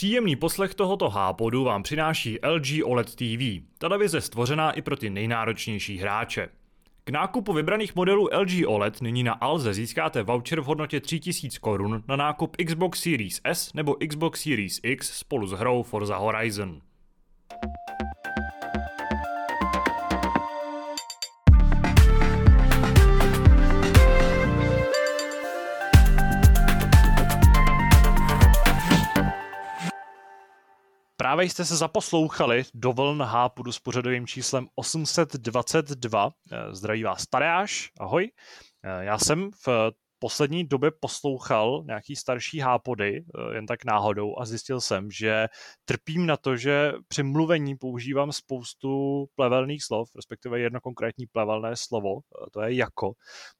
Příjemný poslech tohoto hápodu vám přináší LG OLED TV, televize stvořená i pro ty nejnáročnější hráče. K nákupu vybraných modelů LG OLED nyní na Alze získáte voucher v hodnotě 3000 korun na nákup Xbox Series S nebo Xbox Series X spolu s hrou Forza Horizon. Právě jste se zaposlouchali do vln Hápudu s pořadovým číslem 822. Eh, zdraví vás Tadeáš, ahoj. Eh, já jsem v poslední době poslouchal nějaký starší hápody, eh, jen tak náhodou, a zjistil jsem, že trpím na to, že při mluvení používám spoustu plevelných slov, respektive jedno konkrétní plevelné slovo, to je jako.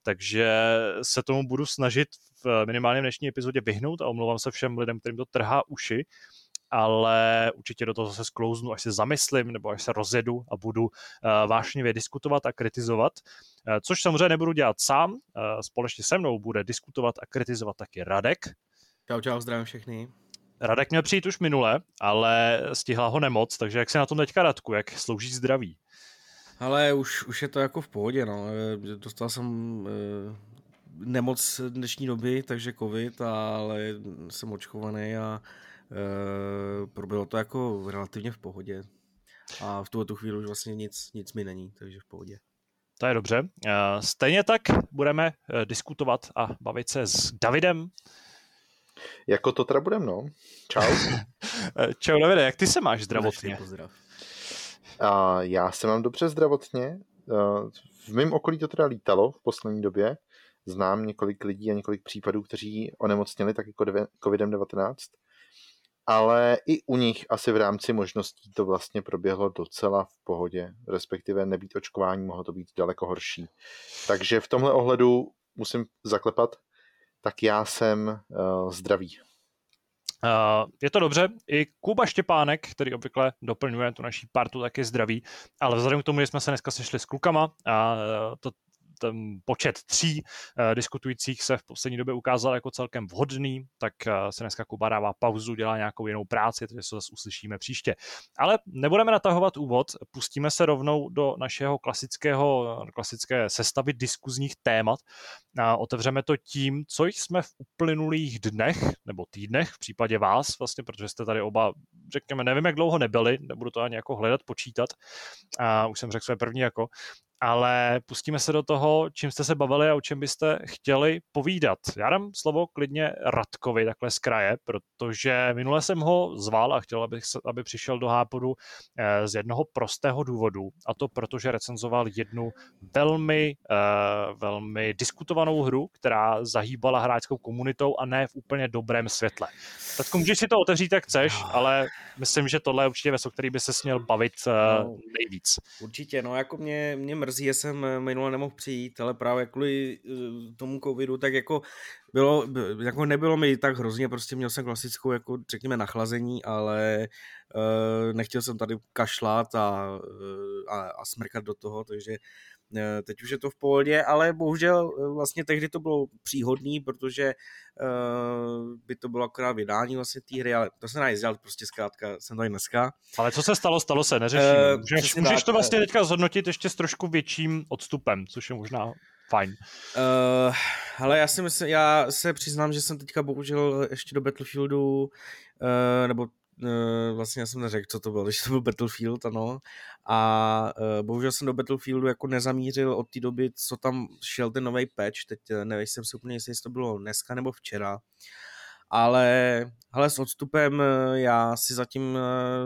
Takže se tomu budu snažit v minimálně dnešní epizodě vyhnout a omlouvám se všem lidem, kterým to trhá uši ale určitě do toho zase sklouznu, až se zamyslím nebo až se rozjedu a budu uh, vášnivě diskutovat a kritizovat, uh, což samozřejmě nebudu dělat sám, uh, společně se mnou bude diskutovat a kritizovat taky Radek. Čau, čau, zdravím všechny. Radek měl přijít už minule, ale stihla ho nemoc, takže jak se na tom teďka Radku, jak slouží zdraví? Ale už, už je to jako v pohodě, no. Dostal jsem nemoc dnešní doby, takže covid, ale jsem očkovaný a proběhlo to jako relativně v pohodě. A v tuhle chvíli už vlastně nic, nic mi není, takže v pohodě. To je dobře. Uh, stejně tak budeme uh, diskutovat a bavit se s Davidem. Jako to teda budem, no. Čau. Čau Davide, jak ty se máš zdravotně? Pozdrav. Uh, já se mám dobře zdravotně. Uh, v mém okolí to teda lítalo v poslední době. Znám několik lidí a několik případů, kteří onemocněli tak jako COVID-19 ale i u nich asi v rámci možností to vlastně proběhlo docela v pohodě, respektive nebýt očkování mohlo to být daleko horší. Takže v tomhle ohledu musím zaklepat, tak já jsem uh, zdravý. Uh, je to dobře. I Kuba Štěpánek, který obvykle doplňuje tu naší partu, tak je zdravý. Ale vzhledem k tomu, že jsme se dneska sešli s klukama a to ten počet tří uh, diskutujících se v poslední době ukázal jako celkem vhodný, tak uh, se dneska Kuba dává pauzu, dělá nějakou jinou práci, takže se zase uslyšíme příště. Ale nebudeme natahovat úvod, pustíme se rovnou do našeho klasického, klasické sestavy diskuzních témat. A otevřeme to tím, co jsme v uplynulých dnech nebo týdnech, v případě vás, vlastně, protože jste tady oba, řekněme, nevím, jak dlouho nebyli, nebudu to ani jako hledat, počítat. A už jsem řekl své první jako, ale pustíme se do toho, čím jste se bavili a o čem byste chtěli povídat. Já dám slovo klidně Radkovi takhle z kraje, protože minule jsem ho zval a chtěl, aby, aby přišel do Hápodu eh, z jednoho prostého důvodu, a to protože recenzoval jednu velmi, eh, velmi diskutovanou hru, která zahýbala hráčskou komunitou a ne v úplně dobrém světle. Tak můžeš si to otevřít, jak chceš, no. ale myslím, že tohle je určitě věc, o který by se směl bavit eh, no, nejvíc. Určitě, no jako mě, mě mrzí, že jsem minule nemohl přijít, ale právě kvůli uh, tomu covidu, tak jako bylo, jako nebylo mi tak hrozně, prostě měl jsem klasickou, jako řekněme, nachlazení, ale uh, nechtěl jsem tady kašlat a, a, a smrkat do toho, takže Eh, teď už je to v pohodě, ale bohužel eh, vlastně tehdy to bylo příhodný, protože uh, by to bylo akorát vydání vlastně té hry, ale to se dělat, prostě zkrátka jsem tady dneska. Ale co se stalo, stalo se, neřeším. Uh, můžeš, můžeš to vlastně teďka zhodnotit ještě s trošku větším odstupem, což je možná fajn. Uh, ale já si myslím, já se přiznám, že jsem teďka bohužel ještě do Battlefieldu, uh, nebo uh, vlastně já jsem neřekl, co to bylo, když to byl Battlefield, ano. A uh, bohužel jsem do Battlefieldu jako nezamířil od té doby, co tam šel ten nový patch, teď uh, nevím, jsem si úplně jestli to bylo dneska nebo včera. Ale, ale s odstupem já si zatím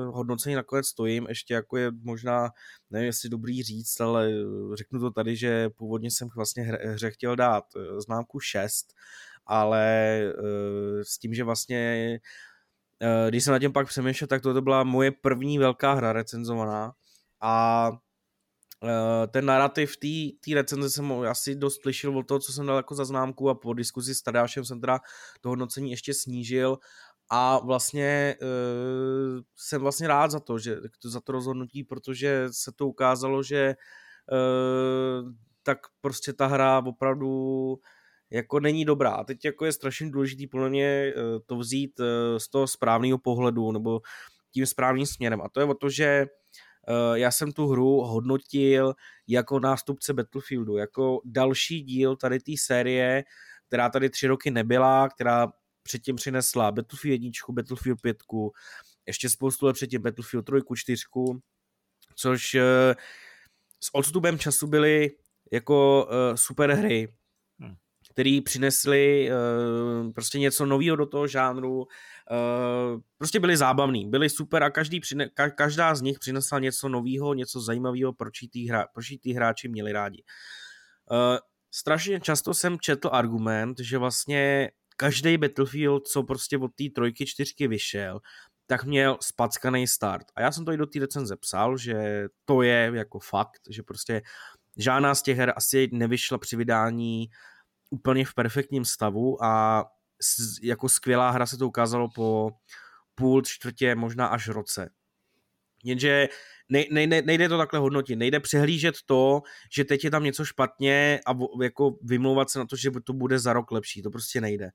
hodnocení nakonec stojím, ještě jako je možná, nevím, jestli dobrý říct, ale řeknu to tady, že původně jsem vlastně hře chtěl dát známku 6, ale s tím, že vlastně Eh, když jsem na těm pak přemýšlel, tak to byla moje první velká hra recenzovaná. A eh, ten narrativ té recenze jsem asi dost slyšel od toho, co jsem dal jako za známku a po diskuzi s Tadášem jsem teda to hodnocení ještě snížil. A vlastně uh, jsem vlastně rád za to, že za to rozhodnutí, protože se to ukázalo, že uh, tak prostě ta hra opravdu jako není dobrá. A teď jako je strašně důležitý podle mě eh, to vzít eh, z toho správného pohledu nebo tím správným směrem. A to je o to, že eh, já jsem tu hru hodnotil jako nástupce Battlefieldu, jako další díl tady té série, která tady tři roky nebyla, která předtím přinesla Battlefield 1, Battlefield 5, ještě spoustu let předtím Battlefield 3, 4, což s odstupem času byly jako super hry, který přinesli uh, prostě něco nového do toho žánru, uh, prostě byli zábavní, byli super a každý každá z nich přinesla něco nového, něco zajímavého, proč ty hra, hráči měli rádi. Uh, strašně často jsem četl argument, že vlastně každý Battlefield, co prostě od té trojky, čtyřky vyšel, tak měl spackaný start. A já jsem to i do té recenze psal, že to je jako fakt, že prostě žádná z těch her asi nevyšla při vydání úplně v perfektním stavu a jako skvělá hra se to ukázalo po půl, čtvrtě, možná až roce. Jenže nejde, to takhle hodnotit, nejde přehlížet to, že teď je tam něco špatně a jako vymlouvat se na to, že to bude za rok lepší, to prostě nejde.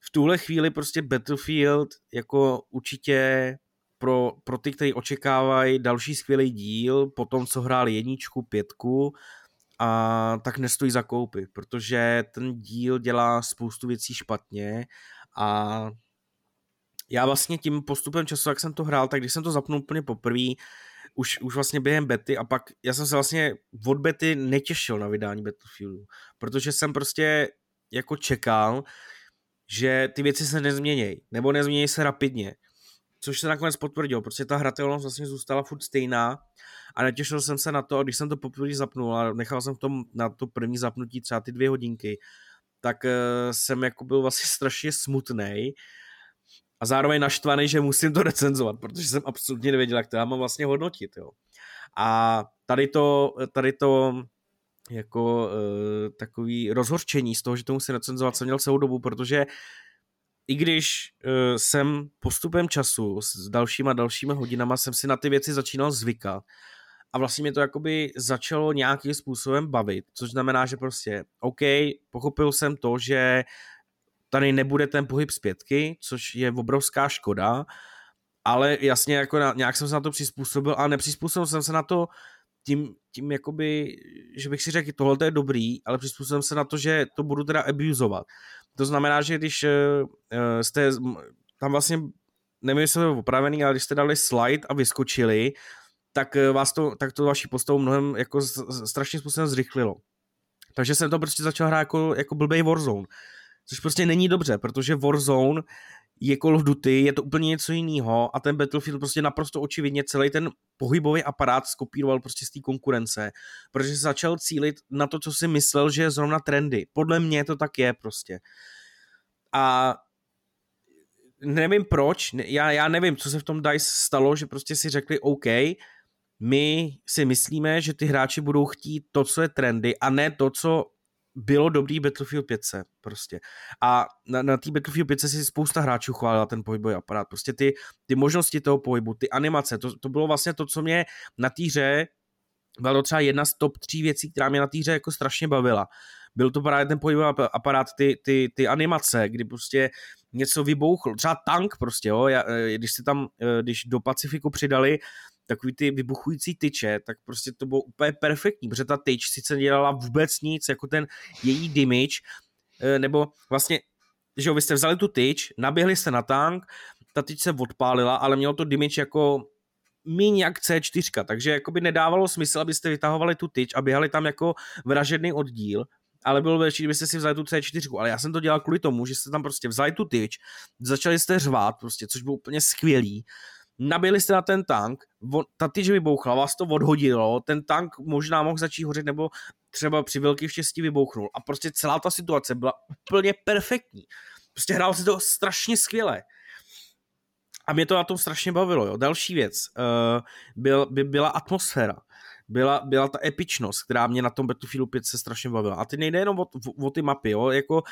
V tuhle chvíli prostě Battlefield jako určitě pro, pro ty, kteří očekávají další skvělý díl, po tom, co hráli jedničku, pětku, a tak nestojí za koupy, protože ten díl dělá spoustu věcí špatně a já vlastně tím postupem času, jak jsem to hrál, tak když jsem to zapnul úplně poprvé, už, už vlastně během bety a pak já jsem se vlastně od bety netěšil na vydání Battlefieldu, protože jsem prostě jako čekal, že ty věci se nezměnějí, nebo nezmění se rapidně, což se nakonec potvrdilo, protože ta hratelnost vlastně zůstala furt stejná a netěšil jsem se na to, a když jsem to poprvé zapnul a nechal jsem v tom na to první zapnutí třeba ty dvě hodinky, tak uh, jsem jako byl vlastně strašně smutný a zároveň naštvaný, že musím to recenzovat, protože jsem absolutně nevěděl, jak to já mám vlastně hodnotit, jo. A tady to, tady to jako uh, takový rozhorčení z toho, že to musím recenzovat, jsem měl celou dobu, protože i když uh, jsem postupem času s dalšíma dalšíma hodinama jsem si na ty věci začínal zvykat a vlastně mě to jakoby začalo nějakým způsobem bavit, což znamená, že prostě OK, pochopil jsem to, že tady nebude ten pohyb zpětky, což je obrovská škoda, ale jasně jako na, nějak jsem se na to přizpůsobil a nepřizpůsobil jsem se na to tím, tím jakoby, že bych si řekl, tohle je dobrý, ale přizpůsobil jsem se na to, že to budu teda abuzovat. To znamená, že když uh, jste tam vlastně, nevím, jestli to opravený, ale když jste dali slide a vyskočili, tak eh, vás to, tak to vaši postavu mnohem jako strašným způsobem zrychlilo. Takže jsem to prostě začal hrát jako, jako blbej Warzone. Což prostě není dobře, protože Warzone je Call of Duty, je to úplně něco jiného a ten Battlefield prostě naprosto očividně celý ten pohybový aparát skopíroval prostě z té konkurence, protože začal cílit na to, co si myslel, že je zrovna trendy. Podle mě to tak je prostě. A nevím proč, já, já nevím, co se v tom DICE stalo, že prostě si řekli OK, my si myslíme, že ty hráči budou chtít to, co je trendy a ne to, co bylo dobrý Battlefield 5 prostě. A na, na té Battlefield 5 si spousta hráčů chválila ten pohybový aparát. Prostě ty, ty možnosti toho pohybu, ty animace, to, to bylo vlastně to, co mě na té hře byla to třeba jedna z top tří věcí, která mě na té hře jako strašně bavila. Byl to právě ten pohybový aparát, ty, ty, ty animace, kdy prostě něco vybouchlo. Třeba tank prostě, jo. Já, eh, když si tam, eh, když do Pacifiku přidali takový ty vybuchující tyče, tak prostě to bylo úplně perfektní, protože ta tyč sice dělala vůbec nic, jako ten její damage, eh, nebo vlastně, že jo, vy jste vzali tu tyč, naběhli jste na tank, ta tyč se odpálila, ale mělo to damage jako míň jak C4, takže jako by nedávalo smysl, abyste vytahovali tu tyč a běhali tam jako vražedný oddíl, ale bylo lepší, kdybyste si vzali tu C4, ale já jsem to dělal kvůli tomu, že jste tam prostě vzali tu tyč, začali jste řvát prostě, což bylo úplně skvělý, nabili jste na ten tank, ta tyč vybouchla, vás to odhodilo, ten tank možná mohl začít hořet, nebo třeba při velký štěstí vybouchnul. A prostě celá ta situace byla úplně perfektní. Prostě hrál se to strašně skvěle. A mě to na tom strašně bavilo. Jo. Další věc uh, byl, by byla atmosféra. Byla, byla ta epičnost, která mě na tom Battlefieldu 5 se strašně bavila. A ty nejde jenom o, o, o ty mapy, jo. Jako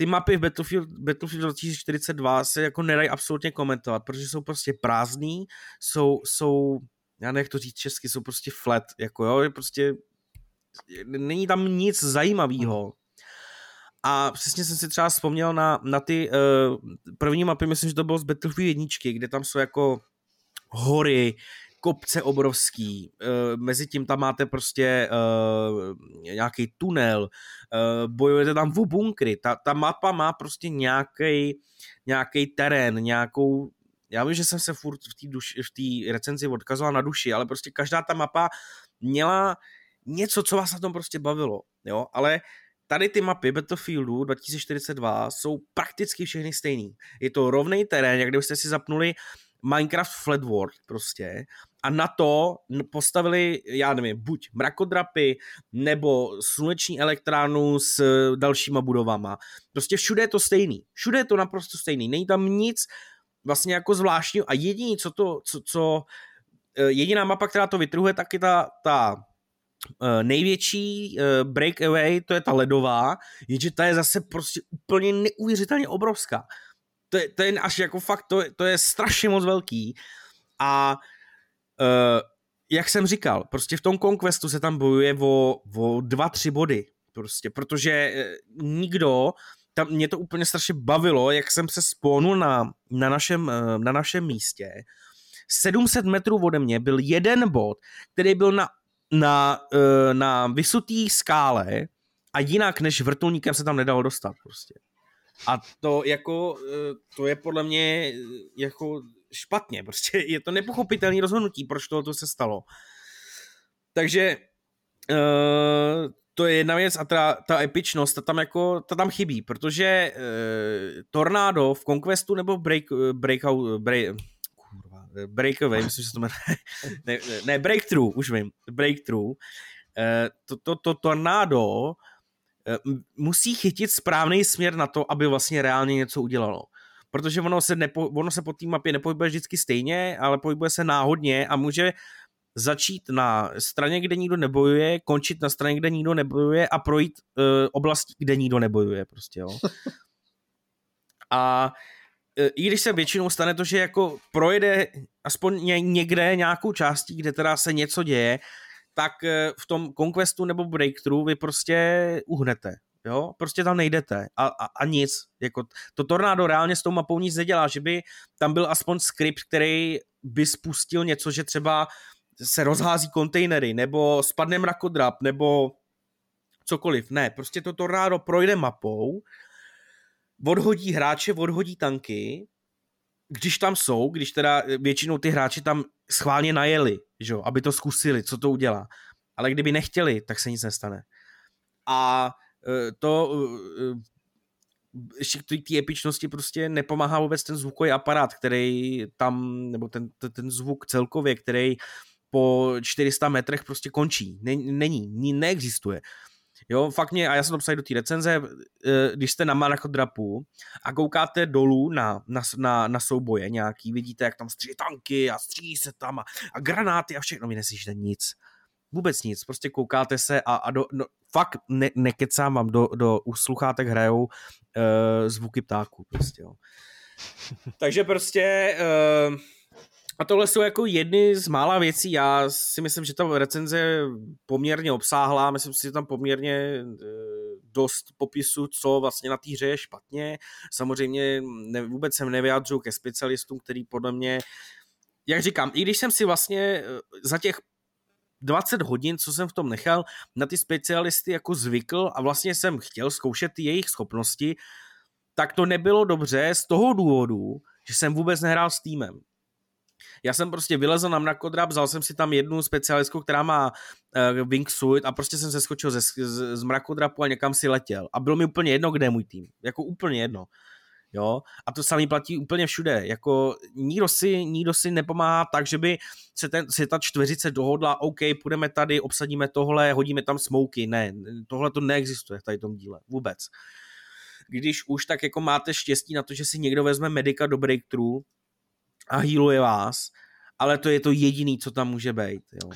ty mapy v Battlefield, Battlefield 2042 se jako nedají absolutně komentovat, protože jsou prostě prázdný, jsou, jsou já nevím, jak to říct česky, jsou prostě flat, jako jo, prostě není tam nic zajímavého. a přesně jsem si třeba vzpomněl na, na ty uh, první mapy, myslím, že to bylo z Battlefield jedničky, kde tam jsou jako hory, kopce obrovský, uh, mezi tím tam máte prostě uh, nějaký tunel, uh, bojujete tam v bunkry, ta, ta mapa má prostě nějaký nějaký terén, nějakou já vím, že jsem se furt v té v recenzi odkazoval na duši, ale prostě každá ta mapa měla něco, co vás na tom prostě bavilo, jo, ale tady ty mapy Battlefieldu 2042 jsou prakticky všechny stejný. Je to rovný terén, jak kdybyste si zapnuli Minecraft Flat World prostě a na to postavili, já nevím, buď mrakodrapy nebo sluneční elektránu s dalšíma budovama. Prostě všude je to stejný. Všude je to naprosto stejný. Není tam nic vlastně jako zvláštního a jediný, co to, co, co eh, jediná mapa, která to vytrhuje, tak je ta, ta uh, největší uh, breakaway, to je ta ledová, jenže ta je zase prostě úplně neuvěřitelně obrovská. To je, to je až jako fakt, to, to je strašně moc velký a uh, jak jsem říkal, prostě v tom Conquestu se tam bojuje o, o dva, tři body, prostě, protože nikdo, tam mě to úplně strašně bavilo, jak jsem se spónul na, na, našem, na našem místě, 700 metrů ode mě byl jeden bod, který byl na na, na vysutý skále a jinak než vrtulníkem se tam nedalo dostat prostě. A to jako, uh, to je podle mě uh, jako špatně, prostě je to nepochopitelné rozhodnutí, proč to se stalo. Takže uh, to je jedna věc a ta, ta epičnost, ta tam jako, ta tam chybí, protože Tornádo v Conquestu nebo break, Breakout, break, Breakaway, myslím, že se to jmenuje. ne, ne, Breakthrough, už vím. Breakthrough. Eh, to, to, to tornádo eh, musí chytit správný směr na to, aby vlastně reálně něco udělalo. Protože ono se, nepo, ono se po té mapě nepohybuje vždycky stejně, ale pohybuje se náhodně a může začít na straně, kde nikdo nebojuje, končit na straně, kde nikdo nebojuje a projít uh, oblastí, kde nikdo nebojuje prostě, jo. A E, i když se většinou stane to, že jako projede aspoň někde nějakou částí, kde teda se něco děje, tak e, v tom Conquestu nebo Breakthrough vy prostě uhnete. Jo, prostě tam nejdete a, a, a nic. Jako to tornádo reálně s tou mapou nic nedělá, že by tam byl aspoň skript, který by spustil něco, že třeba se rozhází kontejnery, nebo spadne mrakodrap, nebo cokoliv. Ne, prostě to tornádo projde mapou odhodí hráče, odhodí tanky, když tam jsou, když teda většinou ty hráči tam schválně najeli, že jo, aby to zkusili, co to udělá. Ale kdyby nechtěli, tak se nic nestane. A e, to e, ještě k té epičnosti prostě nepomáhá vůbec ten zvukový aparát, který tam, nebo ten, ten zvuk celkově, který po 400 metrech prostě končí. Není, neexistuje. Jo, fakt mě, a já jsem to psal do té recenze, eh, když jste na Marachodrapu a koukáte dolů na, na, na, na souboje nějaký, vidíte, jak tam střílí tanky a střílí se tam a, a granáty a všechno, vy neslyšíte nic. Vůbec nic, prostě koukáte se a, a do, no, fakt ne, nekecám vám, do, do u sluchátek hrajou uh, zvuky ptáků, prostě, jo. Takže prostě uh, a tohle jsou jako jedny z mála věcí. Já si myslím, že ta recenze je poměrně obsáhlá, myslím si, že tam poměrně eh, dost popisu, co vlastně na té hře je špatně. Samozřejmě ne, vůbec jsem nevyjádřil ke specialistům, který podle mě, jak říkám, i když jsem si vlastně eh, za těch 20 hodin, co jsem v tom nechal, na ty specialisty jako zvykl a vlastně jsem chtěl zkoušet ty jejich schopnosti, tak to nebylo dobře z toho důvodu, že jsem vůbec nehrál s týmem. Já jsem prostě vylezl na mrakodrap, vzal jsem si tam jednu specialistku, která má uh, wingsuit a prostě jsem se skočil ze, z, z mrakodrapu a někam si letěl. A bylo mi úplně jedno, kde je můj tým. Jako úplně jedno. Jo? A to samý platí úplně všude. Jako nikdo si, nikdo si nepomáhá tak, že by se, ten, se ta čtveřice dohodla, OK, půjdeme tady, obsadíme tohle, hodíme tam smouky. Ne, tohle to neexistuje v tady tom díle. Vůbec. Když už, tak jako máte štěstí na to, že si někdo vezme medika do breakthrough, a healuje vás, ale to je to jediný, co tam může být. Jo. Uh,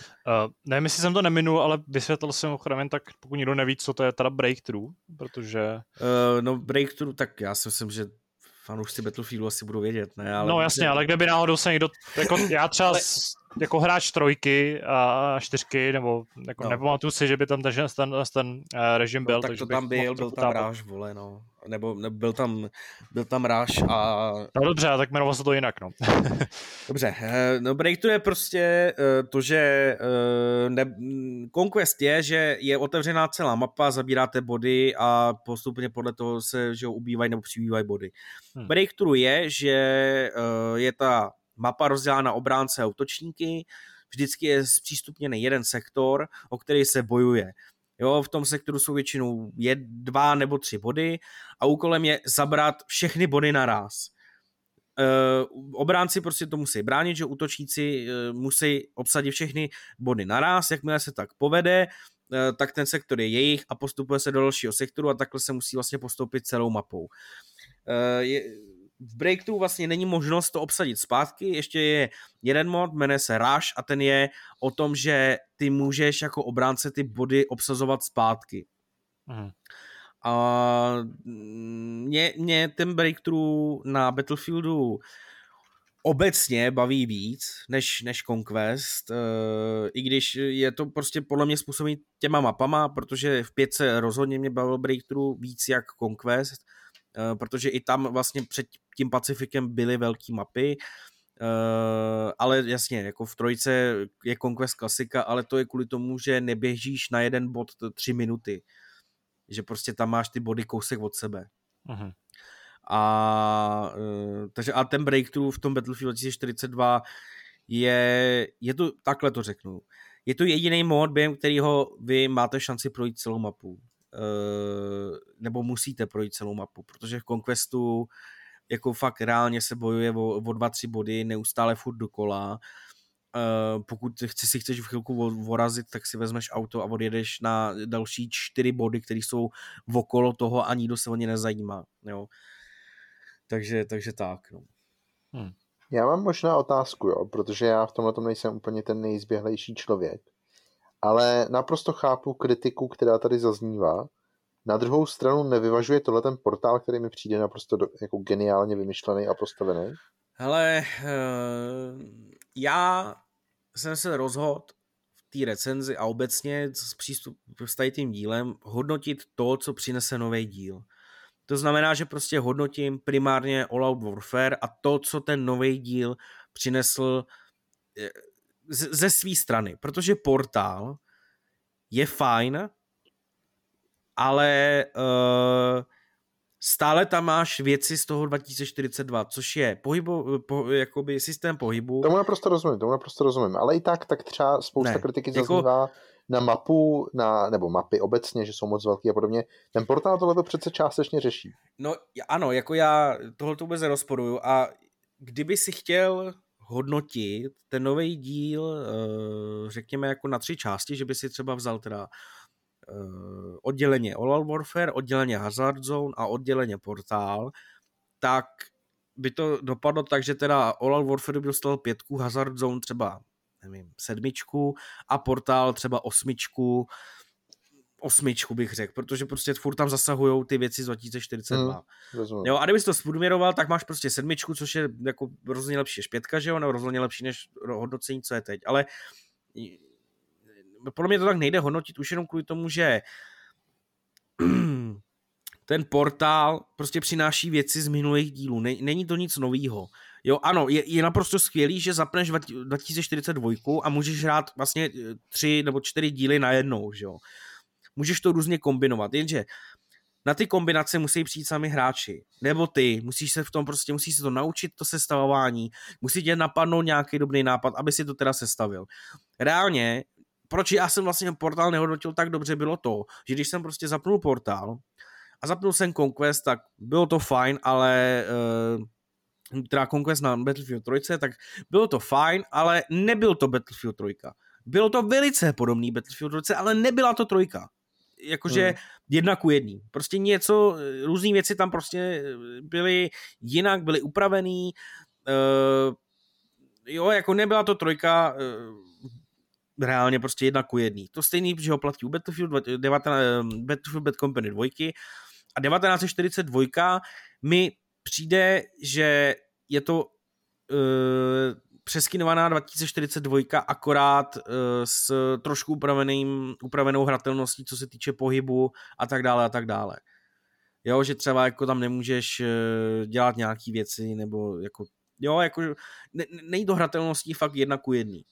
nevím, jestli jsem to neminul, ale vysvětlil jsem ochranem, tak pokud někdo neví, co to je teda breakthrough, protože... Uh, no breakthrough, tak já si myslím, že fanoušci Battlefieldu asi budou vědět, ne? Ale no jasně, ale kdyby náhodou se někdo, jako já třeba... ale... jako hráč trojky a čtyřky, nebo jako no. nepamatuju si, že by tam ten, ten, ten režim no, byl. tak to tam byl, byl tam ráž, vole, no. Nebo, nebo byl tam, byl tam ráž a... No dobře, tak jmenovalo se to jinak, no. dobře, no Breakthrough je prostě to, že ne, Conquest je, že je otevřená celá mapa, zabíráte body a postupně podle toho se, že ubývají nebo přibývají body. Hmm. Breakthrough je, že je ta mapa rozdělá na obránce a útočníky, vždycky je zpřístupněný jeden sektor, o který se bojuje. Jo, v tom sektoru jsou většinou je dva nebo tři body a úkolem je zabrat všechny body naraz. Uh, obránci prostě to musí bránit, že útočníci uh, musí obsadit všechny body naraz, jakmile se tak povede, uh, tak ten sektor je jejich a postupuje se do dalšího sektoru a takhle se musí vlastně postoupit celou mapou. Uh, je, v Breakthrough vlastně není možnost to obsadit zpátky, ještě je jeden mod, jmenuje se Rush a ten je o tom, že ty můžeš jako obránce ty body obsazovat zpátky. Mhm. A mě, mě ten Breakthrough na Battlefieldu obecně baví víc než, než Conquest, uh, i když je to prostě podle mě způsobí těma mapama, protože v pětce rozhodně mě bavil Breakthrough víc jak Conquest, protože i tam vlastně před tím Pacifikem byly velké mapy, Uh, ale jasně, jako v trojce je Conquest klasika, ale to je kvůli tomu, že neběžíš na jeden bod tři minuty. Že prostě tam máš ty body kousek od sebe. Uh-huh. A, uh, takže a ten breakthrough v tom Battlefield 2042 je, je to, takhle to řeknu, je to jediný mod, během kterého vy máte šanci projít celou mapu. Uh, nebo musíte projít celou mapu, protože v Conquestu jako fakt reálně se bojuje o, o dva, tři body, neustále furt dokola. Uh, pokud chci, si chceš v chvilku vorazit, tak si vezmeš auto a odjedeš na další čtyři body, které jsou okolo toho a nikdo se o ně nezajímá. Jo. Takže, takže tak. No. Hmm. Já mám možná otázku, jo, protože já v tomhle tom nejsem úplně ten nejzběhlejší člověk. Ale naprosto chápu kritiku, která tady zaznívá, na druhou stranu nevyvažuje tohle ten portál, který mi přijde naprosto do, jako geniálně vymyšlený a postavený? Hele, uh, já jsem se rozhodl v té recenzi a obecně s přístup s tím dílem hodnotit to, co přinese nový díl. To znamená, že prostě hodnotím primárně All Out Warfare a to, co ten nový díl přinesl ze své strany. Protože portál je fajn, ale uh, stále tam máš věci z toho 2042, což je pohybo, po, jakoby systém pohybu. Tomu naprosto rozumím, tomu naprosto rozumím, ale i tak, tak třeba spousta ne, kritiky jako... zaznívá na mapu, na, nebo mapy obecně, že jsou moc velký a podobně. Ten portál tohle to přece částečně řeší. No ano, jako já tohle to vůbec nerozporuju a kdyby si chtěl hodnotit ten nový díl, eh, řekněme jako na tři části, že by si třeba vzal teda Eh, odděleně All Warfare, odděleně Hazard Zone a odděleně Portál, tak by to dopadlo tak, že teda All Warfare by dostal pětku, Hazard Zone třeba nevím, sedmičku a Portál třeba osmičku, osmičku bych řekl, protože prostě furt tam zasahují ty věci z 2042. Hmm, jo, a kdybys to spodměroval, tak máš prostě sedmičku, což je jako rozhodně lepší než pětka, že jo, nebo rozhodně lepší než hodnocení, co je teď, ale podle mě to tak nejde hodnotit už jenom kvůli tomu, že ten portál prostě přináší věci z minulých dílů. Není to nic novýho. Jo, ano, je, je naprosto skvělý, že zapneš 2042 a můžeš hrát vlastně eh, tři nebo čtyři díly najednou, že jo. Můžeš to různě kombinovat, jenže na ty kombinace musí přijít sami hráči. Nebo ty, musíš se v tom prostě, musíš se to naučit, to sestavování, musí tě napadnout nějaký dobrý nápad, aby si to teda sestavil. Reálně proč já jsem vlastně portál nehodnotil tak dobře, bylo to, že když jsem prostě zapnul portál a zapnul jsem Conquest, tak bylo to fajn, ale uh, teda Conquest na Battlefield 3, tak bylo to fajn, ale nebyl to Battlefield 3. Bylo to velice podobný Battlefield 3, ale nebyla to trojka. Jakože hmm. jedna ku jedný. Prostě něco, různé věci tam prostě byly jinak, byly upravený. Uh, jo, jako nebyla to trojka, uh, reálně prostě jedna ku jedný. To stejný, že ho platí u Battlefield, 19, Battlefield Bad Company 2 a 1942 mi přijde, že je to uh, přeskinovaná 2042, akorát uh, s trošku upraveným, upravenou hratelností, co se týče pohybu a tak dále a tak dále. Jo, že třeba jako tam nemůžeš uh, dělat nějaký věci, nebo jako, jo, jako ne, nejde do hratelností fakt jedna ku jedný.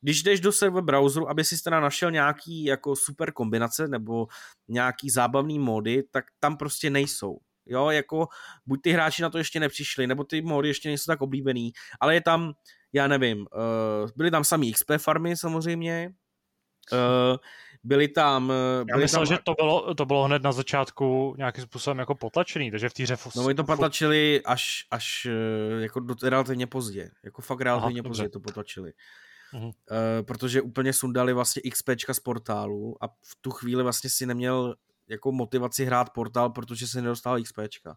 Když jdeš do server browseru, aby si teda našel nějaký jako super kombinace nebo nějaký zábavný mody, tak tam prostě nejsou. Jo, jako buď ty hráči na to ještě nepřišli, nebo ty mody ještě nejsou tak oblíbený, ale je tam, já nevím, uh, byly tam samý XP farmy samozřejmě, uh, byly tam... Byly Já myslel, tam... že to bylo, to bylo hned na začátku nějakým způsobem jako potlačený, takže v té hře... No oni to potlačili až, až jako do, relativně pozdě, jako fakt relativně Aha, pozdě to potlačili. Uh, protože úplně sundali vlastně XPčka z portálu a v tu chvíli vlastně si neměl jako motivaci hrát portál, protože se nedostal XPčka.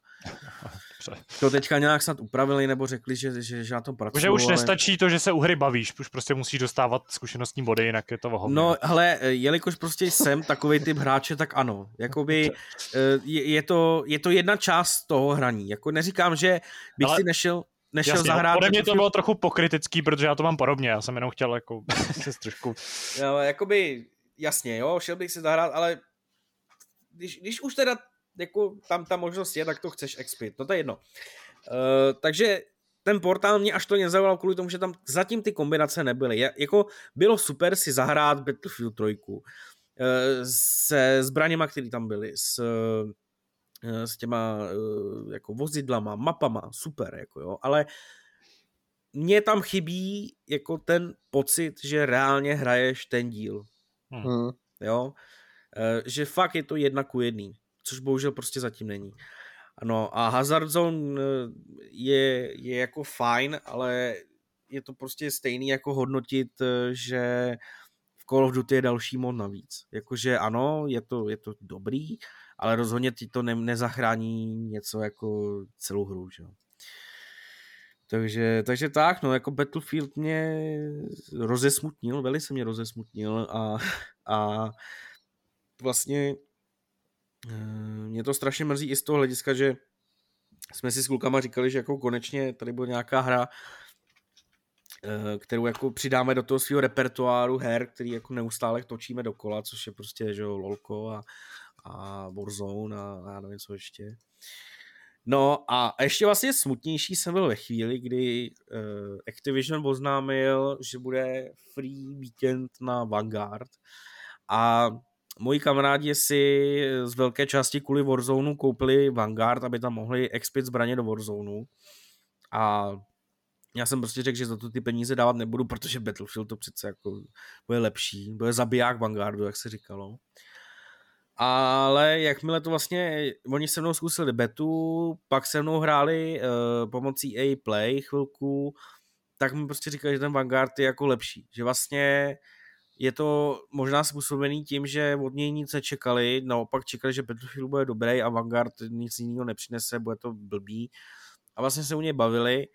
to teďka nějak snad upravili, nebo řekli, že, že, že na tom pracují. Že už ale... nestačí to, že se u hry bavíš, už prostě musíš dostávat zkušenostní body, jinak je to vohovně. No, hele, jelikož prostě jsem takový typ hráče, tak ano. Jakoby eh, je, je, to, je to jedna část toho hraní. Jako neříkám, že bych ale... si nešel nešel Jasně, zahrát. Ode mě to bylo trochu pokrytický, protože já to mám podobně, já jsem jenom chtěl jako se trošku... Jo, jakoby, jasně, jo, šel bych si zahrát, ale když, když už teda jako tam ta možnost je, tak to chceš expit, no to je jedno. Uh, takže ten portál mě až to nezaujal kvůli tomu, že tam zatím ty kombinace nebyly. Je, jako bylo super si zahrát Battlefield 3 uh, se zbraněma, které tam byly, s, uh, s těma uh, jako vozidlama, mapama, super, jako jo, ale mně tam chybí jako ten pocit, že reálně hraješ ten díl. Hmm. Jo, že fakt je to jedna ku jedný, což bohužel prostě zatím není. Ano, a Hazard Zone eh, je, je jako fajn, ale je to prostě stejný jako hodnotit, eh, že v Call of Duty je další mod navíc. Jakože ano, je to, je to dobrý, ale rozhodně ti to ne, nezachrání něco jako celou hru, že Takže, takže tak, no, jako Battlefield mě rozesmutnil, velice mě rozesmutnil a, a vlastně eh, mě to strašně mrzí i z toho hlediska, že jsme si s klukama říkali, že jako konečně tady byla nějaká hra, eh, kterou jako přidáme do toho svého repertoáru her, který jako neustále točíme dokola, což je prostě, že jo, LOLko a, a Warzone a, a já nevím co ještě. No a ještě vlastně smutnější jsem byl ve chvíli, kdy uh, Activision oznámil, že bude free weekend na Vanguard a moji kamarádi si z velké části kvůli Warzone koupili Vanguard, aby tam mohli expit zbraně do Warzone. A já jsem prostě řekl, že za to ty peníze dávat nebudu, protože Battlefield to přece jako bude lepší, bude zabiják Vanguardu, jak se říkalo. Ale jakmile to vlastně, oni se mnou zkusili betu, pak se mnou hráli uh, pomocí A Play chvilku, tak mi prostě říkali, že ten Vanguard je jako lepší. Že vlastně je to možná způsobený tím, že od něj nic nečekali, naopak čekali, že Battlefield bude dobrý a Vanguard nic jiného nepřinese, bude to blbý. A vlastně se u něj bavili.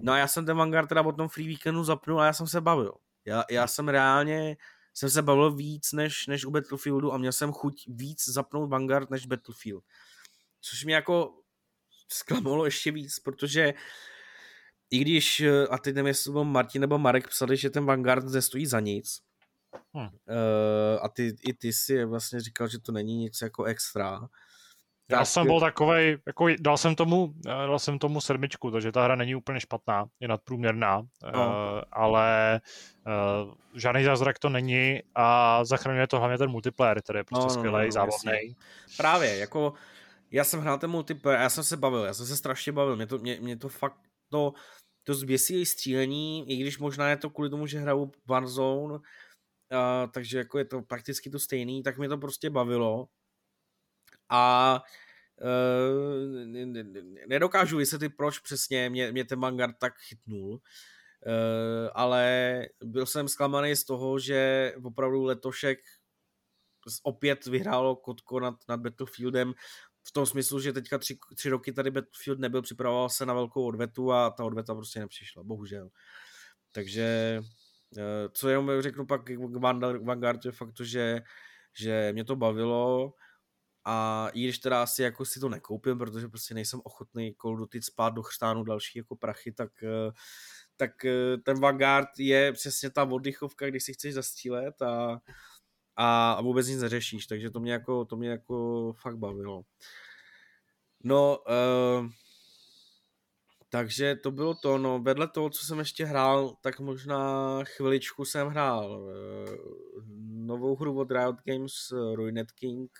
No a já jsem ten Vanguard teda od tom free weekendu zapnul a já jsem se bavil. Já, já jsem reálně jsem se bavil víc než, než u Battlefieldu a měl jsem chuť víc zapnout Vanguard než Battlefield. Což mě jako zklamalo ještě víc, protože i když, a teď nevím, jestli Martin nebo Marek psali, že ten Vanguard zde stojí za nic, Hmm. Uh, a ty, i ty si vlastně říkal, že to není nic jako extra. Já tak... jsem byl takovej, jako dal jsem tomu, dal jsem tomu sedmičku, takže ta hra není úplně špatná, je nadprůměrná, no. uh, ale uh, žádný zázrak to není a zachraňuje to hlavně ten multiplayer, který je prostě no, skvělý, no, no, zábavný. Právě, jako já jsem hrál ten multiplayer, já jsem se bavil, já jsem se strašně bavil, mě to, mě, mě to fakt to, to zběsí střílení, i když možná je to kvůli tomu, že hraju Warzone, Uh, takže jako je to prakticky to stejný, tak mě to prostě bavilo. A uh, nedokážu vysvětlit, proč přesně mě, mě ten Vanguard tak chytnul. Uh, ale byl jsem zklamaný z toho, že opravdu letošek opět vyhrálo kotko nad, nad Battlefieldem v tom smyslu, že teďka tři, tři roky tady Battlefield nebyl, připravoval se na velkou odvetu a ta odveta prostě nepřišla, bohužel. Takže co jenom řeknu pak k Vanguardu je fakt to, že, že mě to bavilo a i když teda asi jako si to nekoupím, protože prostě nejsem ochotný Duty spát do chřtánu další jako prachy, tak, eh, tak eh, ten Vanguard je přesně ta oddychovka, když si chceš zastřílet a, a, a vůbec nic neřešíš, takže to mě jako, to mě jako fakt bavilo. No, uh, takže to bylo to, no. Vedle toho, co jsem ještě hrál, tak možná chviličku jsem hrál uh, novou hru od Riot Games Ruined King,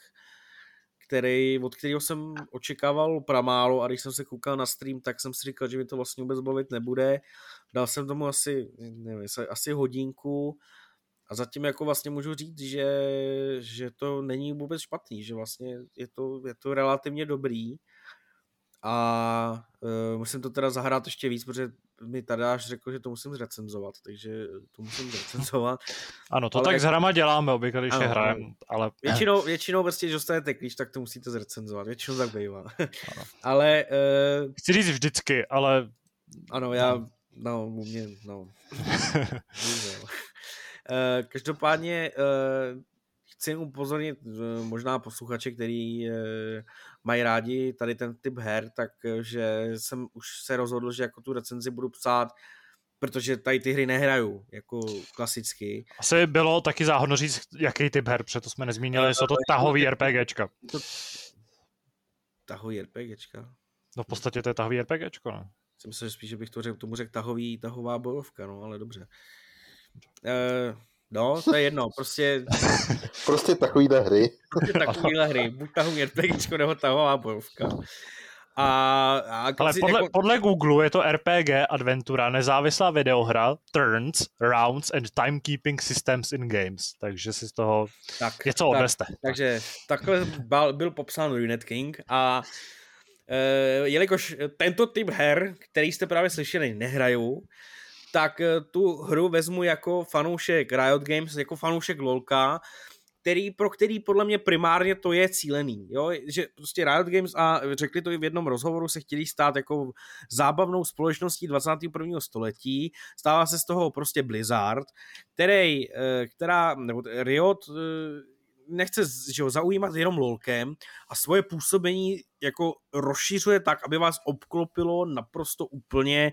který, od kterého jsem očekával pramálo a když jsem se koukal na stream, tak jsem si říkal, že mi to vlastně vůbec bavit nebude. Dal jsem tomu asi, nevím, asi hodinku. A zatím jako vlastně můžu říct, že, že to není vůbec špatný, že vlastně je to, je to relativně dobrý a uh, musím to teda zahrát ještě víc, protože mi až řekl, že to musím zrecenzovat, takže to musím zrecenzovat. Ano, to ale... tak s hrama děláme obvykle, když ano, je hrajem, ale... Většinou, většinou vlastně, když dostanete klíč, tak to musíte zrecenzovat, většinou tak bývá. ale... Uh... Chci říct vždycky, ale... Ano, já... No, no u mě, no. uh, každopádně uh, chci upozornit možná posluchače, který mají rádi tady ten typ her, takže jsem už se rozhodl, že jako tu recenzi budu psát protože tady ty hry nehraju, jako klasicky. Asi bylo taky záhodno říct, jaký typ her, protože to jsme nezmínili, jsou to tahový RPGčka. To... Tahový RPGčka? No v podstatě to je tahový RPGčko, no. Jsem myslel, že spíš, že bych to řekl, tomu řekl tahový, tahová bojovka, no, ale dobře. Uh, No, to je jedno, prostě... prostě takovýhle hry. Prostě takovýhle hry, buď tahový RPGčko nebo tahová bojovka. A, a Ale podle, jako... podle Google je to RPG adventura, nezávislá videohra, turns, rounds and timekeeping systems in games. Takže si z toho tak, něco odveste. Tak, takže takhle byl, byl popsán Runet King a e, jelikož tento typ her, který jste právě slyšeli, nehrajou, tak eh, tu hru vezmu jako fanoušek Riot Games, jako fanoušek LOLka, který, pro který podle mě primárně to je cílený, jo? že prostě Riot Games a řekli to i v jednom rozhovoru, se chtěli stát jako zábavnou společností 21. století, stává se z toho prostě Blizzard, který, eh, která, nebo Riot eh, nechce že jo, zaujímat jenom lolkem a svoje působení jako rozšiřuje tak, aby vás obklopilo naprosto úplně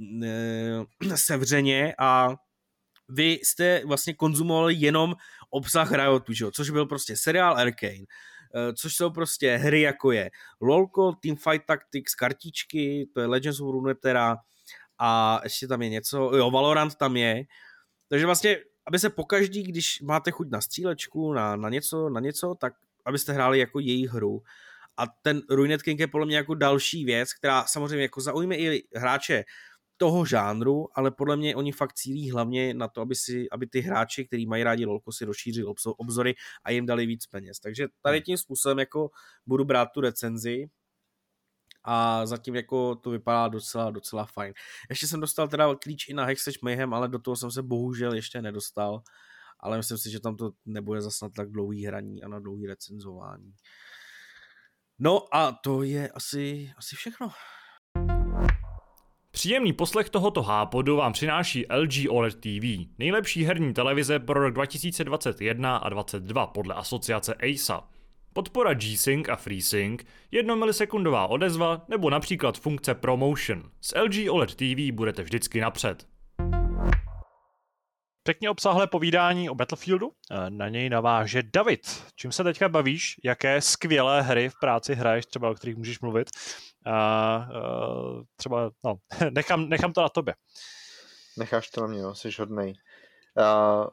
sevřeně a vy jste vlastně konzumovali jenom obsah Riotu, že? což byl prostě seriál Arcane, eh, což jsou prostě hry jako je LOLko, Teamfight Tactics, kartičky, to je Legends of Runeterra a ještě tam je něco, jo, Valorant tam je, takže vlastně, aby se pokaždý, když máte chuť na střílečku, na, na něco, na něco, tak abyste hráli jako její hru. A ten Ruinet King je podle mě jako další věc, která samozřejmě jako zaujme i hráče toho žánru, ale podle mě oni fakt cílí hlavně na to, aby, si, aby ty hráči, kteří mají rádi lolko, si rozšířili obzory a jim dali víc peněz. Takže tady hmm. tím způsobem jako budu brát tu recenzi a zatím jako to vypadá docela, docela fajn. Ještě jsem dostal teda klíč i na Hexage Mayhem, ale do toho jsem se bohužel ještě nedostal, ale myslím si, že tam to nebude zase na tak dlouhý hraní a na dlouhý recenzování. No a to je asi, asi všechno. Příjemný poslech tohoto hápodu vám přináší LG OLED TV, nejlepší herní televize pro rok 2021 a 2022 podle asociace ASA. Podpora G-Sync a FreeSync, 1 milisekundová odezva nebo například funkce ProMotion. S LG OLED TV budete vždycky napřed. Pěkně obsáhlé povídání o Battlefieldu. Eh, na něj naváže David. Čím se teďka bavíš? Jaké skvělé hry v práci hraješ, třeba o kterých můžeš mluvit? A uh, třeba, no, nechám, nechám to na tobě. Necháš to na mě, jo, jsi hodnej. Uh,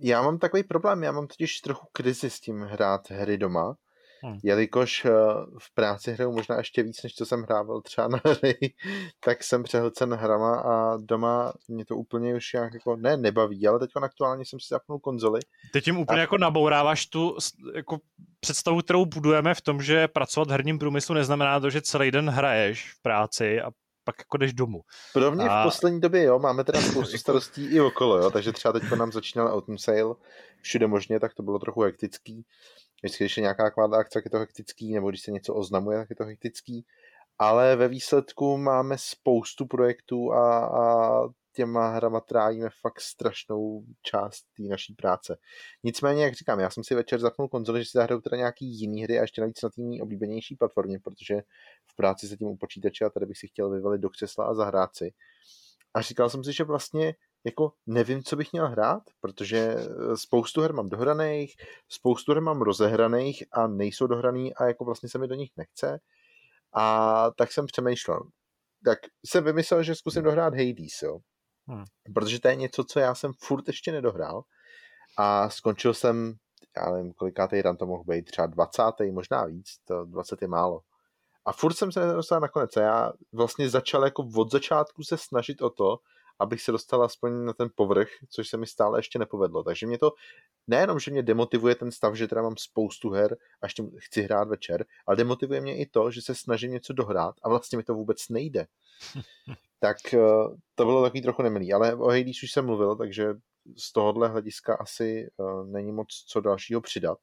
já mám takový problém, já mám totiž trochu krizi s tím hrát hry doma, Hmm. Jelikož eh, v práci hraju možná ještě víc, než co jsem hrával třeba na hry, tak jsem přehlcen hrama a doma mě to úplně už jak jako, ne nebaví, ale teď aktuálně jsem si zapnul konzoli. Teď tím úplně a... jako nabouráváš tu jako představu, kterou budujeme v tom, že pracovat v herním průmyslu neznamená to, že celý den hraješ v práci a pak jako jdeš domů. Pro mě a... v poslední době, jo, máme teda spoustu starostí i okolo, jo, takže třeba teď nám začínal Autumn Sale všude možně, tak to bylo trochu hektický. Vždycky, když je nějaká kvádla akce, tak je to hektický, nebo když se něco oznamuje, tak je to hektický. Ale ve výsledku máme spoustu projektů a, a těma hrama trávíme fakt strašnou část té naší práce. Nicméně, jak říkám, já jsem si večer zapnul konzoli, že si zahraju teda nějaký jiný hry a ještě navíc na té oblíbenější platformě, protože v práci se tím u počítače a tady bych si chtěl vyvalit do křesla a zahrát si. a říkal jsem si, že vlastně jako nevím, co bych měl hrát, protože spoustu her mám dohraných, spoustu her mám rozehraných a nejsou dohraný a jako vlastně se mi do nich nechce. A tak jsem přemýšlel. Tak jsem vymyslel, že zkusím dohrát Hades, jo. Hmm. Protože to je něco, co já jsem furt ještě nedohrál. A skončil jsem, já nevím, kolikátej run to mohl být, třeba 20. možná víc, to 20 je málo. A furt jsem se nedostal nakonec. A já vlastně začal jako od začátku se snažit o to, abych se dostal aspoň na ten povrch, což se mi stále ještě nepovedlo. Takže mě to nejenom, že mě demotivuje ten stav, že teda mám spoustu her a ještě chci hrát večer, ale demotivuje mě i to, že se snažím něco dohrát a vlastně mi to vůbec nejde. tak eh, to bylo takový trochu nemilý. Ale o Hades už jsem mluvil, takže z tohohle hlediska asi uh, není moc co dalšího přidat.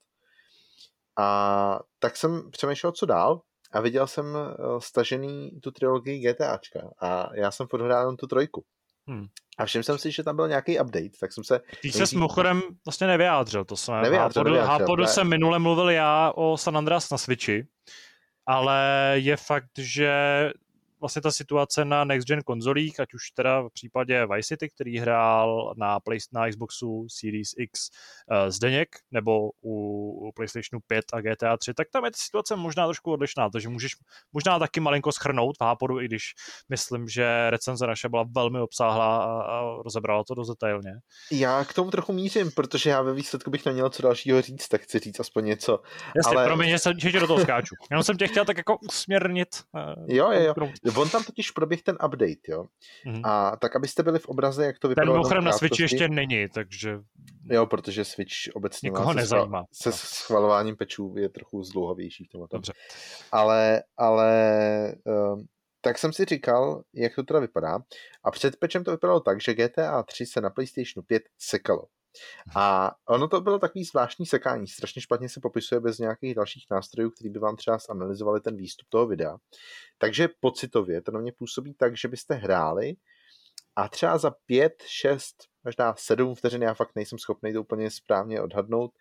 A tak jsem přemýšlel, co dál a viděl jsem uh, stažený tu trilogii GTAčka a já jsem podhrál tu trojku. Hmm. A všiml jsem si, že tam byl nějaký update, tak jsem se... Ty se s mimochodem vlastně nevyjádřil, to jsem nevyjádřil. Hápodu, nevyjádřil, Hápodu jsem minule mluvil já o San Andreas na Switchi, ale je fakt, že vlastně ta situace na next gen konzolích, ať už teda v případě Vice City, který hrál na, Play, na Xboxu Series X uh, Zdeněk, nebo u, u PlayStationu 5 a GTA 3, tak tam je ta situace možná trošku odlišná, takže můžeš možná taky malinko schrnout v Hápodu, i když myslím, že recenze naše byla velmi obsáhlá a, a rozebrala to dost detailně. Já k tomu trochu mířím, protože já ve výsledku bych neměl co dalšího říct, tak chci říct aspoň něco. Jasně, ale... promiň, že, jsem, že do toho skáču. Jenom jsem tě chtěl tak jako usměrnit. Uh, jo, jo, jo. On tam totiž proběh ten update, jo. Mm-hmm. A tak, abyste byli v obraze, jak to vypadalo. Ten na Switchi ještě není, takže... Jo, protože Switch obecně Nikoho má se, se schvalováním pečů je trochu zdlouhavější v tomhle. Dobře. Ale, ale um, tak jsem si říkal, jak to teda vypadá. A před pečem to vypadalo tak, že GTA 3 se na PlayStationu 5 sekalo. A ono to bylo takový zvláštní sekání, strašně špatně se popisuje bez nějakých dalších nástrojů, který by vám třeba zanalizovali ten výstup toho videa. Takže pocitově to na mě působí tak, že byste hráli a třeba za pět, šest, možná sedm vteřin, já fakt nejsem schopný to úplně správně odhadnout,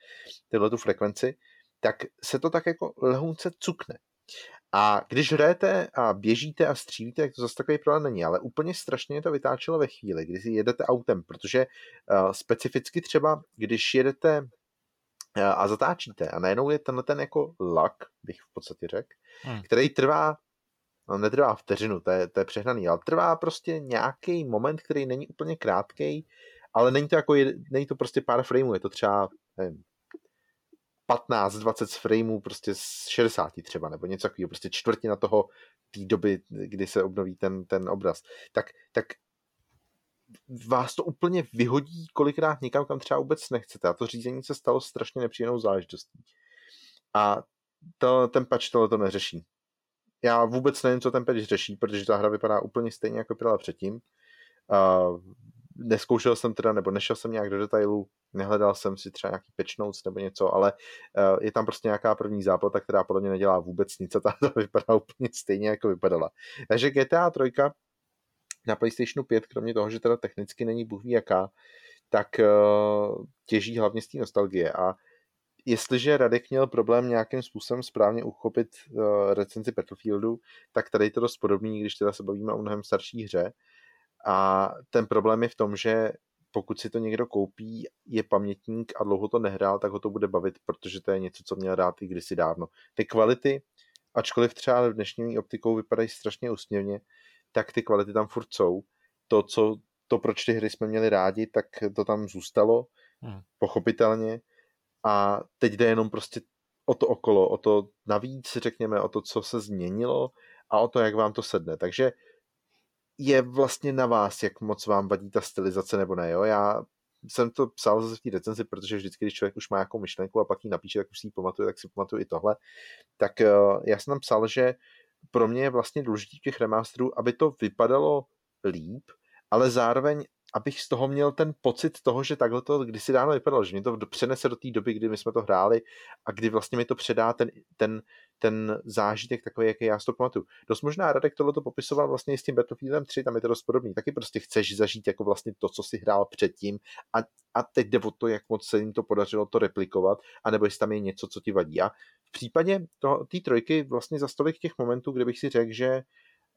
tyhle tu frekvenci, tak se to tak jako lehunce cukne. A když hrajete a běžíte a střílíte, tak to zase takový problém není, ale úplně strašně to vytáčelo ve chvíli, kdy si jedete autem, protože uh, specificky třeba, když jedete uh, a zatáčíte a najednou je tenhle ten jako lak, bych v podstatě řekl, hmm. který trvá no netrvá vteřinu, to je, to je přehnaný, ale trvá prostě nějaký moment, který není úplně krátký, ale není to jako, není to prostě pár frameů, je to třeba nevím, 15-20 frameů prostě z 60 třeba, nebo něco takového, prostě čtvrtina toho té doby, kdy se obnoví ten, ten obraz. Tak, tak vás to úplně vyhodí kolikrát někam, kam třeba vůbec nechcete. A to řízení se stalo strašně nepříjemnou záležitostí. A to, ten patch tohle to neřeší. Já vůbec nevím, co ten patch řeší, protože ta hra vypadá úplně stejně, jako vypadala předtím. Uh, neskoušel jsem teda, nebo nešel jsem nějak do detailů, nehledal jsem si třeba nějaký patch notes nebo něco, ale uh, je tam prostě nějaká první záplata, která podle mě nedělá vůbec nic a ta vypadá úplně stejně, jako vypadala. Takže GTA 3 na PlayStationu 5, kromě toho, že teda technicky není bůh ví jaká, tak uh, těží hlavně z té nostalgie a jestliže Radek měl problém nějakým způsobem správně uchopit uh, recenzi Battlefieldu, tak tady je to dost podobný, když teda se bavíme o mnohem starší hře, a ten problém je v tom, že pokud si to někdo koupí, je pamětník a dlouho to nehrál, tak ho to bude bavit, protože to je něco, co měl rád i kdysi dávno. Ty kvality, ačkoliv třeba dnešní optikou vypadají strašně úsměvně, tak ty kvality tam furt jsou. To, co, to proč ty hry jsme měli rádi, tak to tam zůstalo, hmm. pochopitelně. A teď jde jenom prostě o to okolo, o to navíc, řekněme, o to, co se změnilo a o to, jak vám to sedne. Takže je vlastně na vás, jak moc vám vadí ta stylizace nebo ne. Jo? Já jsem to psal zase v té recenzi, protože vždycky, když člověk už má nějakou myšlenku a pak ji napíše, tak už si ji pamatuje, tak si pamatuju i tohle. Tak eh, já jsem tam psal, že pro mě je vlastně důležité těch remasterů, aby to vypadalo líp, ale zároveň abych z toho měl ten pocit toho, že takhle to kdysi dávno vypadalo, že mě to přenese do té doby, kdy my jsme to hráli a kdy vlastně mi to předá ten, ten, ten zážitek takový, jaký já si to pamatuju. Dost možná Radek tohle to popisoval vlastně s tím Battlefieldem 3, tam je to dost podobný. Taky prostě chceš zažít jako vlastně to, co si hrál předtím a, a teď jde o to, jak moc se jim to podařilo to replikovat, anebo jestli tam je něco, co ti vadí. A v případě té trojky vlastně za stolik těch momentů, kde bych si řekl, že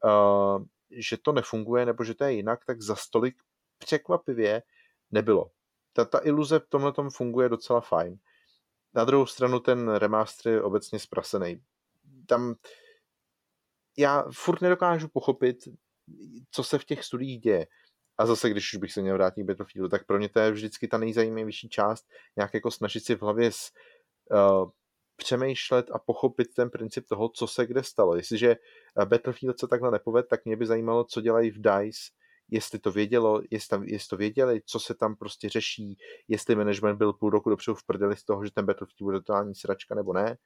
uh, že to nefunguje nebo že to je jinak, tak za stolik překvapivě nebylo. Ta, ta iluze v tomhle tom funguje docela fajn. Na druhou stranu ten remaster je obecně zprasený. Tam já furt nedokážu pochopit, co se v těch studiích děje. A zase, když už bych se měl vrátit k Battlefieldu, tak pro mě to je vždycky ta nejzajímavější část, nějak jako snažit si v hlavě s, uh, přemýšlet a pochopit ten princip toho, co se kde stalo. Jestliže Battlefield se takhle nepoved, tak mě by zajímalo, co dělají v DICE, jestli to vědělo, jestli, tam, jestli to věděli, co se tam prostě řeší, jestli management byl půl roku dopředu v prdeli z toho, že ten Battlefield bude totální sračka nebo ne.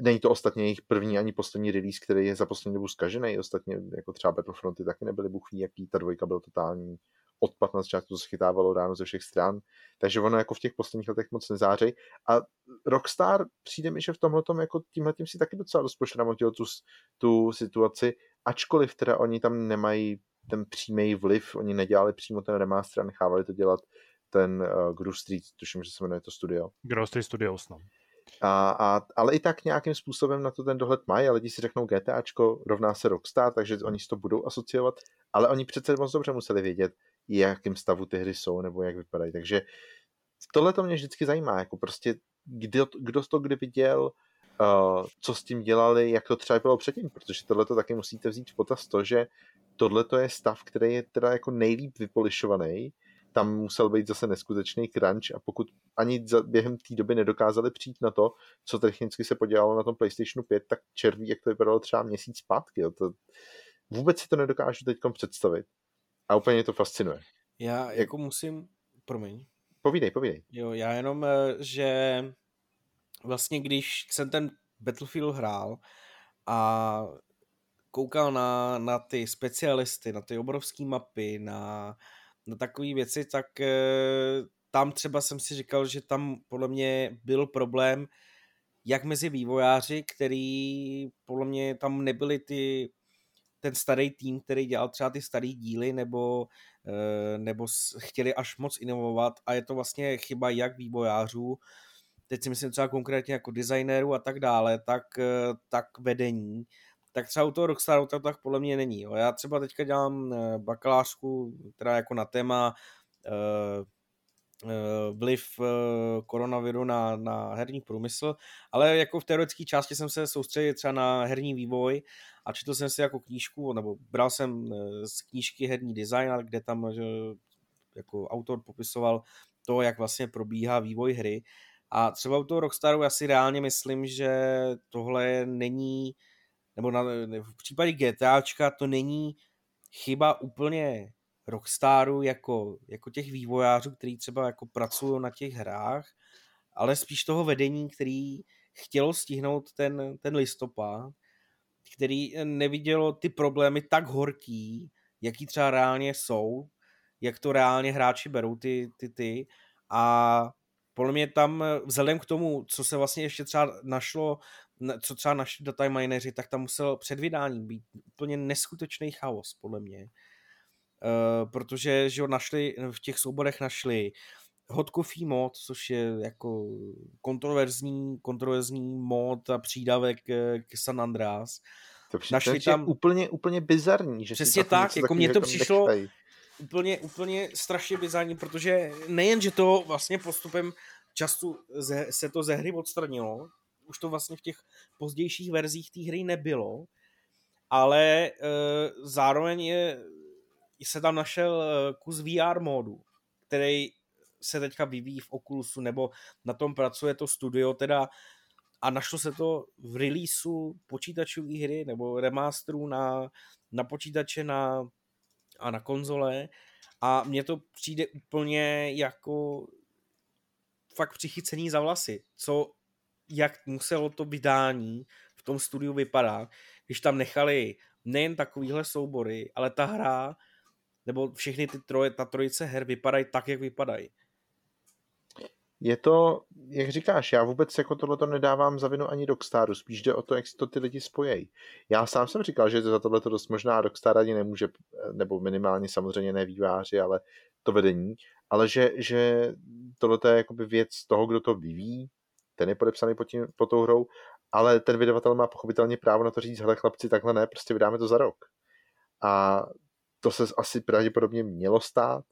Není to ostatně jejich první ani poslední release, který je za poslední dobu zkažený. Ostatně jako třeba Battlefronty taky nebyly buchví, jaký ta dvojka byl totální odpad na začátku, to se chytávalo ráno ze všech stran. Takže ono jako v těch posledních letech moc nezářej. A Rockstar přijde mi, že v tomhle tom jako tímhle tím si taky docela dost tu, tu situaci, ačkoliv teda oni tam nemají ten přímý vliv, oni nedělali přímo ten remaster a nechávali to dělat ten uh, Grove Street, tuším, že se jmenuje to studio. Grove Street Studios, no. A, a, ale i tak nějakým způsobem na to ten dohled mají a lidi si řeknou GTAčko rovná se Rockstar, takže oni si to budou asociovat, ale oni přece moc dobře museli vědět, jakým stavu ty hry jsou nebo jak vypadají. Takže tohle to mě vždycky zajímá, jako prostě kdo, kdo to kdy viděl, co s tím dělali, jak to třeba bylo předtím, protože tohle to taky musíte vzít v potaz to, že tohle to je stav, který je teda jako nejlíp vypolišovaný, tam musel být zase neskutečný crunch a pokud ani za, během té doby nedokázali přijít na to, co technicky se podělalo na tom PlayStationu 5, tak červí, jak to vypadalo třeba měsíc zpátky. Jo. To, vůbec si to nedokážu teď představit. A úplně to fascinuje. Já jako musím, promiň. Povídej, povídej. Jo, já jenom, eh, že vlastně když jsem ten Battlefield hrál a koukal na, na ty specialisty, na ty obrovské mapy, na, na takové věci, tak e, tam třeba jsem si říkal, že tam podle mě byl problém jak mezi vývojáři, který podle mě tam nebyly ty ten starý tým, který dělal třeba ty starý díly, nebo, eh, nebo chtěli až moc inovovat. A je to vlastně chyba jak vývojářů, teď si myslím třeba konkrétně jako designérů a tak dále, tak, eh, tak vedení, tak třeba u toho Rockstaru to tak podle mě není. Jo. Já třeba teďka dělám eh, bakalářku, která jako na téma vliv koronaviru na, na herní průmysl, ale jako v teoretické části jsem se soustředil třeba na herní vývoj a četl jsem si jako knížku, nebo bral jsem eh, z knížky herní design, kde tam že, jako autor popisoval to, jak vlastně probíhá vývoj hry. A třeba u toho Rockstaru já si reálně myslím, že tohle není, nebo na, v případě GTAčka to není chyba úplně Rockstaru jako, jako těch vývojářů, kteří třeba jako pracují na těch hrách, ale spíš toho vedení, který chtělo stihnout ten, ten listopad který nevidělo ty problémy tak horký, jaký třeba reálně jsou, jak to reálně hráči berou ty, ty, ty. A podle mě tam eh, vzhledem k tomu, co se vlastně ještě třeba našlo, co třeba naši data mineři, tak tam musel před vydáním být úplně neskutečný chaos, podle mě. Uh, protože že ho našli, v těch souborech našli Hot Coffee mod, což je jako kontroverzní, kontroverzní mod a přídavek k San Andreas. To Našli tam úplně, úplně bizarní. Že Přesně tak, jako mně to přišlo úplně, úplně strašně bizarní, protože nejen, že to vlastně postupem času se to ze hry odstranilo, už to vlastně v těch pozdějších verzích té hry nebylo, ale e, zároveň je, se tam našel e, kus VR módu, který se teďka vyvíjí v Oculusu, nebo na tom pracuje to studio, teda a našlo se to v releaseu počítačové hry nebo remasterů na, na počítače na, a na konzole a mně to přijde úplně jako fakt přichycení za vlasy, co jak muselo to vydání v tom studiu vypadat, když tam nechali nejen takovýhle soubory, ale ta hra nebo všechny ty troje, ta trojice her vypadají tak, jak vypadají je to, jak říkáš, já vůbec jako tohle to nedávám za vinu ani Rockstaru, spíš jde o to, jak si to ty lidi spojejí. Já sám jsem říkal, že za tohle to dost možná Rockstar ani nemůže, nebo minimálně samozřejmě ne výváři, ale to vedení, ale že, že tohle je jakoby věc toho, kdo to vyvíjí, ten je podepsaný pod, tím, pod tou hrou, ale ten vydavatel má pochopitelně právo na to říct, hele chlapci, takhle ne, prostě vydáme to za rok. a to se asi pravděpodobně mělo stát.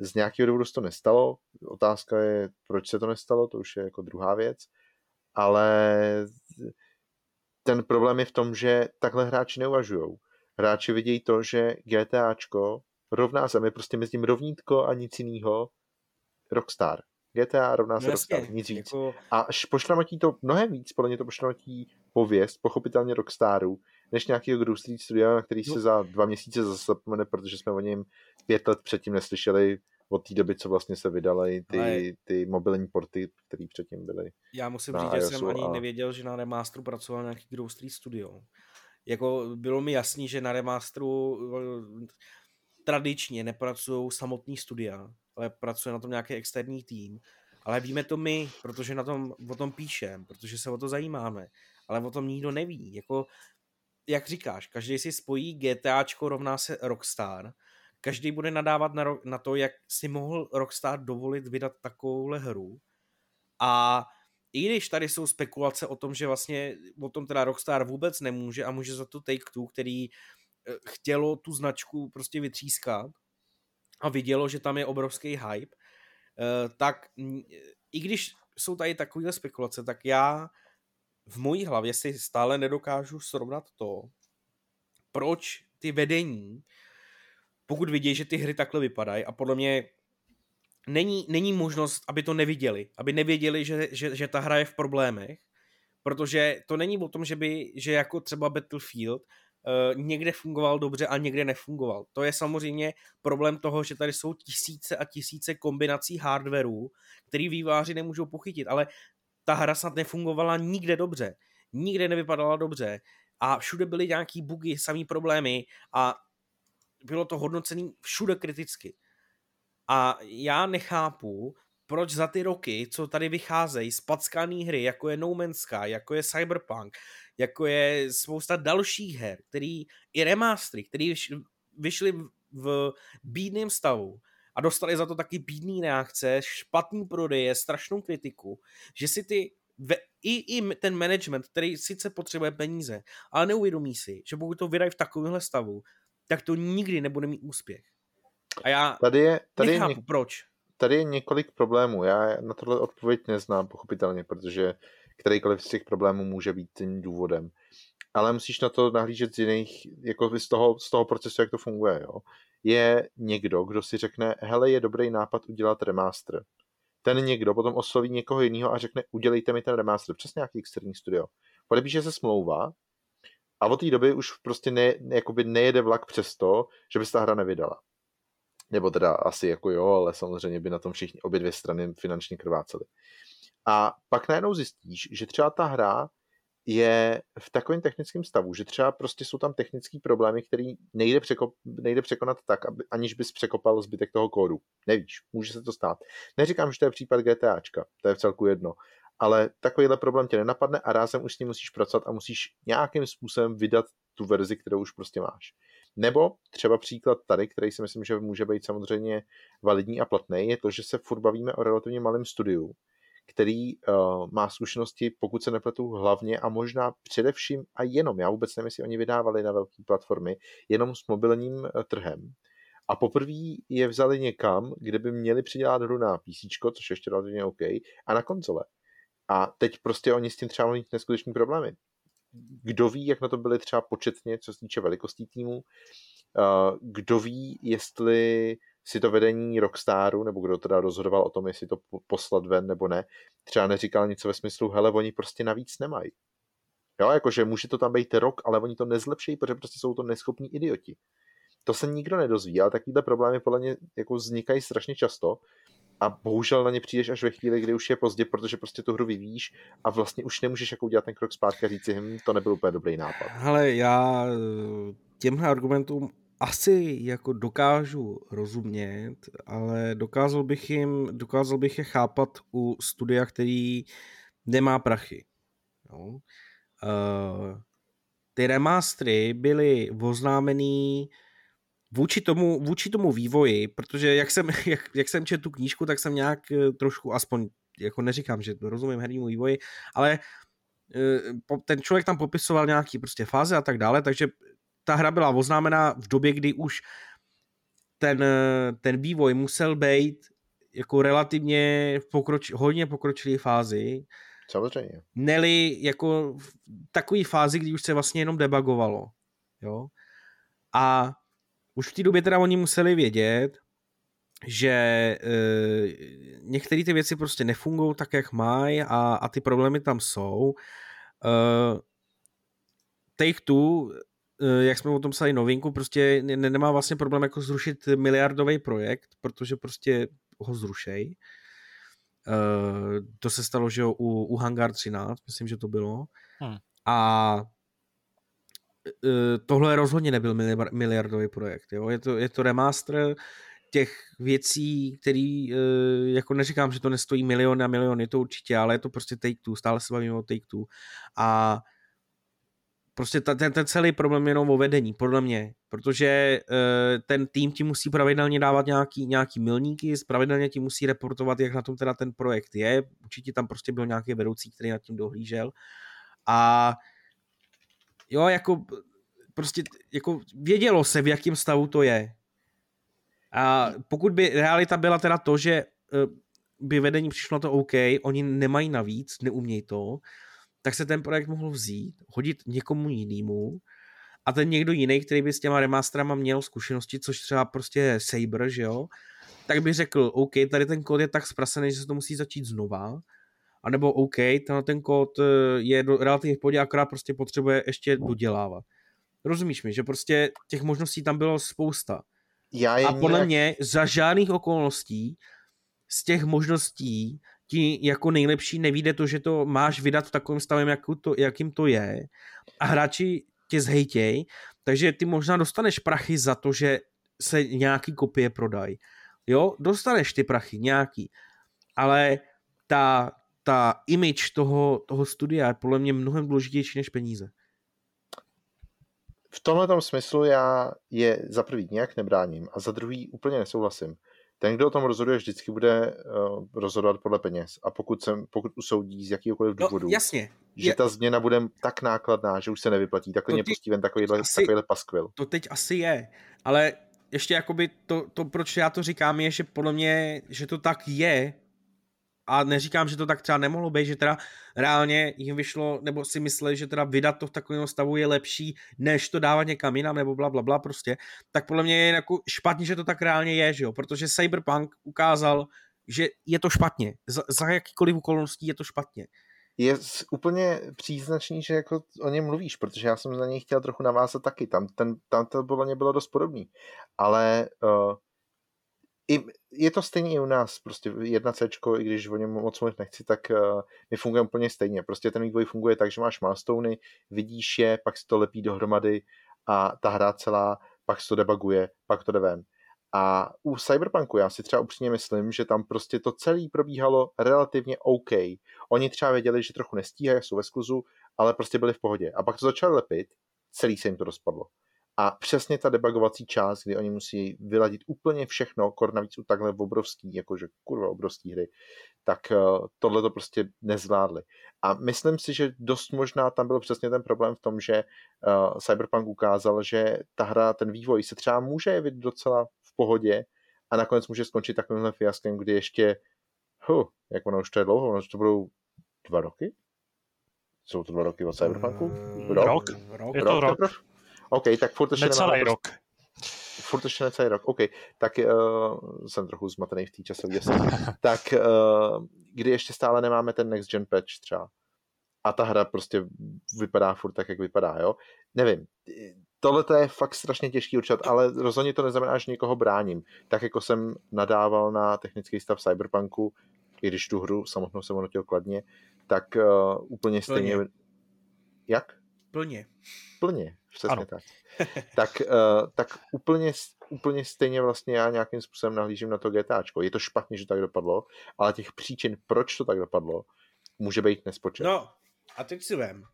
Z nějakého důvodu se to nestalo. Otázka je, proč se to nestalo, to už je jako druhá věc. Ale ten problém je v tom, že takhle hráči neuvažují. Hráči vidějí to, že GTAčko rovná se, my prostě mezi tím rovnítko a nic jiného Rockstar. GTA rovná se no Rockstar, nic víc. Jako... A pošramatí to mnohem víc, podle mě to pošramatí pověst, pochopitelně Rockstaru, než nějakého Groove Street Studio, na který no. se za dva měsíce zase zapomene, protože jsme o něm pět let předtím neslyšeli od té doby, co vlastně se vydaly ty, ty mobilní porty, které předtím byly. Já musím říct, že jsem ani a... nevěděl, že na remasteru pracoval nějaký Groove Street Studio. Jako bylo mi jasný, že na remasteru eh, tradičně nepracují samotný studia, ale pracuje na tom nějaký externí tým. Ale víme to my, protože na tom, o tom píšem, protože se o to zajímáme. Ale o tom nikdo neví. Jako, jak říkáš, každý si spojí GTAčko rovná se Rockstar. Každý bude nadávat na, na to, jak si mohl Rockstar dovolit vydat takovouhle hru. A i když tady jsou spekulace o tom, že vlastně o tom teda Rockstar vůbec nemůže a může za to Take-Two, který eh, chtělo tu značku prostě vytřískat, a vidělo, že tam je obrovský hype, eh, tak i když jsou tady takovéhle spekulace, tak já v mojí hlavě si stále nedokážu srovnat to, proč ty vedení, pokud vidí, že ty hry takhle vypadají a podle mě není, není možnost, aby to neviděli, aby nevěděli, že, že, že ta hra je v problémech, protože to není o tom, že by, že jako třeba Battlefield uh, někde fungoval dobře a někde nefungoval. To je samozřejmě problém toho, že tady jsou tisíce a tisíce kombinací hardwareů, který výváři nemůžou pochytit, ale ta hra snad nefungovala nikde dobře. Nikde nevypadala dobře a všude byly nějaký bugy, samý problémy a bylo to hodnocené všude kriticky. A já nechápu, proč za ty roky, co tady vycházejí spackaný hry, jako je No Man's Sky, jako je Cyberpunk, jako je spousta dalších her, který i remastery, které vyšly v bídném stavu a dostali za to taky bídný reakce, špatný prodeje, strašnou kritiku, že si ty ve, i, i ten management, který sice potřebuje peníze, ale neuvědomí si, že pokud to vydají v takovémhle stavu, tak to nikdy nebude mít úspěch. A já tady je, tady nechápu, je něk- proč. Tady je několik problémů. Já na tohle odpověď neznám, pochopitelně, protože kterýkoliv z těch problémů může být tím důvodem. Ale musíš na to nahlížet z jiných, jako z toho, z toho procesu, jak to funguje. Jo. Je někdo, kdo si řekne, hele, je dobrý nápad udělat remaster. Ten někdo potom osloví někoho jiného a řekne, udělejte mi ten remaster, přesně nějaký externí studio. Podepíše se smlouva a od té doby už prostě ne, jakoby nejede vlak přesto, že by se ta hra nevydala. Nebo teda asi jako jo, ale samozřejmě by na tom všichni, obě dvě strany finančně krvácely. A pak najednou zjistíš, že třeba ta hra je v takovém technickém stavu, že třeba prostě jsou tam technické problémy, které nejde, překop, nejde překonat tak, aby, aniž bys překopal zbytek toho kódu. Nevíš, může se to stát. Neříkám, že to je případ GTAčka, to je v celku jedno, ale takovýhle problém tě nenapadne a rázem už s tím musíš pracovat a musíš nějakým způsobem vydat tu verzi, kterou už prostě máš. Nebo třeba příklad tady, který si myslím, že může být samozřejmě validní a platný, je to, že se furt bavíme o relativně malém studiu, který uh, má zkušenosti, pokud se nepletu, hlavně a možná především a jenom, já vůbec nevím, jestli oni vydávali na velké platformy, jenom s mobilním uh, trhem. A poprvé je vzali někam, kde by měli přidělat hru na PC, což je ještě relativně OK, a na konzole. A teď prostě oni s tím třeba mají neskutečný problémy. Kdo ví, jak na to byli třeba početně, co se týče velikostí týmu, uh, kdo ví, jestli si to vedení Rockstaru, nebo kdo teda rozhodoval o tom, jestli to poslat ven nebo ne, třeba neříkal něco ve smyslu, hele, oni prostě navíc nemají. Jo, jakože může to tam být rok, ale oni to nezlepší, protože prostě jsou to neschopní idioti. To se nikdo nedozví, ale takovýhle problémy podle mě jako vznikají strašně často a bohužel na ně přijdeš až ve chvíli, kdy už je pozdě, protože prostě tu hru vyvíjíš a vlastně už nemůžeš jako udělat ten krok zpátky a říct si, hm, to nebyl úplně dobrý nápad. Ale já eh, těmhle argumentům asi jako dokážu rozumět, ale dokázal bych jim, dokázal bych je chápat u studia, který nemá prachy. No. Uh, ty remastery byly oznámený vůči tomu, vůči tomu vývoji, protože jak jsem, jak, jak jsem četl tu knížku, tak jsem nějak eh, trošku aspoň, jako neříkám, že rozumím hernímu vývoji, ale eh, ten člověk tam popisoval nějaký prostě fáze a tak dále, takže ta hra byla oznámena v době, kdy už ten, ten vývoj musel být jako relativně v pokroč, hodně pokročilé fázi. Samozřejmě. Neli jako v takové fázi, kdy už se vlastně jenom debugovalo. Jo? A už v té době teda oni museli vědět, že e, některé ty věci prostě nefungují tak, jak mají a, a ty problémy tam jsou. E, Take Two, e, jak jsme o tom psali novinku, prostě ne, nemá vlastně problém jako zrušit miliardový projekt, protože prostě ho zrušej. E, to se stalo, že jo, u, u Hangar 13, myslím, že to bylo. Hmm. A tohle rozhodně nebyl miliardový projekt. Jo? Je, to, je to remaster, těch věcí, který, eh, jako neříkám, že to nestojí miliony a miliony, to určitě, ale je to prostě Take Two, stále se bavíme o Take Two. A prostě ten, ten celý problém je jenom o vedení, podle mě, protože uh, ten tým ti musí pravidelně dávat nějaký, nějaký milníky, pravidelně ti musí reportovat, jak na tom teda ten projekt je, určitě tam prostě byl nějaký vedoucí, který nad tím dohlížel a jo, jako prostě jako vědělo se, v jakém stavu to je. A pokud by realita byla teda to, že eh, by vedení přišlo na to OK, oni nemají navíc, neumějí to, tak se ten projekt mohl vzít, hodit někomu jinému a ten někdo jiný, který by s těma remasterama měl zkušenosti, což třeba prostě Saber, že jo, tak by řekl, OK, tady ten kód je tak zprasený, že se to musí začít znova, a nebo OK, ten, ten kód eh, je relativně v podě, akorát prostě potřebuje ještě dodělávat. Rozumíš mi, že prostě těch možností tam bylo spousta. Já a podle nějak... mě za žádných okolností z těch možností ti jako nejlepší nevíde to, že to máš vydat v takovém stavě, jak to, jakým to je a hráči tě zhejtěj, takže ty možná dostaneš prachy za to, že se nějaký kopie prodají. Jo, dostaneš ty prachy, nějaký. Ale ta, ta image toho, toho studia je podle mě mnohem důležitější než peníze v tomhle smyslu já je za prvý nějak nebráním a za druhý úplně nesouhlasím. Ten, kdo o tom rozhoduje, vždycky bude uh, rozhodovat podle peněz. A pokud, jsem, pokud usoudí z jakýkoliv no, důvodu, no, jasně. že je... ta změna bude tak nákladná, že už se nevyplatí, tak mě pustí ven takovýhle, asi, takovýhle paskvil. To teď asi je, ale ještě jakoby to, to, proč já to říkám, je, že podle mě, že to tak je, a neříkám, že to tak třeba nemohlo být, že teda reálně jim vyšlo, nebo si mysleli, že teda vydat to v takovém stavu je lepší, než to dávat někam jinam, nebo bla, bla, bla prostě, tak podle mě je jako špatně, že to tak reálně je, že jo, protože Cyberpunk ukázal, že je to špatně, za, za jakýkoliv okolností je to špatně. Je úplně příznačný, že jako o něm mluvíš, protože já jsem na něj chtěl trochu navázat taky, tam, ten, tam to bylo, bylo dost podobný, ale uh, i, je to stejně i u nás, prostě jedna C, i když o něm moc mluvit nechci, tak uh, my fungujeme úplně stejně. Prostě ten vývoj funguje tak, že máš milestony, vidíš je, pak se to lepí dohromady a ta hra celá, pak se to debuguje, pak to jde ven. A u Cyberpunku já si třeba upřímně myslím, že tam prostě to celé probíhalo relativně OK. Oni třeba věděli, že trochu nestíhají, jsou ve skluzu, ale prostě byli v pohodě. A pak to začali lepit, celý se jim to rozpadlo. A přesně ta debugovací část, kdy oni musí vyladit úplně všechno, kor navíc u takhle obrovský, jakože kurva obrovský hry, tak uh, tohle to prostě nezvládli. A myslím si, že dost možná tam byl přesně ten problém v tom, že uh, Cyberpunk ukázal, že ta hra, ten vývoj se třeba může jevit docela v pohodě a nakonec může skončit takovýmhle fiaskem, kdy ještě, huh, jak ono už to je dlouho, ono to budou dva roky? Jsou to dva roky od Cyberpunku? Rok? Rok. rok. Je to rok. rok. OK, tak furt ještě Necelý nemáme... rok. Furt ještě necelý rok, OK. Tak uh, jsem trochu zmatený v té časové Tak uh, kdy ještě stále nemáme ten next gen patch třeba. A ta hra prostě vypadá furt tak, jak vypadá, jo. Nevím, tohle je fakt strašně těžký určit, ale rozhodně to neznamená, že někoho bráním. Tak jako jsem nadával na technický stav Cyberpunku, i když tu hru samotnou jsem hodnotil kladně, tak uh, úplně stejně... Plně. Jak? Plně. Plně, přesně ano. tak. tak, uh, tak úplně, úplně stejně vlastně já nějakým způsobem nahlížím na to GTAčko. Je to špatně, že tak dopadlo, ale těch příčin, proč to tak dopadlo, může být nespočet. No, a teď si vem,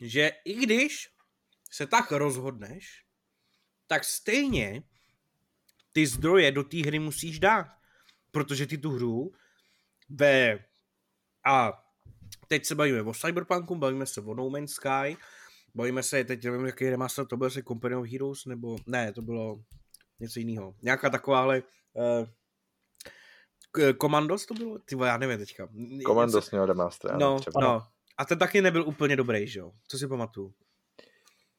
že i když se tak rozhodneš, tak stejně ty zdroje do té hry musíš dát. Protože ty tu hru ve... A teď se bavíme o Cyberpunku, bavíme se o No Man's Sky, Bojíme se, teď nevím, jaký remaster to byl, jestli Company of Heroes, nebo ne, to bylo něco jiného. Nějaká takováhle uh, Commandos to bylo? Ty já nevím teďka. Commandos měl remaster, no, třeba. no. A ten taky nebyl úplně dobrý, že jo? Co si pamatuju.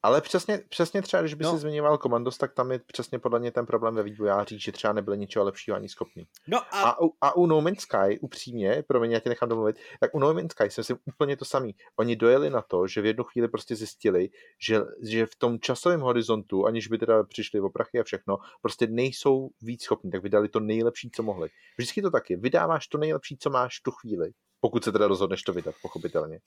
Ale přesně, přesně třeba, když by no. si zmiňoval Commandos, tak tam je přesně podle mě ten problém ve vývojářích, že třeba nebyli ničeho lepšího ani schopný. No a... A, u, a u No Man's Sky, upřímně, mě, já tě nechám domluvit, tak u No Man's Sky jsem si úplně to samý. Oni dojeli na to, že v jednu chvíli prostě zjistili, že, že v tom časovém horizontu, aniž by teda přišli o prachy a všechno, prostě nejsou víc schopní, tak vydali to nejlepší, co mohli. Vždycky to taky. Vydáváš to nejlepší, co máš tu chvíli, pokud se teda rozhodneš to vydat, pochopitelně.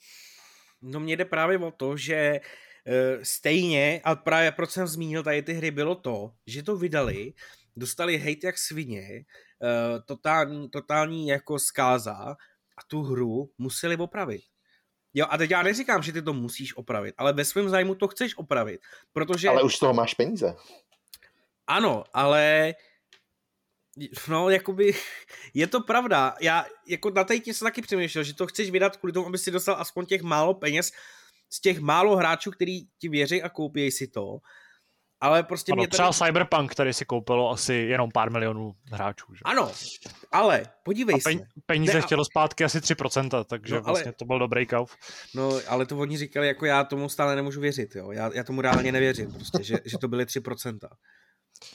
No mně jde právě o to, že Eh, stejně, a právě proč jsem zmínil tady ty hry, bylo to, že to vydali, dostali hate jak svině, eh, totální, totální jako zkáza a tu hru museli opravit. Jo, a teď já neříkám, že ty to musíš opravit, ale ve svém zájmu to chceš opravit, protože... Ale už z toho máš peníze. Ano, ale No, jakoby, je to pravda. Já jako na té jsem taky přemýšlel, že to chceš vydat kvůli tomu, aby si dostal aspoň těch málo peněz, z těch málo hráčů, který ti věří a koupí si to, ale prostě ano, mě tady... třeba Cyberpunk, který si koupilo asi jenom pár milionů hráčů. Že? Ano, ale podívej a se. Peníze ne, chtělo zpátky asi 3%, takže no, ale... vlastně to byl dobrý kauf. No, ale to oni říkali, jako já tomu stále nemůžu věřit, jo. Já, já tomu reálně nevěřím, prostě, že, že to byly 3%.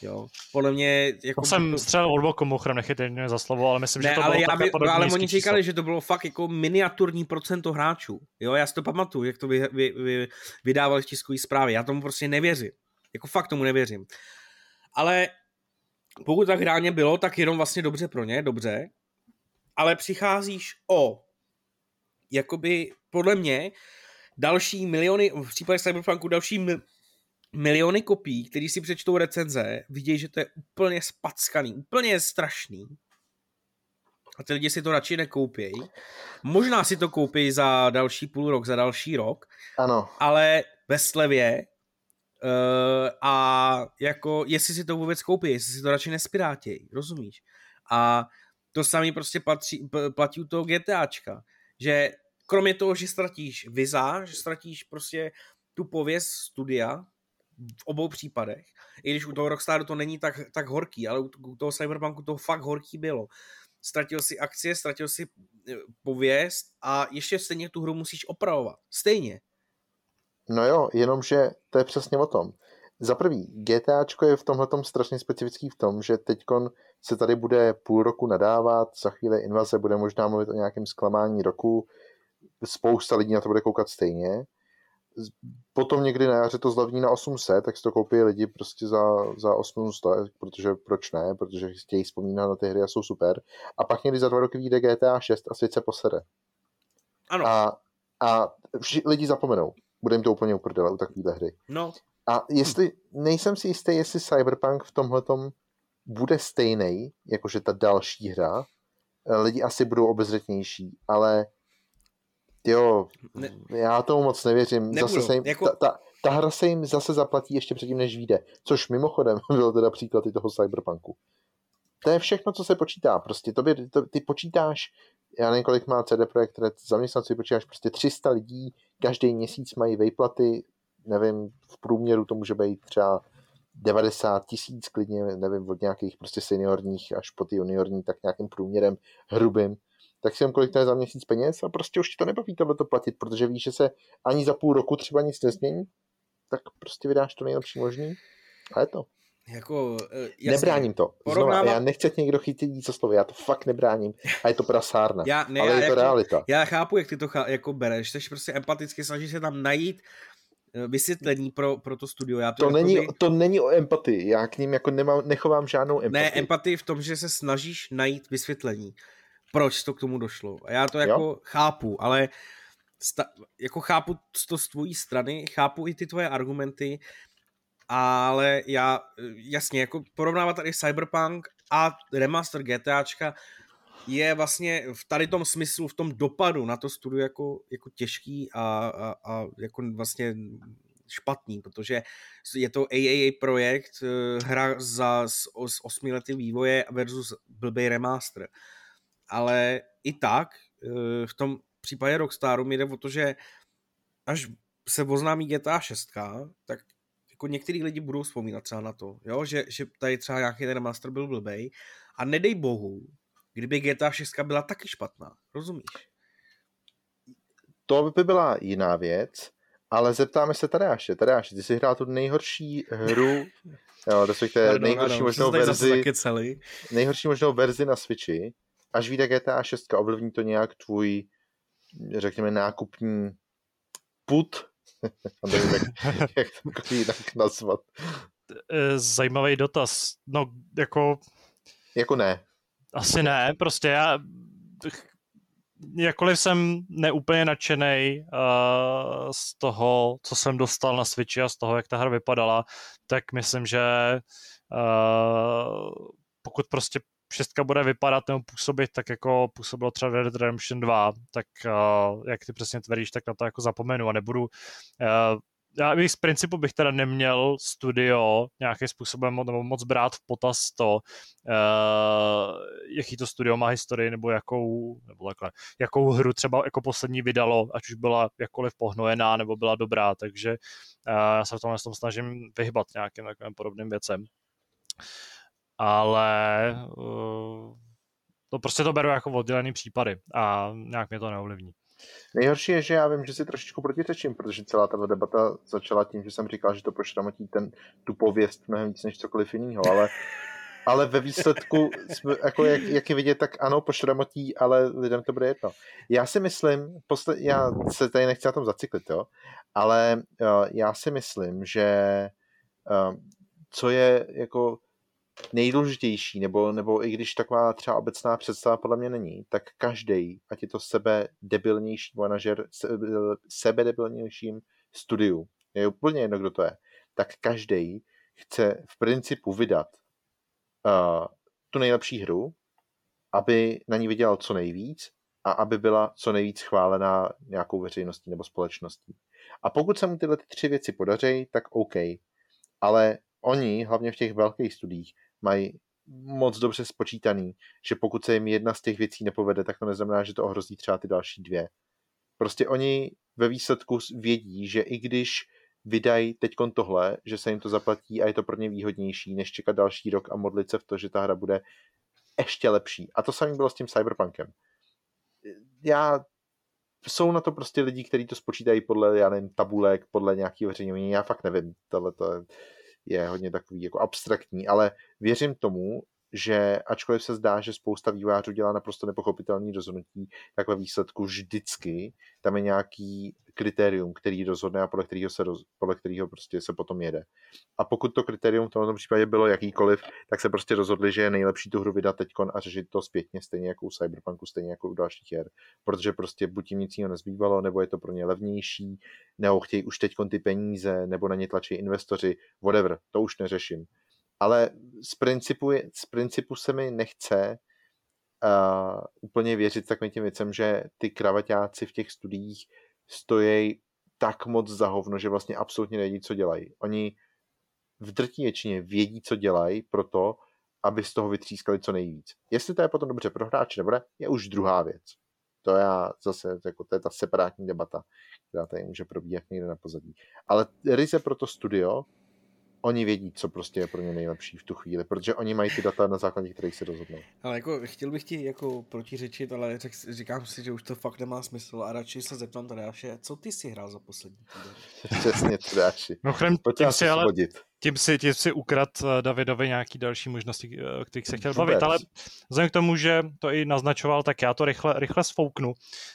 Jo. Podle mě... Jako... To jsem střelil od boku, mimochodem nechytej mě za slovo, ale myslím, ne, že to ale bylo já by, no, ale oni říkali, že to bylo fakt jako miniaturní procento hráčů. Jo, já si to pamatuju, jak to vy, vy, vy, vydávali v tiskové zprávy. Já tomu prostě nevěřím. Jako fakt tomu nevěřím. Ale pokud tak reálně bylo, tak jenom vlastně dobře pro ně, dobře. Ale přicházíš o jakoby podle mě další miliony, v případě Cyberpunku další miliony kopií, který si přečtou recenze, vidějí, že to je úplně spackaný, úplně strašný. A ty lidi si to radši nekoupějí. Možná si to koupí za další půl rok, za další rok. Ano. Ale ve slevě uh, a jako jestli si to vůbec koupí, jestli si to radši nespirátějí, rozumíš? A to samé prostě platí, platí u toho GTAčka, že kromě toho, že ztratíš viza, že ztratíš prostě tu pověst studia, v obou případech. I když u toho Rockstaru to není tak, tak horký, ale u toho Cyberpunku to fakt horký bylo. Ztratil si akcie, ztratil si eh, pověst a ještě stejně tu hru musíš opravovat. Stejně. No jo, jenomže to je přesně o tom. Za prvý, GTAčko je v tomhle strašně specifický v tom, že teď se tady bude půl roku nadávat, za chvíli invaze bude možná mluvit o nějakém zklamání roku, spousta lidí na to bude koukat stejně potom někdy na jaře to zlevní na 800, tak si to koupí lidi prostě za, za 800, protože proč ne, protože chtějí vzpomínat na ty hry a jsou super. A pak někdy za dva roky vyjde GTA 6 a svět se posede. Ano. A, a vši, lidi zapomenou. Bude jim to úplně uprdele u takovéhle hry. No. A jestli, nejsem si jistý, jestli Cyberpunk v tomhletom bude stejný, jakože ta další hra, lidi asi budou obezřetnější, ale Jo, ne, já tomu moc nevěřím. Nebudu, zase se jim, jako... ta, ta, ta hra se jim zase zaplatí ještě předtím, než vyjde. Což mimochodem byl teda příklad i toho Cyberpunku. To je všechno, co se počítá. Prostě tobě, to, ty počítáš, já nevím, kolik má CD Projekt Red zaměstnanců, počítáš prostě 300 lidí, každý měsíc mají vejplaty, nevím, v průměru to může být třeba 90 tisíc klidně, nevím, od nějakých prostě seniorních až po ty juniorní, tak nějakým průměrem hrubým tak si jen kolik to je za měsíc peněz a prostě už ti to nebaví tohle to platit, protože víš, že se ani za půl roku třeba nic nezmění, tak prostě vydáš to nejlepší možný a je to. Jako, uh, jasně, nebráním to. Porovnávat... Znova, já nechci někdo chytit co slovo, já to fakt nebráním a je to prasárna, já, ne, ale já, je to realita. Já chápu, jak ty to chá, jako bereš, jsi prostě empaticky, snažíš se tam najít eh, vysvětlení pro, pro to studio. Já to, to, není, by... to není o empatii, já k ním jako nemám, nechovám žádnou empatii. Ne, empatii v tom, že se snažíš najít vysvětlení proč to k tomu došlo. A já to jako jo. chápu, ale sta, jako chápu to z tvojí strany, chápu i ty tvoje argumenty, ale já, jasně, jako porovnávat tady Cyberpunk a remaster GTAčka je vlastně v tady tom smyslu, v tom dopadu na to studio jako, jako těžký a, a, a jako vlastně špatný, protože je to AAA projekt, eh, hra za, s, s osmiletým vývoje versus blbý remaster ale i tak eh, v tom případě Rockstaru mi jde o to, že až se oznámí GTA 6, tak jako některý lidi budou vzpomínat třeba na to, jo? Že, že tady třeba nějaký ten remaster byl blbej a nedej bohu, kdyby GTA 6 byla taky špatná, rozumíš? To by byla jiná věc, ale zeptáme se Tadeáše. Tadeáše, ty jsi hrál tu nejhorší hru, jo, respektive nejhorší ano, možnou verzi, nejhorší možnou verzi na Switchi, až vyjde GTA 6, ovlivní to nějak tvůj, řekněme, nákupní put, nevím, jak, jak to jinak nazvat. Eh, zajímavý dotaz. No, jako... Jako ne. Asi ne, prostě já jakkoliv jsem neúplně nadšený uh, z toho, co jsem dostal na Switchi a z toho, jak ta hra vypadala, tak myslím, že uh, pokud prostě šestka bude vypadat nebo působit tak, jako působilo třeba Red Dead Redemption 2, tak uh, jak ty přesně tvrdíš, tak na to jako zapomenu a nebudu uh, já bych z principu bych teda neměl studio nějakým způsobem nebo moc brát v potaz to, uh, jaký to studio má historii, nebo jakou, nebo takhle, jakou hru třeba jako poslední vydalo, ať už byla jakkoliv pohnojená, nebo byla dobrá, takže uh, já se v tomhle tom snažím vyhbat nějakým takovým podobným věcem. Ale uh, to prostě to beru jako oddělený případy a nějak mě to neovlivní. Nejhorší je, že já vím, že si trošičku protiřečím, protože celá ta debata začala tím, že jsem říkal, že to pošramotí ten, tu pověst mnohem víc než cokoliv jiného, ale, ale ve výsledku, jsme, jako jak, jak je vidět, tak ano, pošramotí, ale lidem to bude jedno. Já si myslím, posle, já se tady nechci na tom zacyklit, jo, ale uh, já si myslím, že uh, co je jako nejdůležitější, nebo, nebo i když taková třeba obecná představa podle mě není, tak každý, ať je to sebe debilnější manažer, sebe debilnějším studiu, je úplně jedno, kdo to je, tak každý chce v principu vydat uh, tu nejlepší hru, aby na ní vydělal co nejvíc a aby byla co nejvíc chválená nějakou veřejností nebo společností. A pokud se mu tyhle ty tři věci podaří, tak OK. Ale oni, hlavně v těch velkých studiích, mají moc dobře spočítaný, že pokud se jim jedna z těch věcí nepovede, tak to neznamená, že to ohrozí třeba ty další dvě. Prostě oni ve výsledku vědí, že i když vydají teď tohle, že se jim to zaplatí a je to pro ně výhodnější, než čekat další rok a modlit se v to, že ta hra bude ještě lepší. A to samé bylo s tím Cyberpunkem. Já jsou na to prostě lidi, kteří to spočítají podle, já nevím, tabulek, podle nějakého veřejného, já fakt nevím, tohle to je je hodně takový jako abstraktní, ale věřím tomu, že ačkoliv se zdá, že spousta vývářů dělá naprosto nepochopitelný rozhodnutí, tak ve výsledku vždycky tam je nějaký kritérium, který rozhodne a podle kterého, se roz, podle kterého prostě se potom jede. A pokud to kritérium v tomto případě bylo jakýkoliv, tak se prostě rozhodli, že je nejlepší tu hru vydat teď a řešit to zpětně, stejně jako u Cyberpunku, stejně jako u dalších her. Protože prostě buď jim nic jiného nezbývalo, nebo je to pro ně levnější, nebo chtějí už teď ty peníze, nebo na ně tlačí investoři, whatever, to už neřeším ale z principu, z principu se mi nechce uh, úplně věřit takovým těm věcem, že ty kravaťáci v těch studiích stojí tak moc za hovno, že vlastně absolutně nevědí, co dělají. Oni v drtí většině vědí, co dělají proto, aby z toho vytřískali co nejvíc. Jestli to je potom dobře pro hráče nebo ne, je už druhá věc. To já zase, jako, to je ta separátní debata, která tady může probíhat někde na pozadí. Ale ryze pro to studio oni vědí, co prostě je pro ně nejlepší v tu chvíli, protože oni mají ty data, na základě kterých se rozhodnou. Ale jako chtěl bych ti jako protiřečit, ale řek, říkám si, že už to fakt nemá smysl a radši se zeptám Tadáše, co ty si hrál za poslední týden? Přesně, Tadáši. No chrem, tím si ale, tím si, tím si ukrad eh, Davidovi nějaký další možnosti, o eh, kterých se chtěl bavit, ale vzhledem k tomu, že to i naznačoval, tak já to rychle, rychle sfouknu.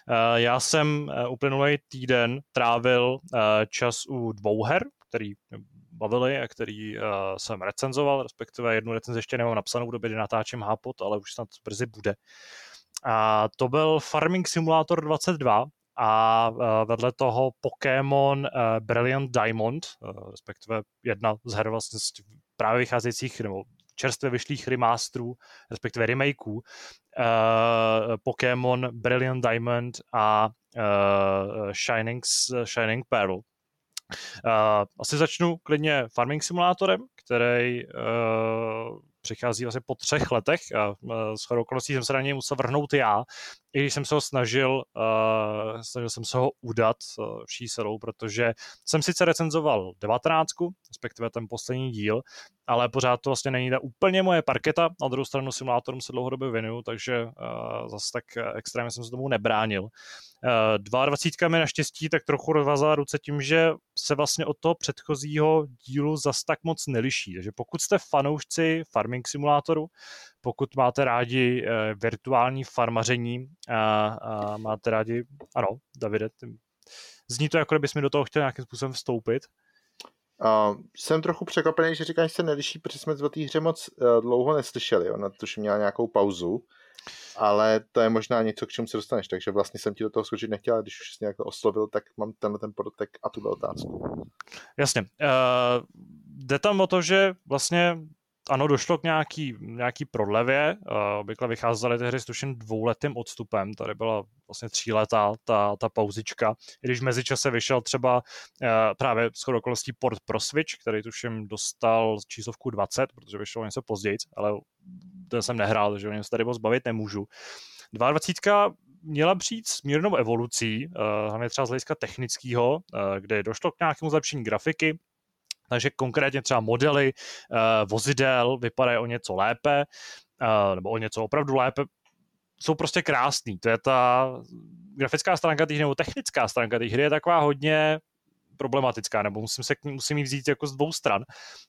Eh, já jsem uplynulý týden trávil čas u dvou her, který bavili a který uh, jsem recenzoval, respektive jednu recenzi ještě nemám napsanou v době, kdy natáčím Hápot, ale už snad brzy bude. A to byl Farming Simulator 22 a uh, vedle toho Pokémon uh, Brilliant Diamond, respektive jedna z her vlastně z právě vycházejících nebo čerstvě vyšlých remasterů, respektive remakeů, Pokémon Brilliant Diamond a Shining, Shining Pearl. Asi začnu klidně Farming Simulatorem, který uh, přichází vlastně po třech letech a s okolností jsem se na něj musel vrhnout já, i když jsem se ho snažil, uh, snažil jsem se ho udat uh, vší protože jsem sice recenzoval 19, respektive ten poslední díl, ale pořád to vlastně není ta úplně moje parketa, na druhou stranu simulátorům se dlouhodobě věnuju, takže uh, zase tak extrémně jsem se tomu nebránil. 22 mi naštěstí tak trochu rozvazala ruce tím, že se vlastně od toho předchozího dílu zas tak moc neliší. Takže pokud jste fanoušci farming simulátoru, pokud máte rádi uh, virtuální farmaření a, a máte rádi, ano, Davide, ty, zní to jako kdybys mi do toho chtěl nějakým způsobem vstoupit. Uh, jsem trochu překvapený, že říkáš, že se neliší, protože jsme o té hře moc uh, dlouho neslyšeli. Ona tuž měla nějakou pauzu, ale to je možná něco, k čemu se dostaneš, takže vlastně jsem ti do toho skočit nechtěl, ale když už jsi nějak oslovil, tak mám tenhle ten protek a tuhle otázku. Jasně. Uh, jde tam o to, že vlastně ano, došlo k nějaký, nějaký prodlevě. Uh, obvykle vycházely ty hry s tuším dvouletým odstupem. Tady byla vlastně tříletá ta, ta pauzička. I když v mezičase vyšel třeba uh, právě s okolností port pro Switch, který tuším dostal číslovku 20, protože vyšlo něco později, ale ten jsem nehrál, takže o něm se tady moc bavit nemůžu. 22 měla přijít s mírnou evolucí, uh, hlavně třeba z hlediska technického, kde došlo k nějakému zlepšení grafiky, takže konkrétně třeba modely uh, vozidel vypadají o něco lépe, uh, nebo o něco opravdu lépe, jsou prostě krásný. To je ta grafická stránka té nebo technická stránka té hry je taková hodně problematická, nebo musím se musím ji vzít jako z dvou stran.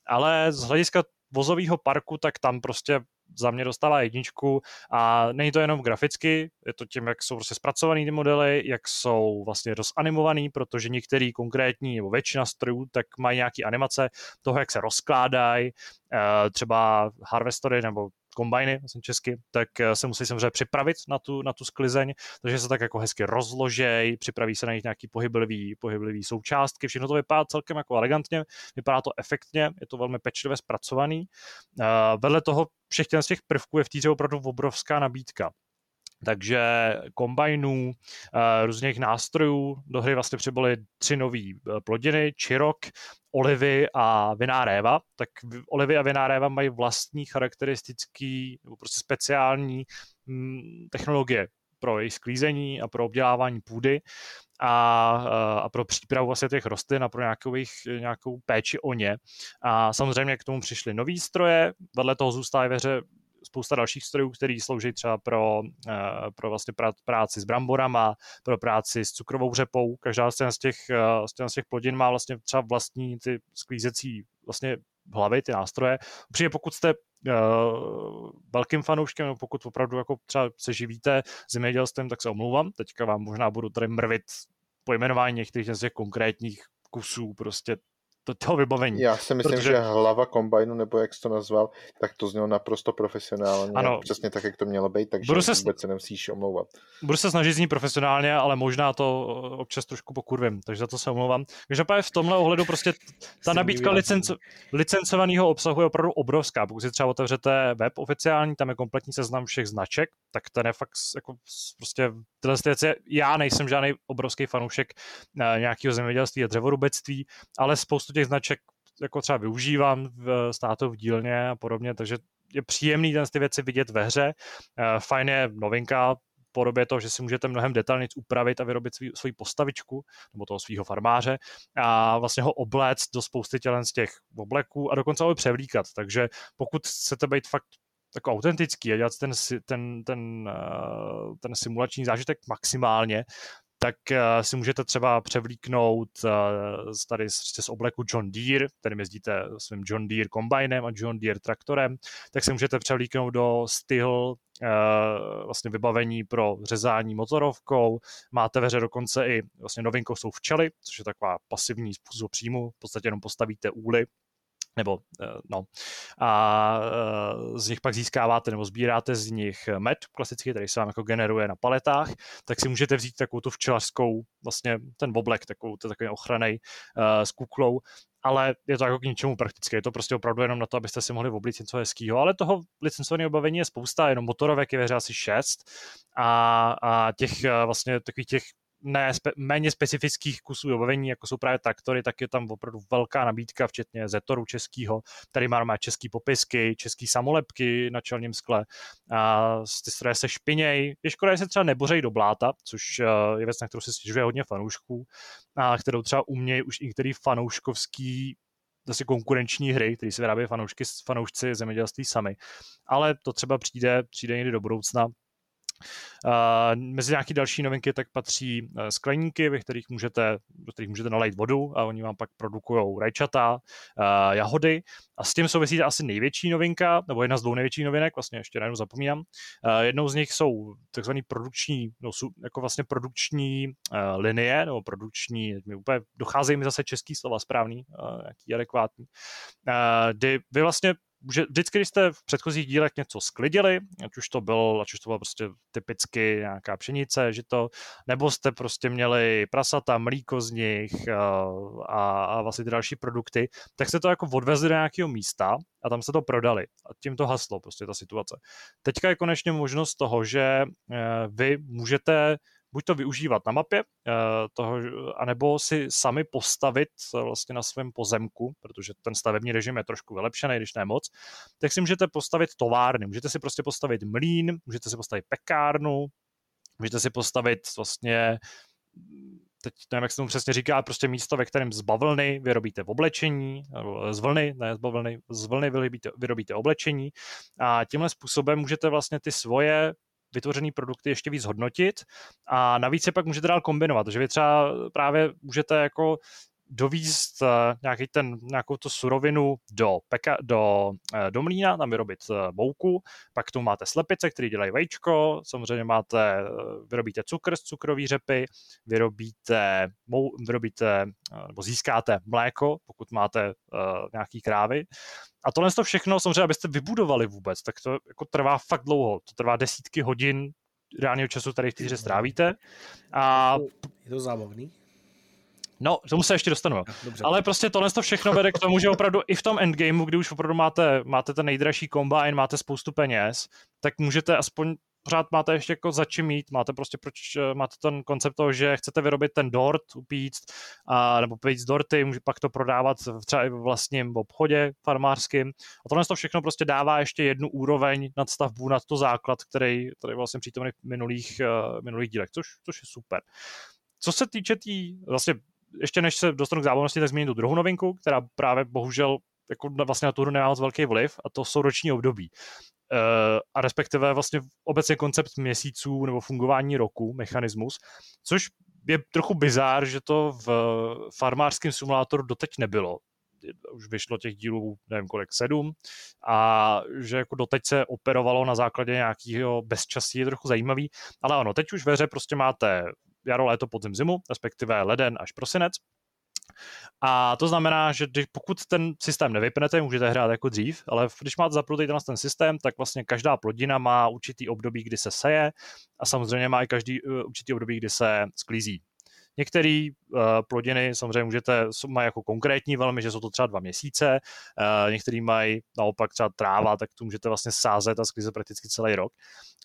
Ale z hlediska vozového parku, tak tam prostě za mě dostává jedničku. A není to jenom graficky, je to tím, jak jsou prostě zpracovaný ty modely, jak jsou vlastně rozanimovaný, protože některý konkrétní nebo většina strojů tak mají nějaký animace toho, jak se rozkládají, eh, třeba harvestory nebo kombajny, vlastně česky, tak eh, se musí samozřejmě připravit na tu, na tu sklizeň, takže se tak jako hezky rozložej, připraví se na nich nějaký pohyblivý, pohyblivý součástky, všechno to vypadá celkem jako elegantně, vypadá to efektně, je to velmi pečlivě zpracovaný. Uh, vedle toho všech těch prvků je v týře opravdu obrovská nabídka. Takže kombajnů, eh, různých nástrojů, do hry vlastně přibyly tři nové plodiny, čirok, olivy a viná réva, tak olivy a viná réva mají vlastní charakteristický nebo prostě speciální hm, technologie pro jejich sklízení a pro obdělávání půdy a, a pro přípravu vlastně těch rostlin a pro nějakou, jejich, nějakou péči o ně. A samozřejmě k tomu přišly nový stroje, vedle toho zůstává ve hře spousta dalších strojů, které slouží třeba pro, eh, pro vlastně práci s bramborama, pro práci s cukrovou řepou. Každá z těch, z těch plodin má vlastně třeba vlastní ty sklízecí vlastně hlavy, ty nástroje. Přijde pokud jste uh, velkým fanouškem, nebo pokud opravdu jako třeba se živíte zemědělstvím, tak se omlouvám. Teďka vám možná budu tady mrvit pojmenování některých z těch konkrétních kusů prostě to, toho vybavení. Já si myslím, protože... že hlava kombajnu, nebo jak jsi to nazval, tak to znělo naprosto profesionálně. Ano. Přesně tak, jak to mělo být, takže budu se, vůbec se nemusíš omlouvat. Budu se snažit znít profesionálně, ale možná to občas trošku pokurvím, takže za to se omlouvám. Takže v tomhle ohledu prostě ta nabídka licenco, licencovaného obsahu je opravdu obrovská. Pokud si třeba otevřete web oficiální, tam je kompletní seznam všech značek, tak ten je fakt jako prostě tyhle věci. Já nejsem žádný obrovský fanoušek eh, nějakého zemědělství a dřevorubectví, ale spoustu těch značek jako třeba využívám v státu v dílně a podobně, takže je příjemný ten ty věci vidět ve hře. Eh, fajn je novinka, podobě toho, že si můžete mnohem detailně upravit a vyrobit svý, svoji postavičku nebo toho svého farmáře a vlastně ho obléct do spousty tělen z těch obleků a dokonce ho převlíkat. Takže pokud chcete být fakt jako autentický a dělat ten, ten, ten, eh, ten simulační zážitek maximálně, tak uh, si můžete třeba převlíknout uh, tady z, obleku John Deere, kterým jezdíte svým John Deere kombajnem a John Deere traktorem, tak si můžete převlíknout do styl uh, vlastně vybavení pro řezání motorovkou. Máte ve hře dokonce i vlastně novinkou jsou včely, což je taková pasivní způsob příjmu. V podstatě jenom postavíte úly nebo eh, no, a eh, z nich pak získáváte nebo sbíráte z nich med klasický, který se vám jako generuje na paletách, tak si můžete vzít takovou tu včelařskou, vlastně ten oblek, takovou, to takový ochranej uh, s kuklou, ale je to jako k ničemu praktické. Je to prostě opravdu jenom na to, abyste si mohli oblíct něco hezkého. Ale toho licencovaného obavení je spousta, jenom motorovek je ve asi šest a, a těch vlastně takových těch ne, spe, méně specifických kusů vybavení, jako jsou právě traktory, tak je tam opravdu velká nabídka, včetně Zetoru českého. Tady má, má český popisky, český samolepky na čelním skle. A ty stroje se špiněj. Je škoda, že se třeba nebořej do bláta, což eh, je věc, na kterou se stěžuje hodně fanoušků, a kterou třeba umějí už i některý fanouškovský zase konkurenční hry, které se vyrábí fanoušky, fanoušci zemědělství sami. Ale to třeba přijde, přijde někdy do budoucna, mezi nějaké další novinky tak patří uh, skleníky, ve kterých můžete, do kterých můžete nalejt vodu a oni vám pak produkují rajčata, uh, jahody a s tím souvisí asi největší novinka, nebo jedna z dvou největších novinek, vlastně ještě najednou zapomínám. Uh, jednou z nich jsou takzvané produkční, no, jako vlastně produkční linie, nebo produkční, mi úplně docházejí mi zase český slova správný, jaký adekvátní, kdy vy vlastně že vždycky, když jste v předchozích dílech něco sklidili, ať už to byl, ať už to bylo prostě typicky nějaká pšenice, že to, nebo jste prostě měli prasata, mlíko z nich a, eh, a, a vlastně ty další produkty, tak jste to jako odvezli do nějakého místa a tam se to prodali. A tím to haslo prostě ta situace. Teďka je konečně možnost toho, že eh, vy můžete buď to využívat na mapě, eh, toho, anebo si sami postavit eh, vlastně na svém pozemku, protože ten stavební režim je trošku vylepšený, když ne moc, tak si můžete postavit továrny, můžete si prostě postavit mlín, můžete si postavit pekárnu, můžete si postavit vlastně teď nevím, jak se tomu přesně říká, prostě místo, ve kterém z bavlny vyrobíte oblečení, z vlny, ne z bavlny, z vlny vyrobíte, vyrobíte oblečení. A tímhle způsobem můžete vlastně ty svoje vytvořený produkty ještě víc hodnotit. A navíc je pak můžete dál kombinovat, že vy třeba právě můžete jako dovízt uh, nějaký ten, nějakou tu surovinu do, peka, do, uh, do mlína, tam vyrobit uh, mouku, pak tu máte slepice, které dělají vajíčko, samozřejmě máte, vyrobíte cukr z cukrové řepy, vyrobíte, mou, vyrobíte nebo získáte mléko, pokud máte nějaký krávy. A tohle to všechno, samozřejmě, abyste vybudovali vůbec, tak to jako trvá fakt dlouho. To trvá desítky hodin reálného času tady v té hře strávíte. A... Je to zábavný? No, tomu se ještě dostanu. Dobře. Ale prostě tohle to všechno vede k tomu, že opravdu i v tom endgameu, kdy už opravdu máte, máte ten nejdražší combine, máte spoustu peněz, tak můžete aspoň pořád máte ještě jako za čím mít, máte prostě proč, eh, máte ten koncept toho, že chcete vyrobit ten dort, upíct, a, nebo pít dorty, může pak to prodávat třeba i v vlastním obchodě farmářským. A tohle to všechno prostě dává ještě jednu úroveň nad stavbu, nad to základ, který, který vlastně přítomný v minulých, uh, minulých dílech, což, což je super. Co se týče té, tý, vlastně ještě než se dostanu k zábavnosti, tak zmíním tu druhou novinku, která právě bohužel jako vlastně na tu hru nemá moc velký vliv a to jsou roční období. Uh, a respektive vlastně obecně koncept měsíců nebo fungování roku, mechanismus, což je trochu bizár, že to v farmářském simulátoru doteď nebylo. Už vyšlo těch dílů, nevím kolik, sedm, a že jako doteď se operovalo na základě nějakého bezčasí, je trochu zajímavý, ale ano, teď už ve hře prostě máte jaro, léto, podzim, zimu, respektive leden až prosinec. A to znamená, že když, pokud ten systém nevypnete, můžete hrát jako dřív, ale když máte zapnutý ten, systém, tak vlastně každá plodina má určitý období, kdy se seje a samozřejmě má i každý uh, určitý období, kdy se sklízí. Některé uh, plodiny samozřejmě můžete, mají jako konkrétní velmi, že jsou to třeba dva měsíce, uh, mají naopak třeba tráva, tak tu můžete vlastně sázet a sklízet prakticky celý rok.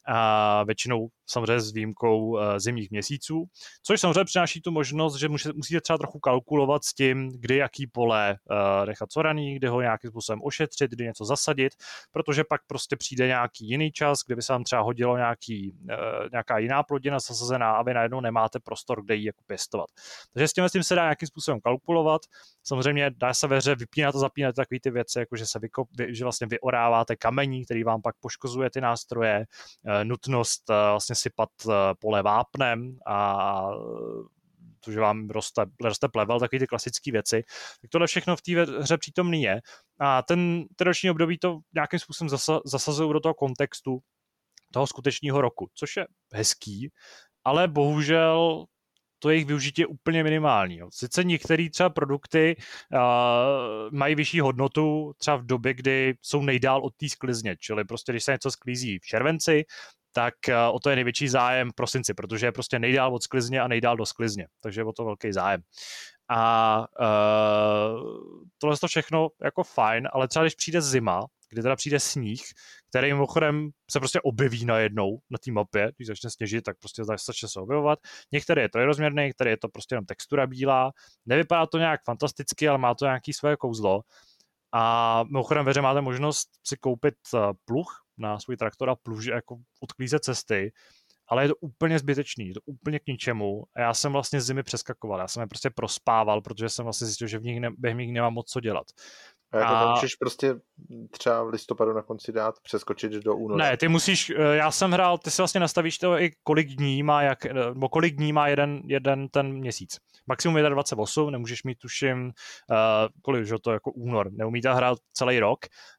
A většinou samozřejmě s výjimkou eh, zimních měsíců, což samozřejmě přináší tu možnost, že musíte třeba trochu kalkulovat s tím, kdy jaký pole eh, nechat coraný, kdy ho nějakým způsobem ošetřit, kdy něco zasadit, protože pak prostě přijde nějaký jiný čas, kdyby se vám třeba hodilo nějaký, eh, nějaká jiná plodina zasazená a vy najednou nemáte prostor, kde ji jako pěstovat. Takže s tím, s tím se dá nějakým způsobem kalkulovat. Samozřejmě dá se ve hře vypínat a zapínat takové ty věci, jako že se vykop, že vlastně vyoráváte kamení, který vám pak poškozuje ty nástroje, Eh, nutnost eh, vlastně sypat eh, pole vápnem a to, že vám roste, roste plevel, takové ty klasické věci. Tak tohle všechno v té hře přítomný je. A ten, ten roční období to nějakým způsobem zasa, zasazují do toho kontextu toho skutečného roku, což je hezký, ale bohužel to jejich využití je úplně minimální. Jo. Sice některé třeba produkty uh, mají vyšší hodnotu třeba v době, kdy jsou nejdál od té sklizně, čili prostě když se něco sklízí v červenci, tak o to je největší zájem v prosinci, protože je prostě nejdál od sklizně a nejdál do sklizně, takže je o to velký zájem. A uh, tohle to všechno jako fajn, ale třeba když přijde zima, kdy teda přijde sníh, který mimochodem se prostě objeví najednou na té mapě, když začne sněžit, tak prostě začne se objevovat. Některý je trojrozměrný, některý je to prostě jenom textura bílá. Nevypadá to nějak fantasticky, ale má to nějaký své kouzlo. A mimochodem ve máte možnost si koupit eh, pluh na svůj traktor a pluh, jako odklízet cesty, ale je to úplně zbytečný, je to úplně k ničemu. A já jsem vlastně zimy přeskakoval, já jsem je prostě prospával, protože jsem vlastně zjistil, že v nich ne, během nich nemám moc co dělat. A jako a... můžeš prostě třeba v listopadu na konci dát, přeskočit do února. Ne, ty musíš, eh, já jsem hrál, ty si vlastně nastavíš to i kolik dní má, jak, eh, nebo kolik dní má jeden, jeden ten měsíc. Maximum je 28, nemůžeš mít tuším, uh, kolik, že to jako únor, neumíte hrát celý rok,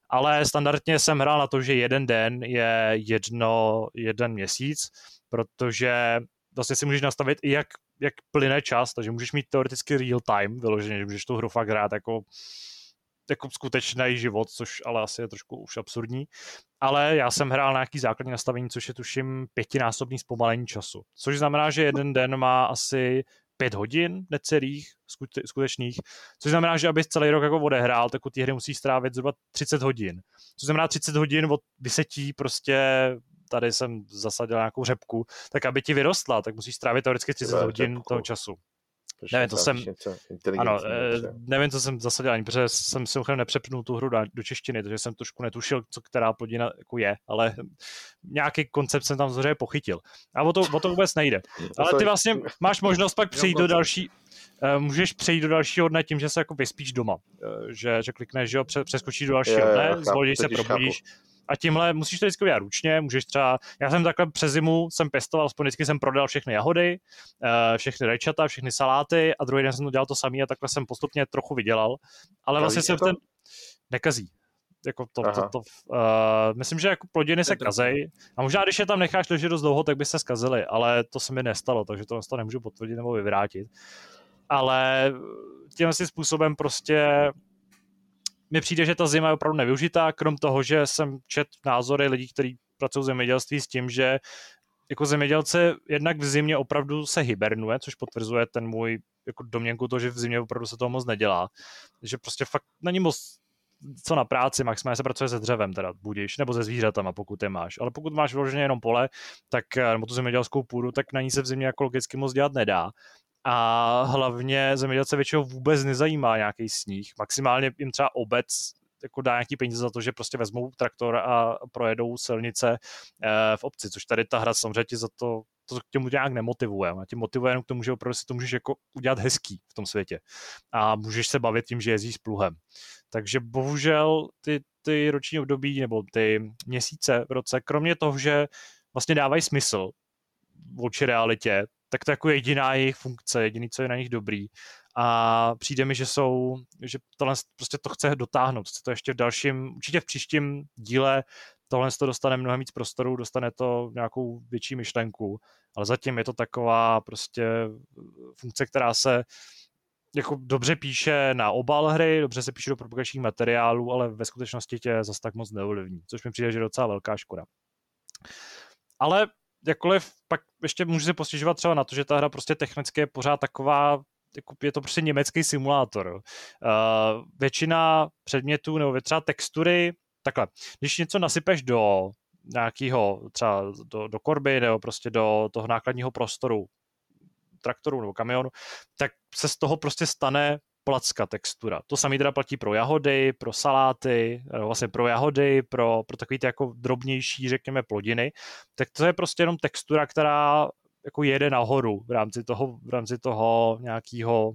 ale standardně jsem hrál na to, že jeden den je jedno, jeden měsíc, protože vlastně si můžeš nastavit i jak, jak plyne čas, takže můžeš mít teoreticky real time vyloženě, že můžeš tu hru fakt hrát jako jako skutečný život, což ale asi je trošku už absurdní. Ale já jsem hrál na nějaký základní nastavení, což je tuším pětinásobný zpomalení času. Což znamená, že jeden den má asi pět hodin necelých skutečných, což znamená, že abys celý rok jako odehrál, tak u té hry musí strávit zhruba 30 hodin. Což znamená 30 hodin od vysetí prostě tady jsem zasadil nějakou řepku, tak aby ti vyrostla, tak musíš strávit teoreticky 30 hodin toho času. Proč nevím, to jsem, ano, eh, nevím, co jsem zasadil ani, protože jsem si nepřepnul tu hru do, do češtiny, takže jsem trošku netušil, co která plodina jako je, ale nějaký koncept jsem tam zřejmě pochytil. A o to, o to vůbec nejde. Ale ty vlastně máš možnost pak přejít do další, eh, můžeš přejít do dalšího dne tím, že se jako vyspíš doma. Eh, že, že klikneš, že jo, přeskočíš do dalšího dne, zvolíš se, probudíš. Chápu a tímhle musíš to vždycky udělat ručně, můžeš třeba, já jsem takhle přes zimu jsem pestoval, aspoň vždycky jsem prodal všechny jahody, eh, všechny rajčata, všechny saláty a druhý den jsem to dělal to samý a takhle jsem postupně trochu vydělal, ale Kazí vlastně to? ten nekazí. Jako to, to, to, to, uh, myslím, že jako plodiny se kazej a možná, když je tam necháš ležet dost dlouho, tak by se skazily, ale to se mi nestalo, takže to, to nemůžu potvrdit nebo vyvrátit. Ale tím způsobem prostě mi přijde, že ta zima je opravdu nevyužitá, krom toho, že jsem čet názory lidí, kteří pracují v zemědělství s tím, že jako zemědělce jednak v zimě opravdu se hibernuje, což potvrzuje ten můj jako domněnku to, že v zimě opravdu se toho moc nedělá. Že prostě fakt není moc co na práci, maximálně se pracuje se dřevem, teda budíš, nebo se zvířatama, pokud je máš. Ale pokud máš vloženě jenom pole, tak, nebo tu zemědělskou půdu, tak na ní se v zimě jako logicky moc dělat nedá a hlavně zemědělce většinou vůbec nezajímá nějaký sníh. Maximálně jim třeba obec jako dá nějaký peníze za to, že prostě vezmou traktor a projedou silnice eh, v obci, což tady ta hra samozřejmě ti za to to k těmu nějak nemotivuje. A tě motivuje jenom k tomu, že opravdu si to můžeš jako udělat hezký v tom světě. A můžeš se bavit tím, že jezdíš s pluhem. Takže bohužel ty, ty roční období nebo ty měsíce v roce, kromě toho, že vlastně dávají smysl vůči realitě, tak to je jako jediná jejich funkce, jediný, co je na nich dobrý. A přijde mi, že jsou, že tohle prostě to chce dotáhnout, chce to ještě v dalším, určitě v příštím díle tohle to dostane mnohem víc prostoru, dostane to nějakou větší myšlenku, ale zatím je to taková prostě funkce, která se jako dobře píše na obal hry, dobře se píše do propagačních materiálů, ale ve skutečnosti tě zase tak moc neovlivní, což mi přijde, že je docela velká škoda. Ale jakkoliv pak ještě můžu se postěžovat třeba na to, že ta hra prostě technicky je pořád taková, jako je to prostě německý simulátor. Uh, většina předmětů nebo třeba textury, takhle, když něco nasypeš do nějakého třeba do, do korby nebo prostě do toho nákladního prostoru traktoru nebo kamionu, tak se z toho prostě stane placka textura. To samé teda platí pro jahody, pro saláty, vlastně pro jahody, pro, pro takový ty jako drobnější, řekněme, plodiny. Tak to je prostě jenom textura, která jako jede nahoru v rámci toho, v rámci toho nějakého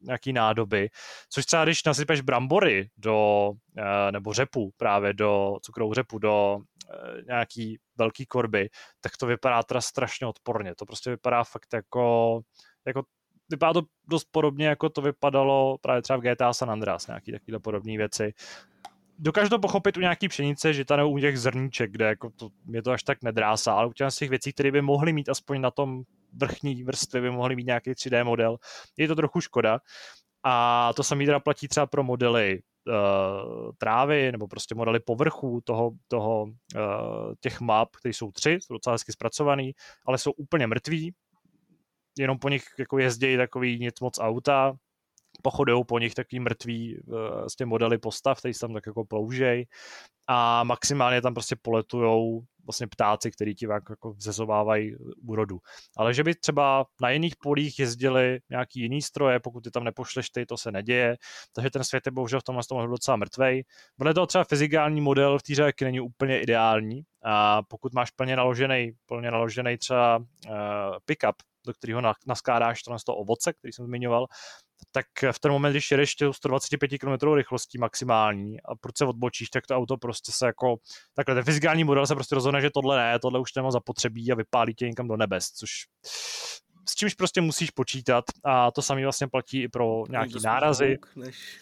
nějaký nádoby, což třeba když nasypeš brambory do, eh, nebo řepu právě do cukrovou řepu do eh, nějaký velký korby, tak to vypadá teda strašně odporně. To prostě vypadá fakt jako, jako vypadá to dost podobně, jako to vypadalo právě třeba v GTA San Andreas, nějaký takové podobné věci. Dokážu to pochopit u nějaký pšenice, že ta nebo u těch zrníček, kde jako to, mě to až tak nedrásá, ale u těch věcí, které by mohly mít aspoň na tom vrchní vrstvě, by mohly mít nějaký 3D model, je to trochu škoda. A to samé teda platí třeba pro modely uh, trávy nebo prostě modely povrchu toho, toho uh, těch map, které jsou tři, jsou docela hezky zpracovaný, ale jsou úplně mrtví, jenom po nich jako jezdí takový nic moc auta, pochodují po nich takový mrtví s těmi modely postav, který se tam tak jako ploužej a maximálně tam prostě poletujou vlastně ptáci, který ti jako vzezovávají úrodu. Ale že by třeba na jiných polích jezdili nějaký jiný stroje, pokud ty tam nepošleš ty, to se neděje, takže ten svět je bohužel v tomhle tom docela mrtvej. Bude to třeba fyzikální model v té není úplně ideální a pokud máš plně naložený, plně naložený třeba uh, pickup, do kterého naskládáš to, to ovoce, který jsem zmiňoval, tak v ten moment, když jedeš 125 km rychlostí maximální a proč se odbočíš, tak to auto prostě se jako, takhle ten fyzikální model se prostě rozhodne, že tohle ne, tohle už nemá zapotřebí a vypálí tě někam do nebes, což s čímž prostě musíš počítat a to samé vlastně platí i pro nějaký nárazy. než...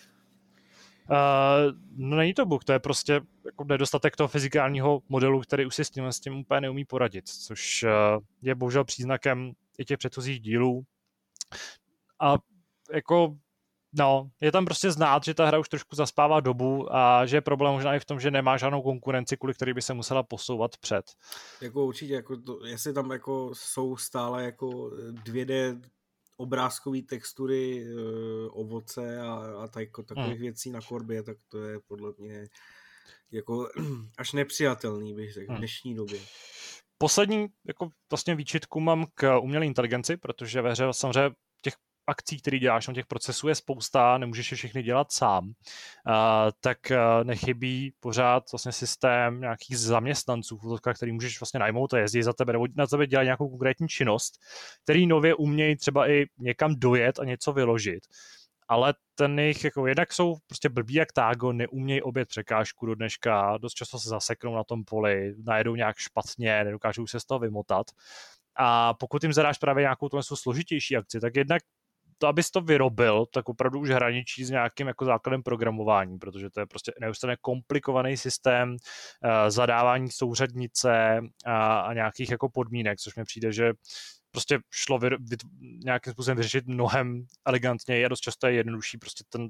Uh, no není to bug, to je prostě jako nedostatek toho fyzikálního modelu, který už si s tím, s tím úplně neumí poradit, což uh, je bohužel příznakem i těch předchozích dílů. A jako No, je tam prostě znát, že ta hra už trošku zaspává dobu a že je problém možná i v tom, že nemá žádnou konkurenci, kvůli který by se musela posouvat před. Jako určitě, jako to, jestli tam jako jsou stále jako 2D obrázkové textury, uh, ovoce a, a tak, jako takových hmm. věcí na korbě, tak to je podle mě jako až nepřijatelný, bych řekl, hmm. v dnešní době. Poslední jako vlastně výčitku mám k umělé inteligenci, protože ve hře samozřejmě akcí, který děláš, no těch procesů je spousta, nemůžeš je všechny dělat sám, uh, tak uh, nechybí pořád vlastně systém nějakých zaměstnanců, který můžeš vlastně najmout a jezdit za tebe, nebo na tebe dělat nějakou konkrétní činnost, který nově umějí třeba i někam dojet a něco vyložit. Ale ten jejich, jako jednak jsou prostě blbí jak tágo, neumějí obět překážku do dneška, dost často se zaseknou na tom poli, najedou nějak špatně, nedokážou se z toho vymotat. A pokud jim zadáš právě nějakou tu složitější akci, tak jednak to, abys to vyrobil, tak opravdu už hraničí s nějakým jako základem programování, protože to je prostě neustále komplikovaný systém uh, zadávání souřadnice a, a nějakých jako podmínek, což mi přijde, že prostě šlo vy, vy, nějakým způsobem vyřešit mnohem elegantněji a dost často je jednodušší prostě ten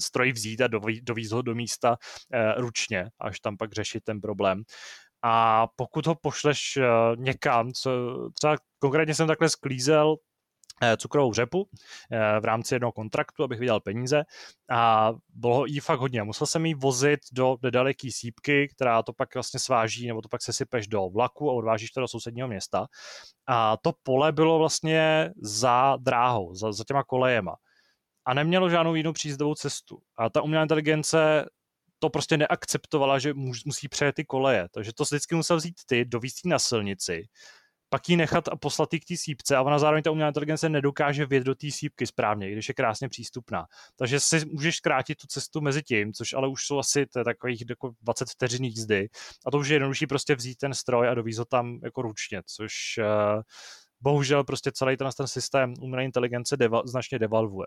stroj vzít a dovízt ho do místa uh, ručně, až tam pak řešit ten problém. A pokud ho pošleš uh, někam, co třeba konkrétně jsem takhle sklízel Eh, cukrovou řepu eh, v rámci jednoho kontraktu, abych viděl peníze a bylo jí fakt hodně. Musel jsem jí vozit do nedaleký sípky, která to pak vlastně sváží, nebo to pak se sypeš do vlaku a odvážíš to do sousedního města. A to pole bylo vlastně za dráhou, za, za těma kolejema. A nemělo žádnou jinou příjezdovou cestu. A ta umělá inteligence to prostě neakceptovala, že musí přejet ty koleje. Takže to vždycky musel vzít ty, dovíst na silnici, pak ji nechat a poslat k té sípce a ona zároveň ta umělá inteligence nedokáže vjet do té sípky správně, když je krásně přístupná. Takže si můžeš zkrátit tu cestu mezi tím, což ale už jsou asi takových jako 20 vteřin jízdy a to už je jednodušší prostě vzít ten stroj a dovízt ho tam jako ručně, což uh, bohužel prostě celý ten, ten systém umělé inteligence deva, značně devalvuje.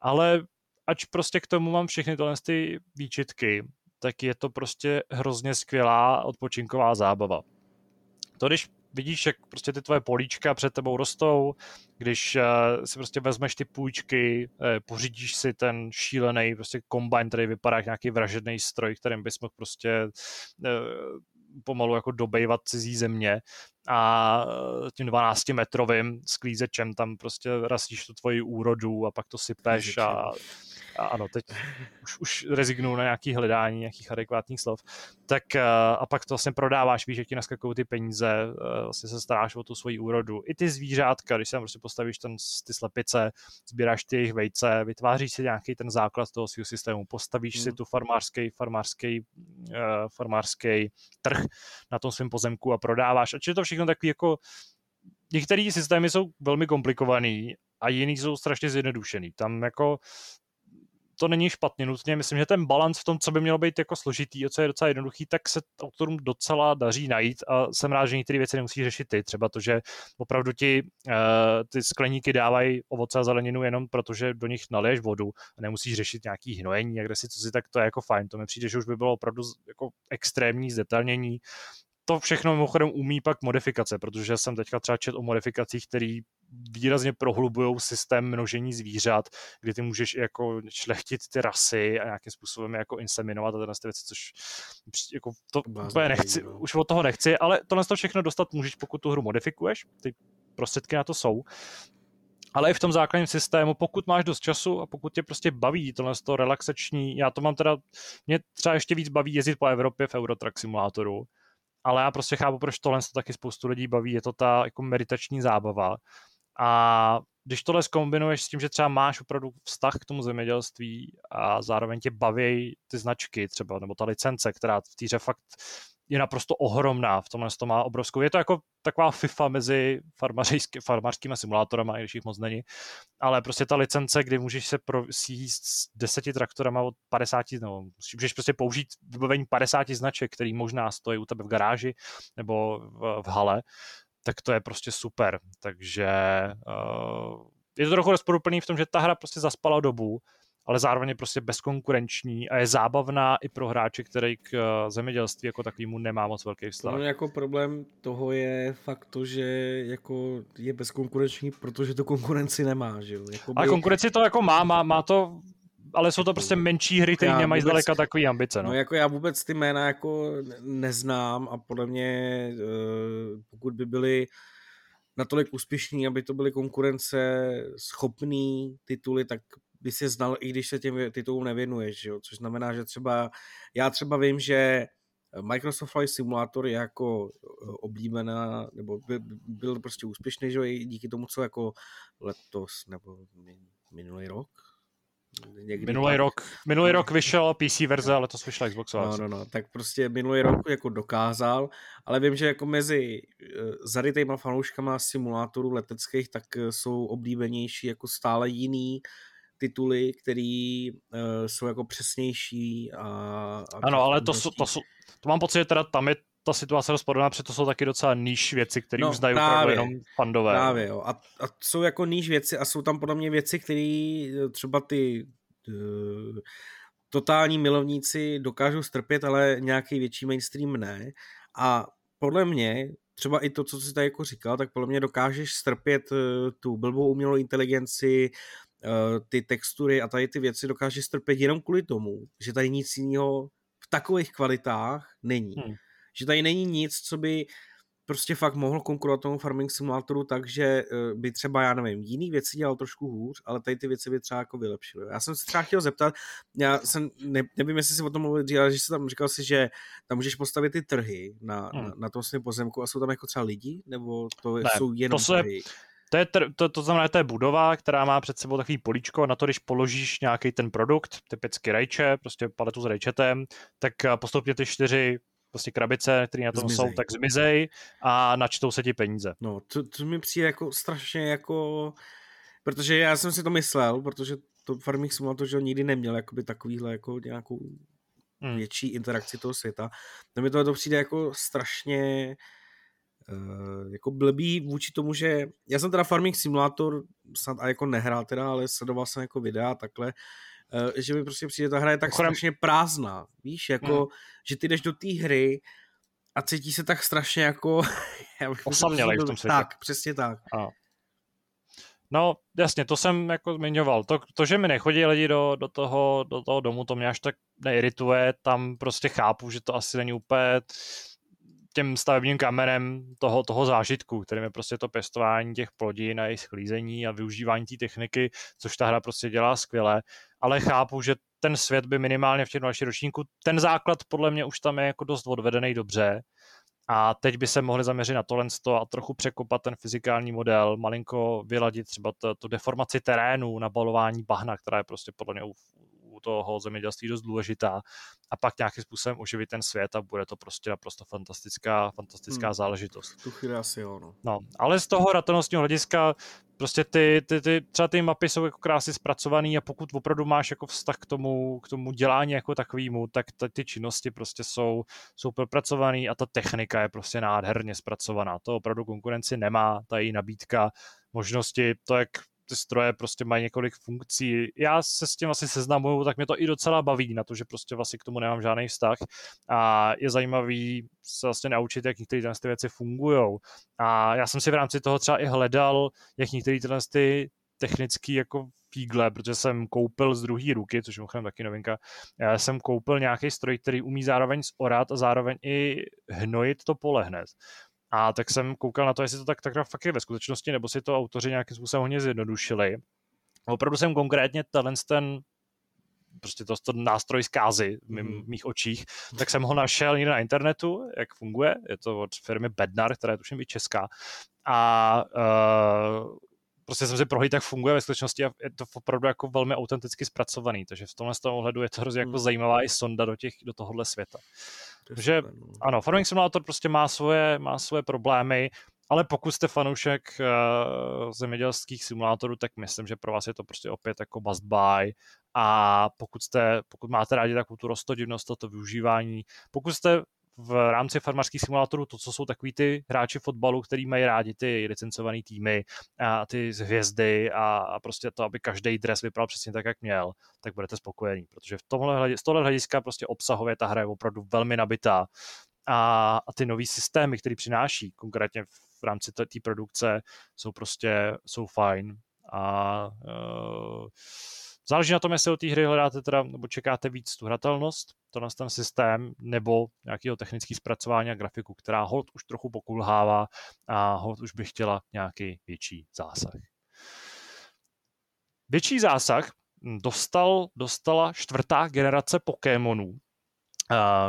Ale ač prostě k tomu mám všechny tyhle ty výčitky, tak je to prostě hrozně skvělá odpočinková zábava. To, když vidíš, jak prostě ty tvoje políčka před tebou rostou, když uh, si prostě vezmeš ty půjčky, uh, pořídíš si ten šílený prostě kombajn, který vypadá jak nějaký vražedný stroj, kterým bys mohl prostě uh, pomalu jako dobejvat cizí země a tím 12 metrovým sklízečem tam prostě rasíš tu tvoji úrodu a pak to sypeš a, a ano, teď už, už rezignuju na nějaké hledání nějakých adekvátních slov, tak eh, a pak to vlastně prodáváš, víš, že ti naskakují ty peníze, eh, vlastně se staráš o tu svoji úrodu. I ty zvířátka, když se tam prostě postavíš ten, ty slepice, sbíráš ty jejich vejce, vytváříš si nějaký ten základ toho svého systému, postavíš hmm. si tu farmářský, farmářský, uh, farmářský trh na tom svém pozemku a prodáváš. A je to všechno takový jako některé systémy jsou velmi komplikovaný a jiný jsou strašně zjednodušený. Tam jako to není špatně nutně. Myslím, že ten balans v tom, co by mělo být jako složitý a co je docela jednoduchý, tak se autorům docela daří najít a jsem rád, že některé věci nemusí řešit ty. Třeba to, že opravdu ti uh, ty skleníky dávají ovoce a zeleninu jenom protože do nich naliješ vodu a nemusíš řešit nějaký hnojení a kde si co si, tak to je jako fajn. To mi přijde, že už by bylo opravdu jako extrémní zdetelnění to všechno mimochodem umí pak modifikace, protože jsem teďka třeba čet o modifikacích, které výrazně prohlubují systém množení zvířat, kdy ty můžeš jako šlechtit ty rasy a nějakým způsobem jako inseminovat a tyhle věci, což jako to úplně nechci, no. už od toho nechci, ale tohle to všechno dostat můžeš, pokud tu hru modifikuješ, ty prostředky na to jsou. ale i v tom základním systému, pokud máš dost času a pokud tě prostě baví tohle to relaxační, já to mám teda, mě třeba ještě víc baví jezdit po Evropě v Eurotrack simulátoru, ale já prostě chápu, proč tohle to taky spoustu lidí baví, je to ta jako meditační zábava. A když tohle zkombinuješ s tím, že třeba máš opravdu vztah k tomu zemědělství a zároveň tě baví ty značky třeba, nebo ta licence, která v týře fakt je naprosto ohromná, v tomhle to má obrovskou. Je to jako taková FIFA mezi farmářskými simulátorama, i když jich moc není, ale prostě ta licence, kdy můžeš se prosíst s deseti traktorama od 50, no, můžeš prostě použít vybavení 50 značek, který možná stojí u tebe v garáži nebo v, v hale, tak to je prostě super. Takže uh, je to trochu rozporuplný v tom, že ta hra prostě zaspala dobu, ale zároveň je prostě bezkonkurenční a je zábavná i pro hráče, který k eh, zemědělství jako takovému nemá moc velký vztah. No, jako problém toho je fakt to, že jako je bezkonkurenční, protože to konkurenci nemá, že jo? Jakoby... Ale konkurenci to jako má, má, má to ale jsou to prostě menší hry, které nemají vůbec, zdaleka takové ambice. No. no jako já vůbec ty jména jako neznám a podle mě eh, pokud by byly natolik úspěšní, aby to byly konkurence schopný tituly, tak by si znal, i když se těm titulům nevěnuješ, jo? což znamená, že třeba, já třeba vím, že Microsoft Flight Simulator je jako eh, oblíbená, nebo byl, byl prostě úspěšný, že jo, i díky tomu, co jako letos, nebo minulý rok, Někdy minulý tak. rok, minulý rok vyšel PC verze, ale to vyšla Xbox No, no, no, tak prostě minulý rok jako dokázal, ale vím, že jako mezi uh, zarytejma fanouškama simulátorů leteckých, tak uh, jsou oblíbenější jako stále jiný tituly, které uh, jsou jako přesnější a... a ano, ale to, jsou, to, jsou, to mám pocit, že teda tam je ta situace podobná, protože to jsou taky docela níž věci, které no, už znají právě, jenom fandové. Právě, jo. A, a jsou jako níž věci a jsou tam podle mě věci, které eh, třeba ty uh, totální milovníci dokážou strpět, ale nějaký větší mainstream ne. A podle mě třeba i to, co jsi tady jako říkal, tak podle mě dokážeš strpět uh, tu blbou umělou inteligenci, uh, ty textury a tady ty věci dokážeš strpět jenom kvůli tomu, že tady nic jiného v takových kvalitách není. Hmm že tady není nic, co by prostě fakt mohl konkurovat tomu farming simulátoru tak, že eh, by třeba, já nevím, jiný věci dělal trošku hůř, ale tady ty věci by třeba jako vylepšily. Já jsem se třeba chtěl zeptat, já jsem, ne, nevím, jestli si o tom mluvil, ale že jsi tam říkal si, že tam můžeš postavit ty trhy na, hmm. na, na tom svém pozemku a jsou tam jako třeba lidi, nebo to ne, jsou jenom to trhy? To, je to, to znamená, to je budova, která má před sebou takový políčko a na to, když položíš nějaký ten produkt, typicky rajče, prostě paletu s rajčetem, tak eh, postupně ty čtyři prostě krabice, které na tom zmizej. jsou, tak zmizej a načtou se ti peníze. No, to, to mi přijde jako strašně jako, protože já jsem si to myslel, protože to Farming Simulator, že nikdy neměl jakoby takovýhle jako nějakou hmm. větší interakci toho světa. To mi to, to přijde jako strašně uh, jako blbý vůči tomu, že já jsem teda Farming Simulator snad a jako nehrál teda, ale sledoval jsem jako videa takhle, Eh, že mi prostě přijde, ta hra je tak Ochorem... strašně prázdná, víš, jako, hmm. že ty jdeš do té hry a cítí se tak strašně jako... Osamělej v tom světě. Tak, přesně tak. A. No, jasně, to jsem jako zmiňoval. To, to že mi nechodí lidi do, do, toho, do toho domu, to mě až tak neirituje. Tam prostě chápu, že to asi není úplně těm stavebním kamerem toho, toho zážitku, kterým je prostě to pěstování těch plodin a jejich schlízení a využívání té techniky, což ta hra prostě dělá skvěle, ale chápu, že ten svět by minimálně v těch dalších ročníku, ten základ podle mě už tam je jako dost odvedený dobře, a teď by se mohli zaměřit na tohle a trochu překopat ten fyzikální model, malinko vyladit třeba tu deformaci terénu, nabalování bahna, která je prostě podle mě u toho zemědělství dost důležitá a pak nějakým způsobem oživit ten svět a bude to prostě naprosto fantastická, fantastická hmm. záležitost. Tu chvíli asi jo, no. no. ale z toho ratonosního hlediska prostě ty, ty, ty, třeba ty mapy jsou jako krásně zpracované a pokud opravdu máš jako vztah k tomu, k tomu dělání jako takovému, tak ty, ty činnosti prostě jsou, jsou propracované a ta technika je prostě nádherně zpracovaná. To opravdu konkurenci nemá, ta její nabídka, možnosti, to, jak ty stroje prostě mají několik funkcí. Já se s tím asi seznamuju, tak mě to i docela baví na to, že prostě vlastně k tomu nemám žádný vztah a je zajímavý se vlastně naučit, jak některé ty věci fungují. A já jsem si v rámci toho třeba i hledal, jak některé tyhle ty technický jako fígle, protože jsem koupil z druhé ruky, což je taky novinka, já jsem koupil nějaký stroj, který umí zároveň zorat a zároveň i hnojit to pole hned. A tak jsem koukal na to, jestli to tak, tak fakt je ve skutečnosti, nebo si to autoři nějakým způsobem hodně zjednodušili. Opravdu jsem konkrétně tenhle ten prostě to, to nástroj zkázy v mým, mm. mých očích, tak jsem ho našel někde na internetu, jak funguje, je to od firmy Bednar, která je tuším i česká a uh, prostě jsem si prohlídl, jak funguje ve skutečnosti a je to opravdu jako velmi autenticky zpracovaný, takže v tomhle z toho ohledu je to hrozně jako mm. zajímavá i sonda do, těch, do tohohle světa. Takže no. ano, Farming Simulator prostě má svoje, má svoje problémy, ale pokud jste fanoušek uh, zemědělských simulátorů, tak myslím, že pro vás je to prostě opět jako must buy a pokud, jste, pokud máte rádi takovou tu rostodivnost, toto využívání, pokud jste v rámci farmářských simulátorů to, co jsou takový ty hráči fotbalu, který mají rádi ty licencované týmy a ty hvězdy a, prostě to, aby každý dres vypadal přesně tak, jak měl, tak budete spokojení, protože v tomhle, z tohle hlediska prostě obsahově ta hra je opravdu velmi nabitá. A, a ty nový systémy, které přináší, konkrétně v rámci té produkce, jsou prostě, jsou fajn a uh, Záleží na tom, jestli o té hry hledáte teda, nebo čekáte víc tu hratelnost, to na ten systém, nebo nějakého technický zpracování a grafiku, která hold už trochu pokulhává a hold už by chtěla nějaký větší zásah. Větší zásah dostal, dostala čtvrtá generace Pokémonů,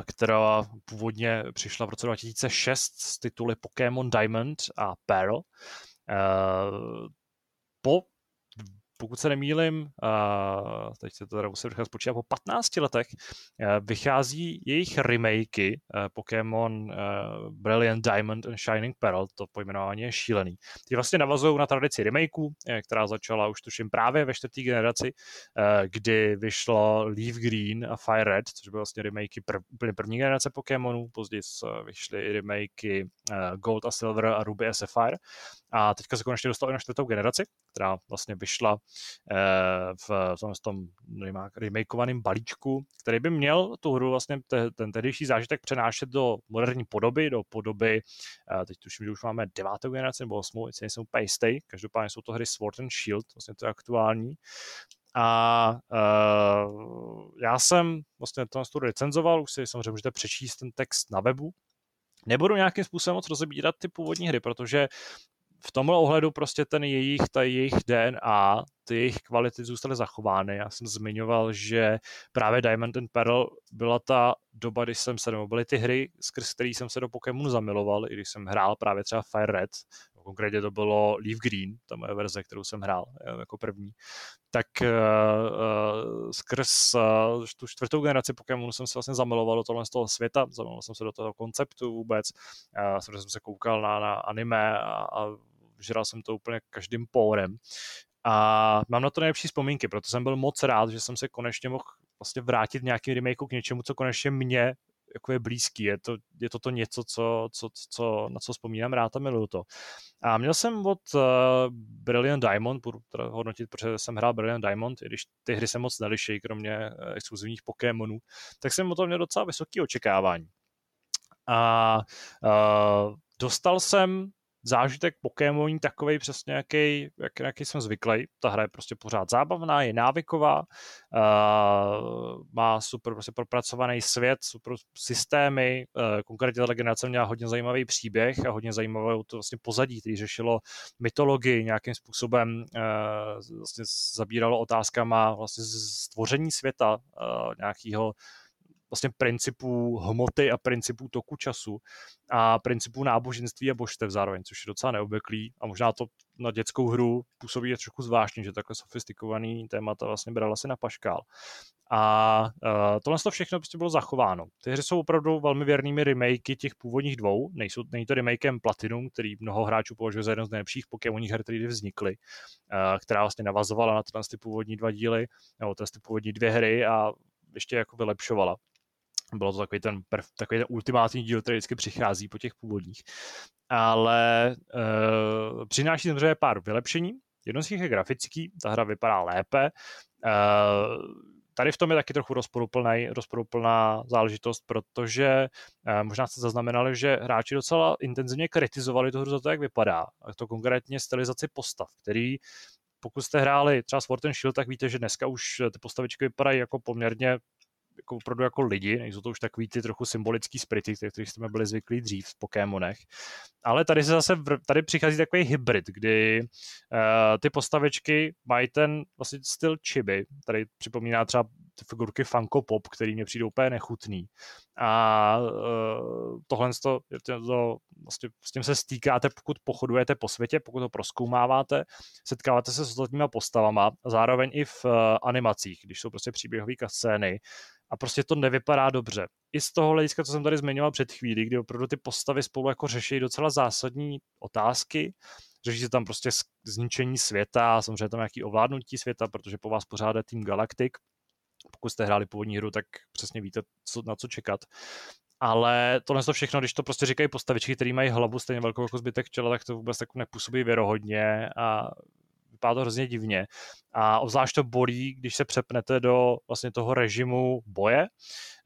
která původně přišla v roce 2006 s tituly Pokémon Diamond a Pearl. Po pokud se nemýlim, uh, teď se to teda musím spočítat, po 15 letech uh, vychází jejich remakey uh, Pokémon uh, Brilliant Diamond and Shining Pearl, to pojmenování je šílený. Ty vlastně navazují na tradici remakeů, která začala už tuším právě ve čtvrté generaci, kdy vyšlo Leaf Green a Fire Red, což byly vlastně remakey prv, úplně první generace Pokémonů, později vyšly i remakey Gold a Silver a Ruby a Sapphire. A teďka se konečně dostali na čtvrtou generaci, která vlastně vyšla eh, v tom, tom remakeovaném balíčku, který by měl tu hru vlastně te, ten tehdejší zážitek přenášet do moderní podoby, do podoby, eh, teď tuším, že už máme devátou generaci nebo osmou, jestli nejsou úplně jistý, každopádně jsou to hry Sword and Shield, vlastně to je aktuální. A uh, já jsem vlastně to tu recenzoval, už si samozřejmě můžete přečíst ten text na webu, nebudu nějakým způsobem moc rozebírat ty původní hry, protože v tomhle ohledu prostě ten jejich, ta jejich DNA, ty jejich kvality zůstaly zachovány. Já jsem zmiňoval, že právě Diamond and Pearl byla ta doba, kdy jsem se, nebo byly ty hry, skrz který jsem se do Pokémonu zamiloval, i když jsem hrál právě třeba Fire Red, konkrétně to bylo Leaf Green, ta moje verze, kterou jsem hrál eh, jako první, tak uh, skrz uh, tu čtvrtou generaci Pokémonu jsem se vlastně zamiloval do tohle z toho světa, zamiloval jsem se do toho konceptu vůbec, uh, jsem se koukal na, na anime a, a žral jsem to úplně každým pórem. A mám na to nejlepší vzpomínky, proto jsem byl moc rád, že jsem se konečně mohl vlastně vrátit nějaký remake k něčemu, co konečně mě jako je blízký. Je to, je to, to něco, co, co, co, na co vzpomínám rád a miluju to. A měl jsem od uh, Brilliant Diamond, budu teda hodnotit, protože jsem hrál Brilliant Diamond, i když ty hry se moc neliší, kromě uh, exkluzivních Pokémonů, tak jsem o tom měl docela vysoké očekávání. A uh, dostal jsem zážitek Pokémoní takový přesně, jaký, jak, jaký jsem zvyklý. Ta hra je prostě pořád zábavná, je návyková, uh, má super prostě propracovaný svět, super systémy, uh, konkrétně ta generace měla hodně zajímavý příběh a hodně zajímavé to vlastně pozadí, který řešilo mytologii nějakým způsobem, uh, vlastně zabíralo otázkama vlastně stvoření světa, uh, nějakého vlastně principů hmoty a principů toku času a principů náboženství a božstev zároveň, což je docela neobvyklý a možná to na dětskou hru působí je trochu zvláštní, že takhle sofistikovaný témata vlastně brala si na paškál. A uh, tohle to všechno prostě bylo zachováno. Ty hry jsou opravdu velmi věrnými remakey těch původních dvou. Nejsou, není to remakem Platinum, který mnoho hráčů považuje za jeden z nejlepších Pokémonních her, které vznikly, uh, která vlastně navazovala na ty původní dva díly, nebo ty původní dvě hry a ještě jako vylepšovala. Bylo to takový ten, prv, takový ten ultimátní díl, který vždycky přichází po těch původních. Ale uh, přináší samozřejmě pár vylepšení. Jedno z nich je grafický, ta hra vypadá lépe. Uh, tady v tom je taky trochu rozporuplná záležitost, protože uh, možná jste zaznamenali, že hráči docela intenzivně kritizovali tu hru za to, jak vypadá. A to konkrétně stylizaci postav, který pokud jste hráli třeba Sword and Shield, tak víte, že dneska už ty postavičky vypadají jako poměrně jako opravdu jako lidi, nejsou to už takový ty trochu symbolický sprity, které jsme byli zvyklí dřív v Pokémonech. Ale tady se zase, tady přichází takový hybrid, kdy uh, ty postavičky mají ten vlastně styl chibi, tady připomíná třeba ty figurky Funko Pop, který mě přijde úplně nechutný. A uh, tohle to, to, vlastně s tím se stýkáte, pokud pochodujete po světě, pokud to proskoumáváte, setkáváte se s ostatníma postavama, zároveň i v uh, animacích, když jsou prostě příběhové scény, a prostě to nevypadá dobře. I z toho hlediska, co jsem tady zmiňoval před chvílí, kdy opravdu ty postavy spolu jako řeší docela zásadní otázky, řeší se tam prostě zničení světa, samozřejmě tam nějaký ovládnutí světa, protože po vás pořád je tým Galactic, pokud jste hráli původní hru, tak přesně víte, co, na co čekat. Ale tohle to všechno, když to prostě říkají postavičky, které mají hlavu stejně velkou jako zbytek těla, tak to vůbec tak nepůsobí věrohodně a vypadá to hrozně divně. A obzvlášť to bolí, když se přepnete do vlastně toho režimu boje,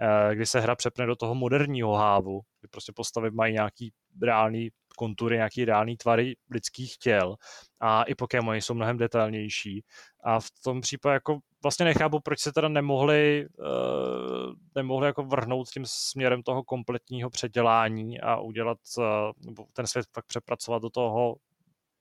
eh, kdy se hra přepne do toho moderního hávu, kdy prostě postavy mají nějaký reálný kontury, nějaký reální tvary lidských těl a i Pokémony jsou mnohem detailnější a v tom případě jako vlastně nechápu, proč se teda nemohli, uh, nemohli jako vrhnout tím směrem toho kompletního předělání a udělat, uh, ten svět fakt přepracovat do toho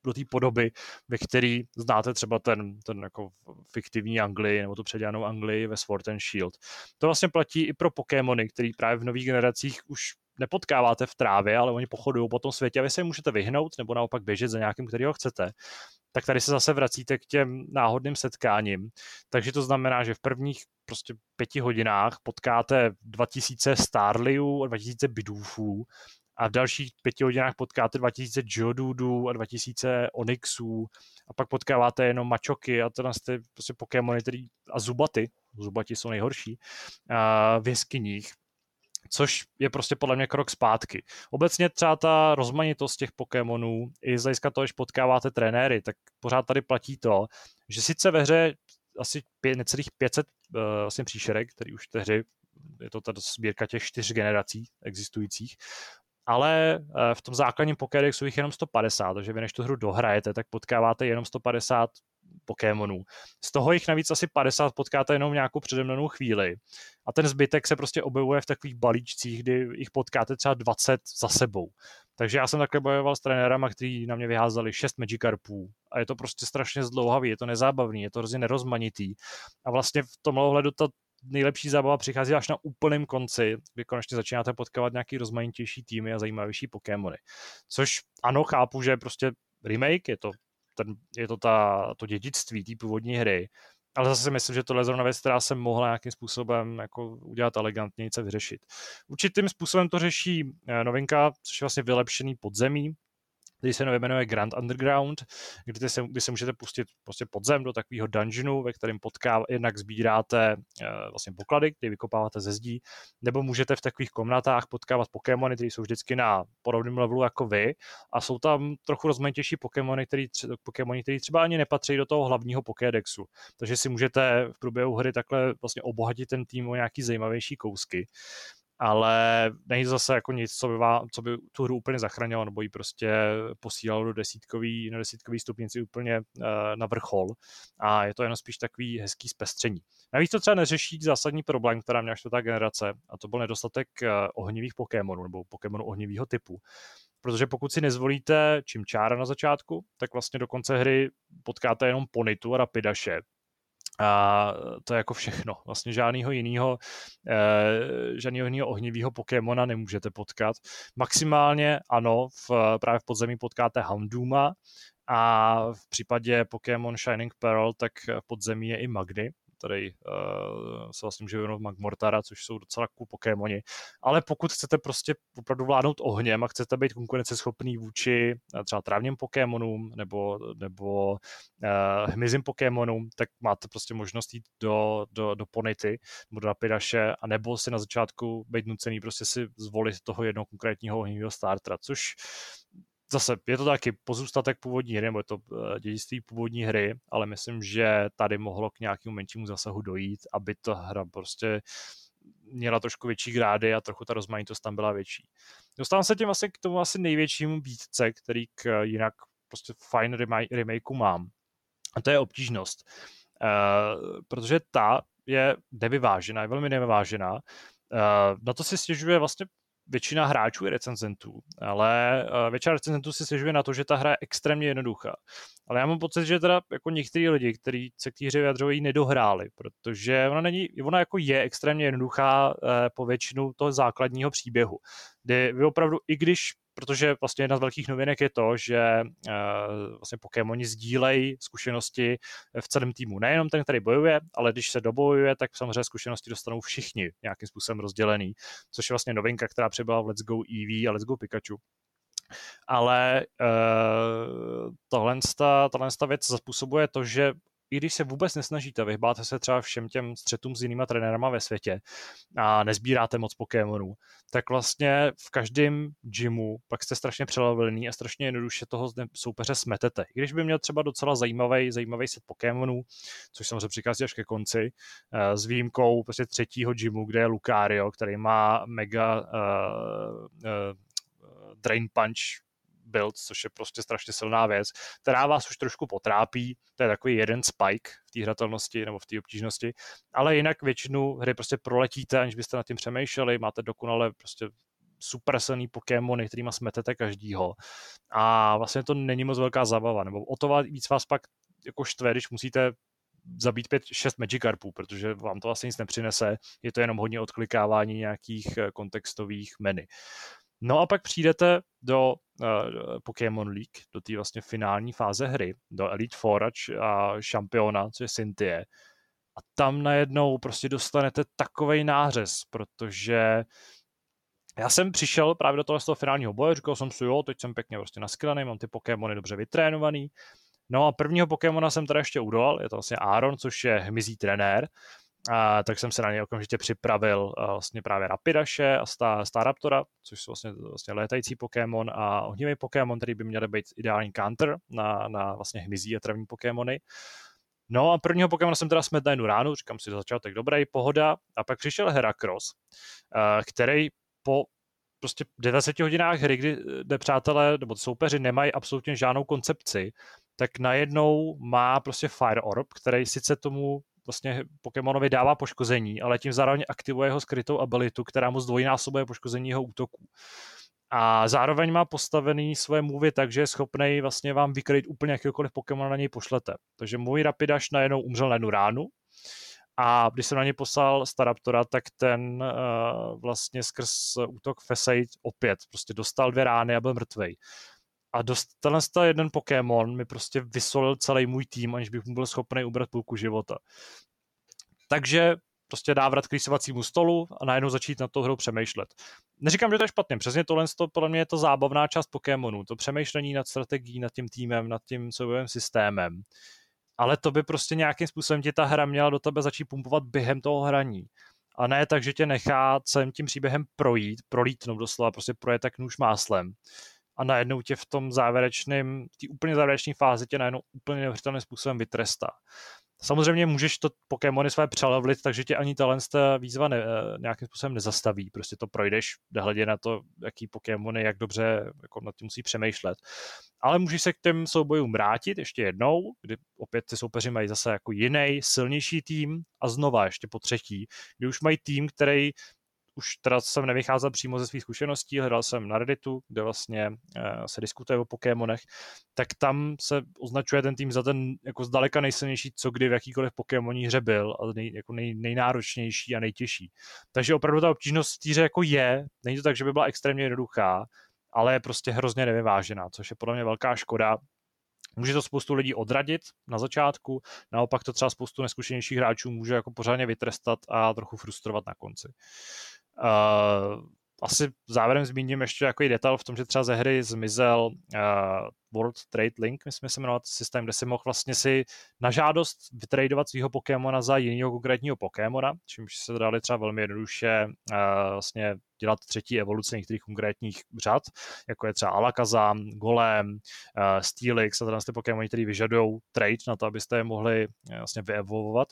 do té podoby, ve který znáte třeba ten, ten jako fiktivní Anglii nebo tu předělanou Anglii ve Sword and Shield. To vlastně platí i pro Pokémony, který právě v nových generacích už nepotkáváte v trávě, ale oni pochodují po tom světě a vy se jim můžete vyhnout nebo naopak běžet za nějakým, který ho chcete tak tady se zase vracíte k těm náhodným setkáním. Takže to znamená, že v prvních prostě pěti hodinách potkáte 2000 Starliů a 2000 Bidůfů a v dalších pěti hodinách potkáte 2000 Geodudeů a 2000 Onyxů. A pak potkáváte jenom mačoky a to jste prostě Pokémony který, a zubaty, zubati jsou nejhorší, a v jeskyních. Což je prostě podle mě krok zpátky. Obecně třeba ta rozmanitost těch Pokémonů, i z hlediska toho, když potkáváte trenéry, tak pořád tady platí to, že sice ve hře asi pě, necelých 500 uh, eh, vlastně příšerek, který už hře, je to ta sbírka těch čtyř generací existujících, ale uh, v tom základním Pokédexu jich jenom 150, takže vy než tu hru dohrajete, tak potkáváte jenom 150 Pokémonů. Z toho jich navíc asi 50 potkáte jenom nějakou předemnou chvíli. A ten zbytek se prostě objevuje v takových balíčcích, kdy jich potkáte třeba 20 za sebou. Takže já jsem takhle bojoval s trenérama, kteří na mě vyházeli 6 Magikarpů a je to prostě strašně zdlouhavý, je to nezábavný, je to hrozně nerozmanitý. A vlastně v tomhle ohledu ta nejlepší zábava přichází až na úplném konci, kdy konečně začínáte potkávat nějaký rozmanitější týmy a zajímavější Pokémony. Což ano, chápu, že je prostě remake, je to ten, je to ta, to dědictví té původní hry, ale zase si myslím, že tohle je zrovna věc, která se mohla nějakým způsobem jako udělat elegantně, něco vyřešit. Určitým způsobem to řeší eh, novinka, což je vlastně vylepšený podzemí, který se jmenuje Grand Underground, kdy se, kdy se můžete pustit prostě podzem do takového dungeonu, ve kterém potká, jednak sbíráte uh, vlastně poklady, které vykopáváte ze zdí, nebo můžete v takových komnatách potkávat Pokémony, které jsou vždycky na podobném levelu jako vy a jsou tam trochu rozmanitější Pokémony, které Pokémony, který třeba ani nepatří do toho hlavního Pokédexu. Takže si můžete v průběhu hry takhle vlastně obohatit ten tým o nějaký zajímavější kousky ale není zase jako nic, co by, vám, co by tu hru úplně zachránilo, nebo ji prostě posílalo do desítkový, na desítkový stupnici úplně uh, na vrchol a je to jenom spíš takový hezký zpestření. Navíc to třeba neřeší zásadní problém, která měla čtvrtá generace a to byl nedostatek uh, ohnivých Pokémonů nebo Pokémonů ohnivého typu. Protože pokud si nezvolíte čím čára na začátku, tak vlastně do konce hry potkáte jenom Ponitu a Rapidaše, a to je jako všechno. Vlastně žádného jiného, eh, žádného jiného ohnivého Pokémona nemůžete potkat. Maximálně ano, v, právě v podzemí potkáte Houndooma a v případě Pokémon Shining Pearl, tak v podzemí je i Magny, který uh, se vlastně může věnovat Magmortara, což jsou docela cool Pokémoni. Ale pokud chcete prostě opravdu vládnout ohněm a chcete být konkurenceschopný vůči uh, třeba trávním Pokémonům nebo, nebo uh, hmyzím Pokémonům, tak máte prostě možnost jít do, do, do Ponity nebo do Rapidaše a nebo si na začátku být nucený prostě si zvolit toho jednoho konkrétního ohnivého startera, což zase je to taky pozůstatek původní hry, nebo je to eh, dědictví původní hry, ale myslím, že tady mohlo k nějakému menšímu zásahu dojít, aby ta hra prostě měla trošku větší grády a trochu ta rozmanitost tam byla větší. Dostávám se tím asi k tomu asi největšímu výtce, který k jinak prostě fajn remakeu mám. A to je obtížnost. Uh, protože ta je nevyvážená, je velmi nevyvážená. Na to si stěžuje vlastně většina hráčů i recenzentů, ale uh, většina recenzentů si stěžuje na to, že ta hra je extrémně jednoduchá. Ale já mám pocit, že teda jako některý lidi, kteří se k té hře vyjadřují, nedohráli, protože ona není, ona jako je extrémně jednoduchá uh, po většinu toho základního příběhu, kdy vy opravdu, i když protože vlastně jedna z velkých novinek je to, že uh, vlastně Pokémoni sdílejí zkušenosti v celém týmu. Nejenom ten, který bojuje, ale když se dobojuje, tak samozřejmě zkušenosti dostanou všichni nějakým způsobem rozdělený, což je vlastně novinka, která přibyla v Let's Go Eevee a Let's Go Pikachu ale uh, tohle, tohle věc způsobuje to, že i když se vůbec nesnažíte, vyhbáte se třeba všem těm střetům s jinýma trenérama ve světě a nezbíráte moc Pokémonů, tak vlastně v každém gymu pak jste strašně přelevený a strašně jednoduše toho soupeře smetete. I když by měl třeba docela zajímavý, zajímavý set Pokémonů, což samozřejmě přichází až ke konci, eh, s výjimkou prostě třetího gymu, kde je Lucario, který má mega uh, uh, Drain Punch build, což je prostě strašně silná věc, která vás už trošku potrápí, to je takový jeden spike v té hratelnosti nebo v té obtížnosti, ale jinak většinu hry prostě proletíte, aniž byste nad tím přemýšleli, máte dokonale prostě super silný Pokémony, kterýma smetete každýho. A vlastně to není moc velká zábava, nebo o to víc vás pak jako štve, když musíte zabít pět, šest Magikarpů, protože vám to vlastně nic nepřinese, je to jenom hodně odklikávání nějakých eh, kontextových meny. No a pak přijdete do uh, Pokémon League, do té vlastně finální fáze hry, do Elite Four a šampiona, co je Cynthia. A tam najednou prostě dostanete takovej nářez, protože já jsem přišel právě do toho, z toho finálního boje, říkal jsem si, jo, teď jsem pěkně prostě naskylený, mám ty Pokémony dobře vytrénovaný. No a prvního Pokémona jsem teda ještě udolal, je to vlastně Aaron, což je hmyzí trenér, a, tak jsem se na něj okamžitě připravil a, vlastně právě Rapidaše a Star, Staraptora, což jsou vlastně, vlastně létající Pokémon a ohnivý Pokémon, který by měl být ideální counter na, na vlastně hmyzí a travní Pokémony. No a prvního Pokémona jsem teda smet na jednu ránu, říkám si, začátek dobrý, pohoda, a pak přišel Heracross, který po prostě 20 hodinách hry, kdy nepřátelé nebo soupeři nemají absolutně žádnou koncepci, tak najednou má prostě Fire Orb, který sice tomu vlastně Pokémonovi dává poškození, ale tím zároveň aktivuje jeho skrytou abilitu, která mu zdvojnásobuje poškození jeho útoku. A zároveň má postavený svoje mluvy tak, že je schopný vlastně vám vykryt úplně jakýkoliv Pokémon na něj pošlete. Takže můj Rapidaš najednou umřel na jednu ránu, a když jsem na něj poslal Staraptora, tak ten uh, vlastně skrz útok Fesate opět prostě dostal dvě rány a byl mrtvej. A dost, tenhle jeden Pokémon mi prostě vysolil celý můj tým, aniž bych mu byl schopný ubrat půlku života. Takže prostě návrat k rýsovacímu stolu a najednou začít na to hrou přemýšlet. Neříkám, že to je špatně, přesně tohle, to, podle mě je to zábavná část Pokémonu, to přemýšlení nad strategií, nad tím týmem, nad tím soubojovým systémem. Ale to by prostě nějakým způsobem ti ta hra měla do tebe začít pumpovat během toho hraní. A ne tak, že tě nechá celým tím příběhem projít, prolítnout doslova, prostě projet tak nůž máslem a najednou tě v tom závěrečném, té úplně závěrečné fázi tě najednou úplně neuvěřitelným způsobem vytrestá. Samozřejmě můžeš to Pokémony své přelevlit, takže tě ani talent ta výzva ne, eh, nějakým způsobem nezastaví. Prostě to projdeš, hledě na to, jaký Pokémony, jak dobře jako nad tím musí přemýšlet. Ale můžeš se k těm soubojům vrátit ještě jednou, kdy opět ty soupeři mají zase jako jiný, silnější tým a znova ještě po třetí, kdy už mají tým, který už teda jsem nevycházel přímo ze svých zkušeností, hledal jsem na Redditu, kde vlastně uh, se diskutuje o Pokémonech, tak tam se označuje ten tým za ten jako zdaleka nejsilnější, co kdy v jakýkoliv Pokémoní hře byl a nej, jako nej, nejnáročnější a nejtěžší. Takže opravdu ta obtížnost v týře jako je, není to tak, že by byla extrémně jednoduchá, ale je prostě hrozně nevyvážená, což je podle mě velká škoda, Může to spoustu lidí odradit na začátku, naopak to třeba spoustu neskušenějších hráčů může jako pořádně vytrestat a trochu frustrovat na konci. Uh, asi závěrem zmíním ještě jako detail v tom, že třeba ze hry zmizel uh, World Trade Link, myslím, se jmenovat systém, kde si mohl vlastně si na žádost vytradovat svého Pokémona za jiného konkrétního Pokémona, čímž se dali třeba velmi jednoduše uh, vlastně dělat třetí evoluce některých konkrétních řad, jako je třeba Alakazam, Golem, uh, Steelix a tyhle ty Pokémony, které vyžadují trade na to, abyste je mohli uh, vlastně vyevolvovat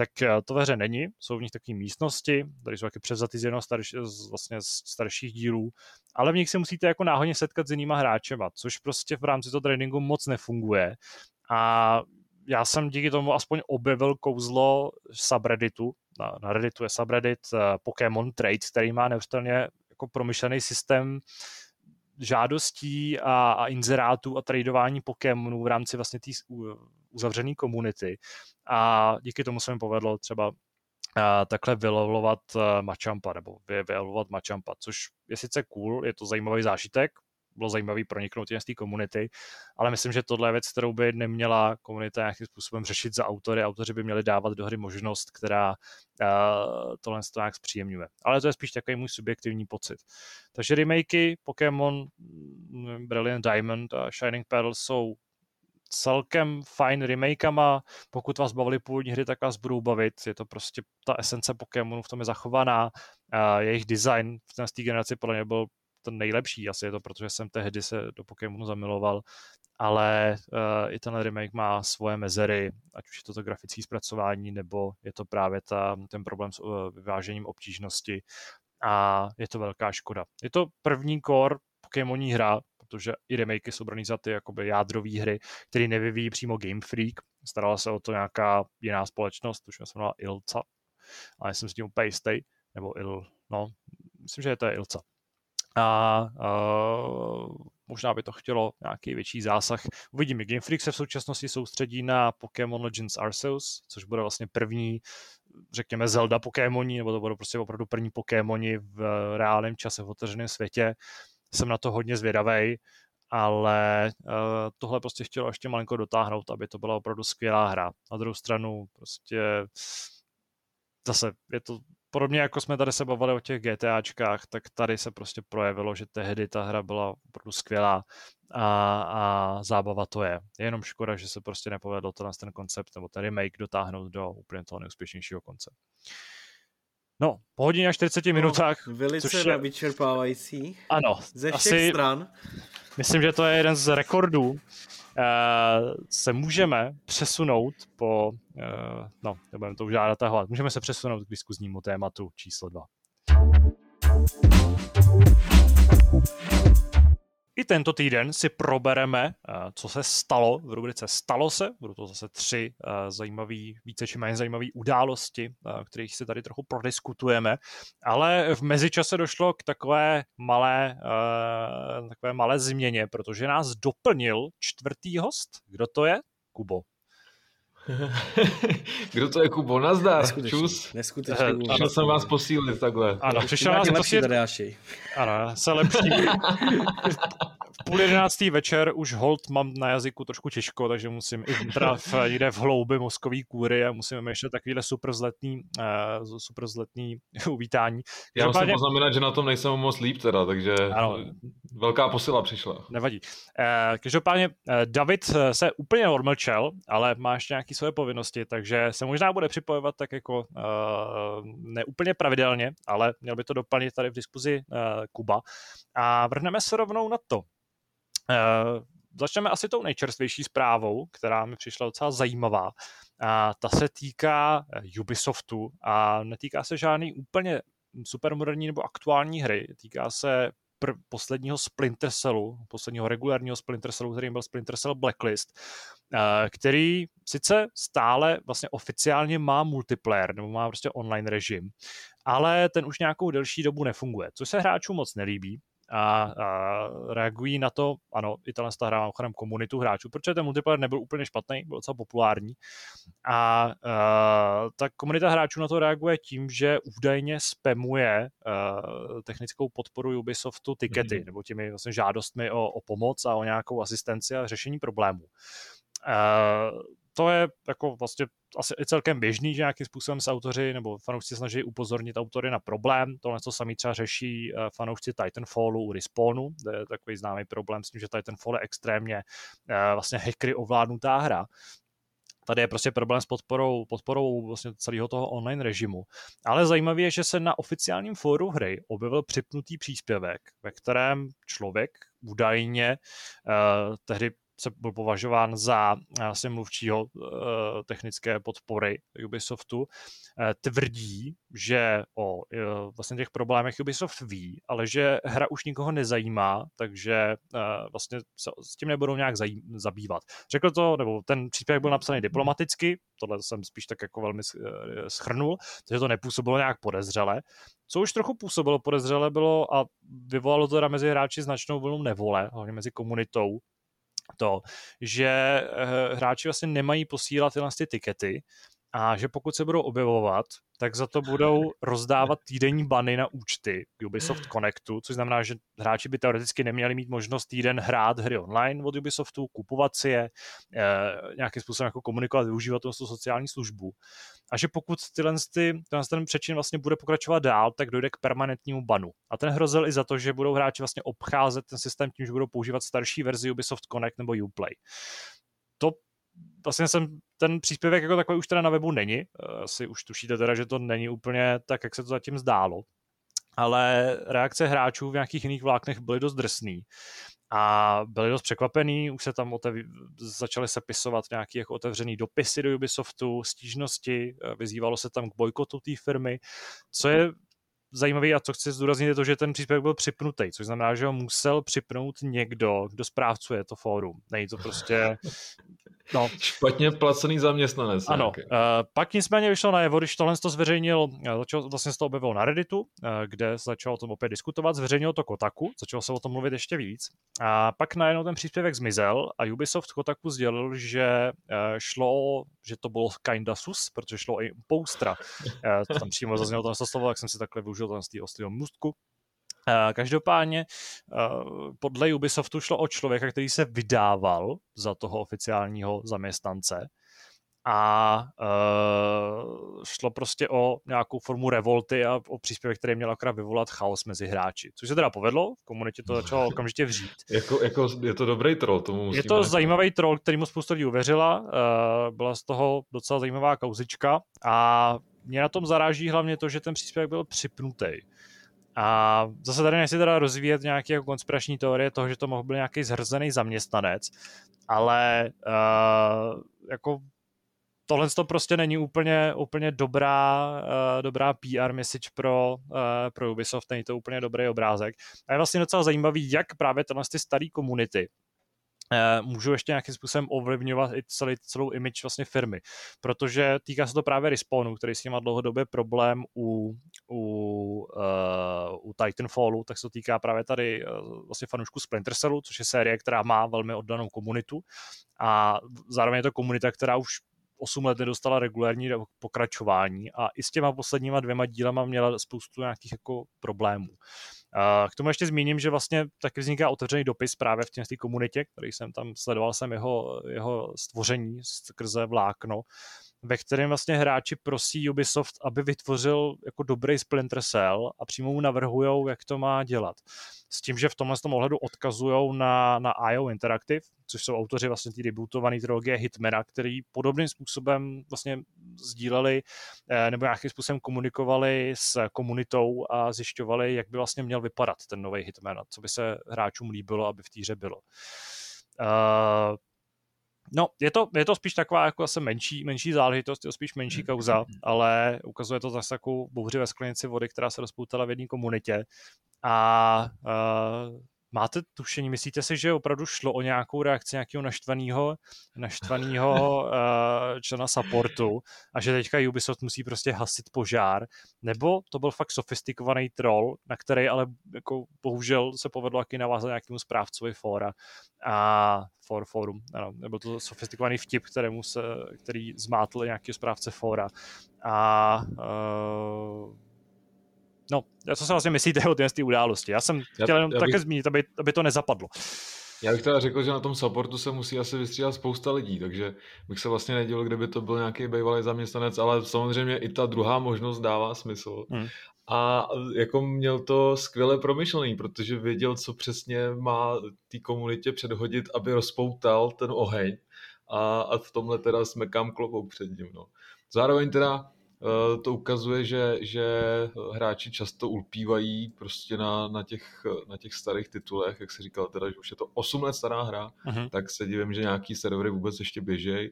tak eh, to ve hře není. Jsou v nich takové místnosti, které jsou taky převzaty z jednoho starš, z, vlastně z starších dílů, ale v nich se musíte jako náhodně setkat s jinýma hráčema, což prostě v rámci toho tréninku moc nefunguje. A já jsem díky tomu aspoň objevil kouzlo subredditu. Na, na Redditu je subreddit uh, Pokémon Trades, který má neustále jako promyšlený systém žádostí a, a inzerátů a tradování Pokémonů v rámci vlastně té uzavřené komunity. A díky tomu se mi povedlo třeba takhle vylovovat eh, Machampa, nebo vylovovat Machampa, což je sice cool, je to zajímavý zážitek, bylo zajímavý proniknout z té komunity, ale myslím, že tohle je věc, kterou by neměla komunita nějakým způsobem řešit za autory. Autoři by měli dávat do hry možnost, která uh, tohle to nějak zpříjemňuje. Ale to je spíš takový můj subjektivní pocit. Takže remakey Pokémon mm, Brilliant Diamond a Shining Pearl jsou celkem fajn remakama. Pokud vás bavili původní hry, tak vás budou bavit. Je to prostě ta esence Pokémonu v tom je zachovaná. A jejich design v té generaci podle mě byl ten nejlepší. Asi je to, protože jsem tehdy se do Pokémonu zamiloval. Ale uh, i ten remake má svoje mezery, ať už je to to grafické zpracování, nebo je to právě ta, ten problém s uh, vyvážením obtížnosti. A je to velká škoda. Je to první core Pokémoní hra, protože i remakey jsou braný za ty jakoby jádrové hry, které nevyvíjí přímo Game Freak. Starala se o to nějaká jiná společnost, už se jmenovala Ilca, ale jsem s tím úplně jistý, nebo Il, no, myslím, že to je Ilca. A uh, možná by to chtělo nějaký větší zásah. Uvidíme. Game Freak se v současnosti soustředí na Pokémon Legends Arceus, což bude vlastně první, řekněme, Zelda Pokémoni, nebo to budou prostě opravdu první Pokémoni v reálném čase v otevřeném světě jsem na to hodně zvědavý, ale uh, tohle prostě chtělo ještě malinko dotáhnout, aby to byla opravdu skvělá hra. Na druhou stranu prostě zase je to podobně jako jsme tady se bavili o těch GTAčkách, tak tady se prostě projevilo, že tehdy ta hra byla opravdu skvělá a, a zábava to je. Je jenom škoda, že se prostě nepovedlo to ten koncept nebo ten remake dotáhnout do úplně toho neúspěšnějšího konce. No, po hodině a 40 no, minutách. Velice což je... vyčerpávající. Ano. Ze všech asi, stran. Myslím, že to je jeden z rekordů. Uh, se můžeme přesunout po, uh, no, nebudeme to už žádat a můžeme se přesunout k diskuznímu tématu číslo 2. I tento týden si probereme, eh, co se stalo v rubrice Stalo se. Budou to zase tři eh, zajímavý, více či méně zajímavé události, eh, kterých si tady trochu prodiskutujeme. Ale v mezičase došlo k takové malé, takové malé změně, protože nás doplnil čtvrtý host. Kdo to je? Kubo. Kdo to je Kubo? Nazdar, neskutečný, čus. Neskutečný. Ano, jsem vás posílit takhle. Ano, přišel nás posílit. Ano, se lepší. v půl jedenáctý večer už hold mám na jazyku trošku těžko, takže musím i teda v, někde v hloubi mozkový kůry a musíme ještě takovýhle super zletný, uh, super zletný uvítání. Já musím Každopádně... poznamenat, že na tom nejsem moc líp teda, takže ano. velká posila přišla. Nevadí. Uh, každopádně uh, David se úplně odmlčel, ale má ještě nějaké své povinnosti, takže se možná bude připojovat tak jako uh, neúplně pravidelně, ale měl by to doplnit tady v diskuzi uh, Kuba. A vrhneme se rovnou na to. Uh, začneme asi tou nejčerstvější zprávou, která mi přišla docela zajímavá. A ta se týká Ubisoftu a netýká se žádný úplně supermoderní nebo aktuální hry. Týká se pr- posledního Splinter Cellu, posledního regulárního Splinter Cellu, kterým byl Splinter Cell Blacklist, eh, který sice stále vlastně oficiálně má multiplayer, nebo má prostě online režim, ale ten už nějakou delší dobu nefunguje, což se hráčům moc nelíbí, a, a reagují na to, ano, i tahle hra má komunitu hráčů, protože ten multiplayer nebyl úplně špatný, byl docela populární. A, a ta komunita hráčů na to reaguje tím, že údajně spamuje technickou podporu Ubisoftu tikety, mm-hmm. nebo těmi vlastně žádostmi o, o pomoc a o nějakou asistenci a řešení problémů. Uh, to je jako vlastně asi i celkem běžný, že nějakým způsobem se autoři nebo fanoušci snaží upozornit autory na problém. Tohle to sami třeba řeší eh, fanoušci Titanfallu u Respawnu, to je takový známý problém s tím, že Titanfall je extrémně eh, vlastně hackery ovládnutá hra. Tady je prostě problém s podporou, podporou vlastně celého toho online režimu. Ale zajímavé je, že se na oficiálním fóru hry objevil připnutý příspěvek, ve kterém člověk údajně uh, tehdy se byl považován za vlastně mluvčího technické podpory Ubisoftu, tvrdí, že o vlastně těch problémech Ubisoft ví, ale že hra už nikoho nezajímá, takže vlastně se s tím nebudou nějak zabývat. Řekl to, nebo ten příspěvek byl napsaný diplomaticky, tohle jsem spíš tak jako velmi schrnul, takže to nepůsobilo nějak podezřele. Co už trochu působilo podezřele bylo a vyvolalo to teda mezi hráči značnou vlnu nevole, hlavně mezi komunitou, to, že eh, hráči vlastně nemají posílat tyhle ty tikety, a že pokud se budou objevovat, tak za to budou rozdávat týdenní bany na účty Ubisoft Connectu, což znamená, že hráči by teoreticky neměli mít možnost týden hrát hry online od Ubisoftu, kupovat si je, e, nějakým způsobem jako komunikovat, využívat tu sociální službu. A že pokud tyhle, ty, tenhle ten přečin vlastně bude pokračovat dál, tak dojde k permanentnímu banu. A ten hrozil i za to, že budou hráči vlastně obcházet ten systém tím, že budou používat starší verzi Ubisoft Connect nebo Uplay. Vlastně jsem ten příspěvek jako takový už teda na webu není. Eh, asi už tušíte teda, že to není úplně tak, jak se to zatím zdálo. Ale reakce hráčů v nějakých jiných vláknech byly dost drsný a byli dost překvapený, už se tam otev... začaly sepisovat nějaké jako otevřený dopisy do Ubisoftu, stížnosti, eh, vyzývalo se tam k bojkotu té firmy, co je zajímavý a co chci zdůraznit je to, že ten příspěvek byl připnutý, což znamená, že ho musel připnout někdo, kdo správcuje to fórum. Není to prostě No. Špatně placený zaměstnanec. Ano. Uh, pak nicméně vyšlo najevo, když tohle to zveřejnil, eh, začal, vlastně se to objevilo na Redditu, uh, kde začal o tom opět diskutovat, zveřejnil to Kotaku, začalo se o tom mluvit ještě víc. A pak najednou ten příspěvek zmizel a Ubisoft Kotaku sdělil, že uh, šlo, že to bylo kinda sus, protože šlo i poustra. Uh, to tam přímo zaznělo to slovo, tak jsem si takhle využil ten z té ostrého můstku. Každopádně podle Ubisoftu šlo o člověka, který se vydával za toho oficiálního zaměstnance a uh, šlo prostě o nějakou formu revolty a o příspěvek, který měl akorát vyvolat chaos mezi hráči. Což se teda povedlo, v komunitě to začalo okamžitě vřít. jako, jako, je to dobrý troll, tomu musím Je to zajímavý troll, který mu spoustu lidí uvěřila, uh, byla z toho docela zajímavá kauzička a mě na tom zaráží hlavně to, že ten příspěvek byl připnutý. A zase tady nechci teda rozvíjet nějaké jako konspirační teorie toho, že to mohl být nějaký zhrzený zaměstnanec, ale uh, jako tohle to prostě není úplně, úplně dobrá, uh, dobrá PR message pro, uh, pro Ubisoft, není to úplně dobrý obrázek. A je vlastně docela zajímavý, jak právě tyhle ty staré komunity, můžou ještě nějakým způsobem ovlivňovat i celý, celou image vlastně firmy. Protože týká se to právě Respawnu, který s nima dlouhodobě problém u, u, uh, u Titanfallu, tak se to týká právě tady uh, vlastně fanoušku Splinter Cellu, což je série, která má velmi oddanou komunitu a zároveň je to komunita, která už 8 let nedostala regulární pokračování a i s těma posledníma dvěma dílama měla spoustu nějakých jako problémů. K tomu ještě zmíním, že vlastně taky vzniká otevřený dopis právě v té komunitě, který jsem tam sledoval jsem jeho, jeho stvoření skrze vlákno, ve kterém vlastně hráči prosí Ubisoft, aby vytvořil jako dobrý Splinter Cell a přímo mu navrhují, jak to má dělat. S tím, že v tomhle tom ohledu odkazují na, na IO Interactive, což jsou autoři vlastně té rebootované trilogie Hitmana, který podobným způsobem vlastně sdíleli eh, nebo nějakým způsobem komunikovali s komunitou a zjišťovali, jak by vlastně měl vypadat ten nový Hitman a co by se hráčům líbilo, aby v týře bylo. Uh, No, je to, je to spíš taková jako zase menší, menší záležitost, je to spíš menší kauza, ale ukazuje to zase takovou bouři ve sklenici vody, která se rozpoutala v jedné komunitě. A uh, Máte tušení, myslíte si, že opravdu šlo o nějakou reakci nějakého naštvaného, naštvaného uh, člena supportu a že teďka Ubisoft musí prostě hasit požár, nebo to byl fakt sofistikovaný troll, na který ale jako bohužel se povedlo taky navázat nějakému správcovi fora a for forum, ano, nebo to sofistikovaný vtip, kterému se, který zmátl nějaký správce fora a uh, No, co se vlastně myslíte o té události? Já jsem já, chtěl jenom já také bych... zmínit, aby, aby to nezapadlo. Já bych teda řekl, že na tom supportu se musí asi vystřídat spousta lidí, takže bych se vlastně nedělal, kdyby to byl nějaký bývalý zaměstnanec, ale samozřejmě i ta druhá možnost dává smysl. Hmm. A jako měl to skvěle promyšlený, protože věděl, co přesně má té komunitě předhodit, aby rozpoutal ten oheň. A, a v tomhle teda jsme kam klobouk před ním. No. Zároveň teda to ukazuje, že, že hráči často ulpívají prostě na, na, těch, na těch starých titulech, jak se říkal, teda, že už je to 8 let stará hra, uh-huh. tak se divím, že nějaký servery vůbec ještě běžejí.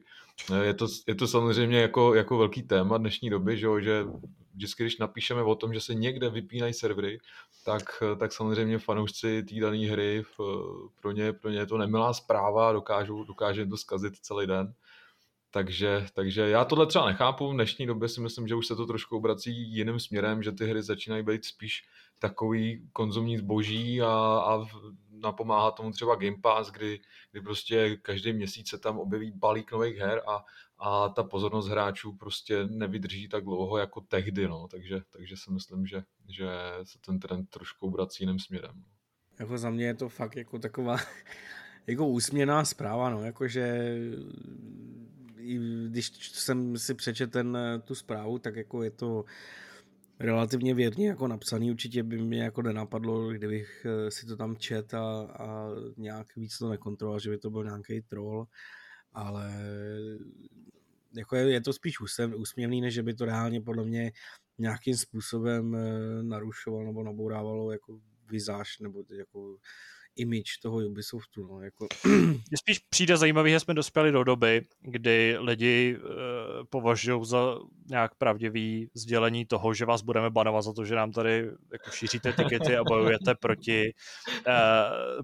Eh, je to, je to samozřejmě jako, jako velký téma dnešní doby, že, že vždycky, když napíšeme o tom, že se někde vypínají servery, tak, tak samozřejmě fanoušci té dané hry, pro ně, pro ně je to nemilá zpráva, dokážou, dokáže to zkazit celý den. Takže, takže já tohle třeba nechápu. V dnešní době si myslím, že už se to trošku obrací jiným směrem, že ty hry začínají být spíš takový konzumní zboží a, a napomáhá tomu třeba Game Pass, kdy, kdy prostě každý měsíc se tam objeví balík nových her a, a ta pozornost hráčů prostě nevydrží tak dlouho jako tehdy, no. takže, takže si myslím, že, že se ten trend trošku obrací jiným směrem. Jako za mě je to fakt jako taková jako úsměvná zpráva, no, jakože když jsem si přečet ten, tu zprávu, tak jako je to relativně věrně jako napsaný. Určitě by mě jako nenapadlo, kdybych eh, si to tam čet a, a nějak víc to nekontroloval, že by to byl nějaký troll, ale jako je, je to spíš úsměvný, než že by to reálně podle mě nějakým způsobem eh, narušovalo nebo nabourávalo jako vizáž nebo jako image toho Ubisoftu. No, jako... Spíš přijde zajímavý, že jsme dospěli do doby, kdy lidi e, považují za nějak pravdivý sdělení toho, že vás budeme banovat za to, že nám tady jako šíříte tikety a bojujete proti, e,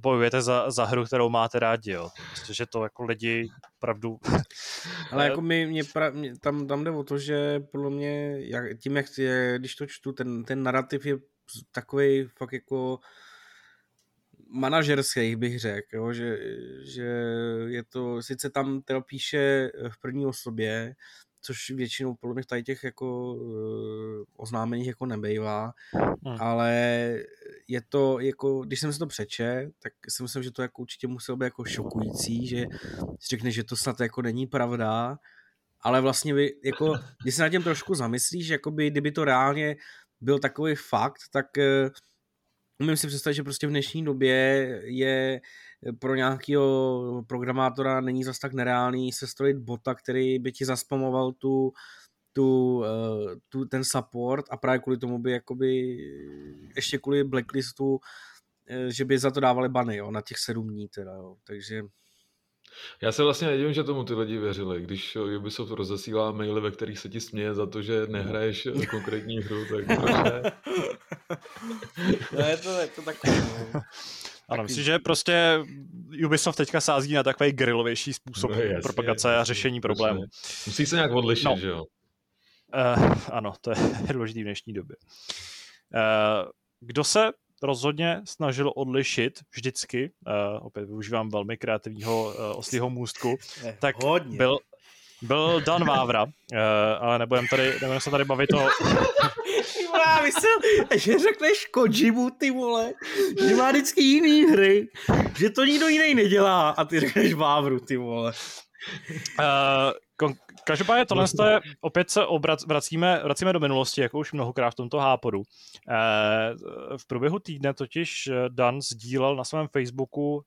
bojujete za, za hru, kterou máte rádi. Jo. Prostě, že to jako lidi pravdu... Ale jako mi, mě, pra, mě tam, tam jde o to, že podle mě, jak, tím jak je, když to čtu, ten, ten narrativ je takový fakt jako manažerských bych řekl, jo, že, že je to, sice tam teda píše v první osobě, což většinou podle mě v tady těch jako uh, oznámeních jako nebejvá, hmm. ale je to jako, když jsem si to přeče, tak si myslím, že to jako určitě muselo být jako šokující, že si řekne, že to snad jako není pravda, ale vlastně by, jako, když se na tím trošku zamyslíš, jakoby, kdyby to reálně byl takový fakt, tak uh, umím si představit, že prostě v dnešní době je pro nějakého programátora není zas tak nereálný sestrojit bota, který by ti zaspamoval tu, tu, eh, tu, ten support a právě kvůli tomu by jakoby ještě kvůli blacklistu eh, že by za to dávali bany, jo, na těch sedm dní teda, jo. takže já se vlastně nedivím, že tomu ty lidi věřili. Když Ubisoft rozesílá maily, ve kterých se ti směje za to, že nehraješ konkrétní hru, tak ne? no je to, je to takové. No. Ano, myslím, že prostě Ubisoft teďka sází na takový grillovější způsob no, jasně, propagace jasně, a řešení problému. Musí se nějak odlišit, no. že jo? Uh, ano, to je důležité v dnešní době. Uh, kdo se rozhodně snažil odlišit vždycky, uh, opět využívám velmi kreativního uh, oslího můstku, tak Hodně. byl, byl Dan Vávra, uh, ale nebudem tady, nebudem se tady bavit o... já myslel, že řekneš Kojimu, ty vole, že má vždycky jiný hry, že to nikdo jiný nedělá a ty řekneš Vávru, ty vole. Uh, každopádně tohle je, opět se obrac, vracíme, vracíme do minulosti, jako už mnohokrát v tomto hápodu. Uh, v průběhu týdne totiž Dan sdílel na svém Facebooku uh,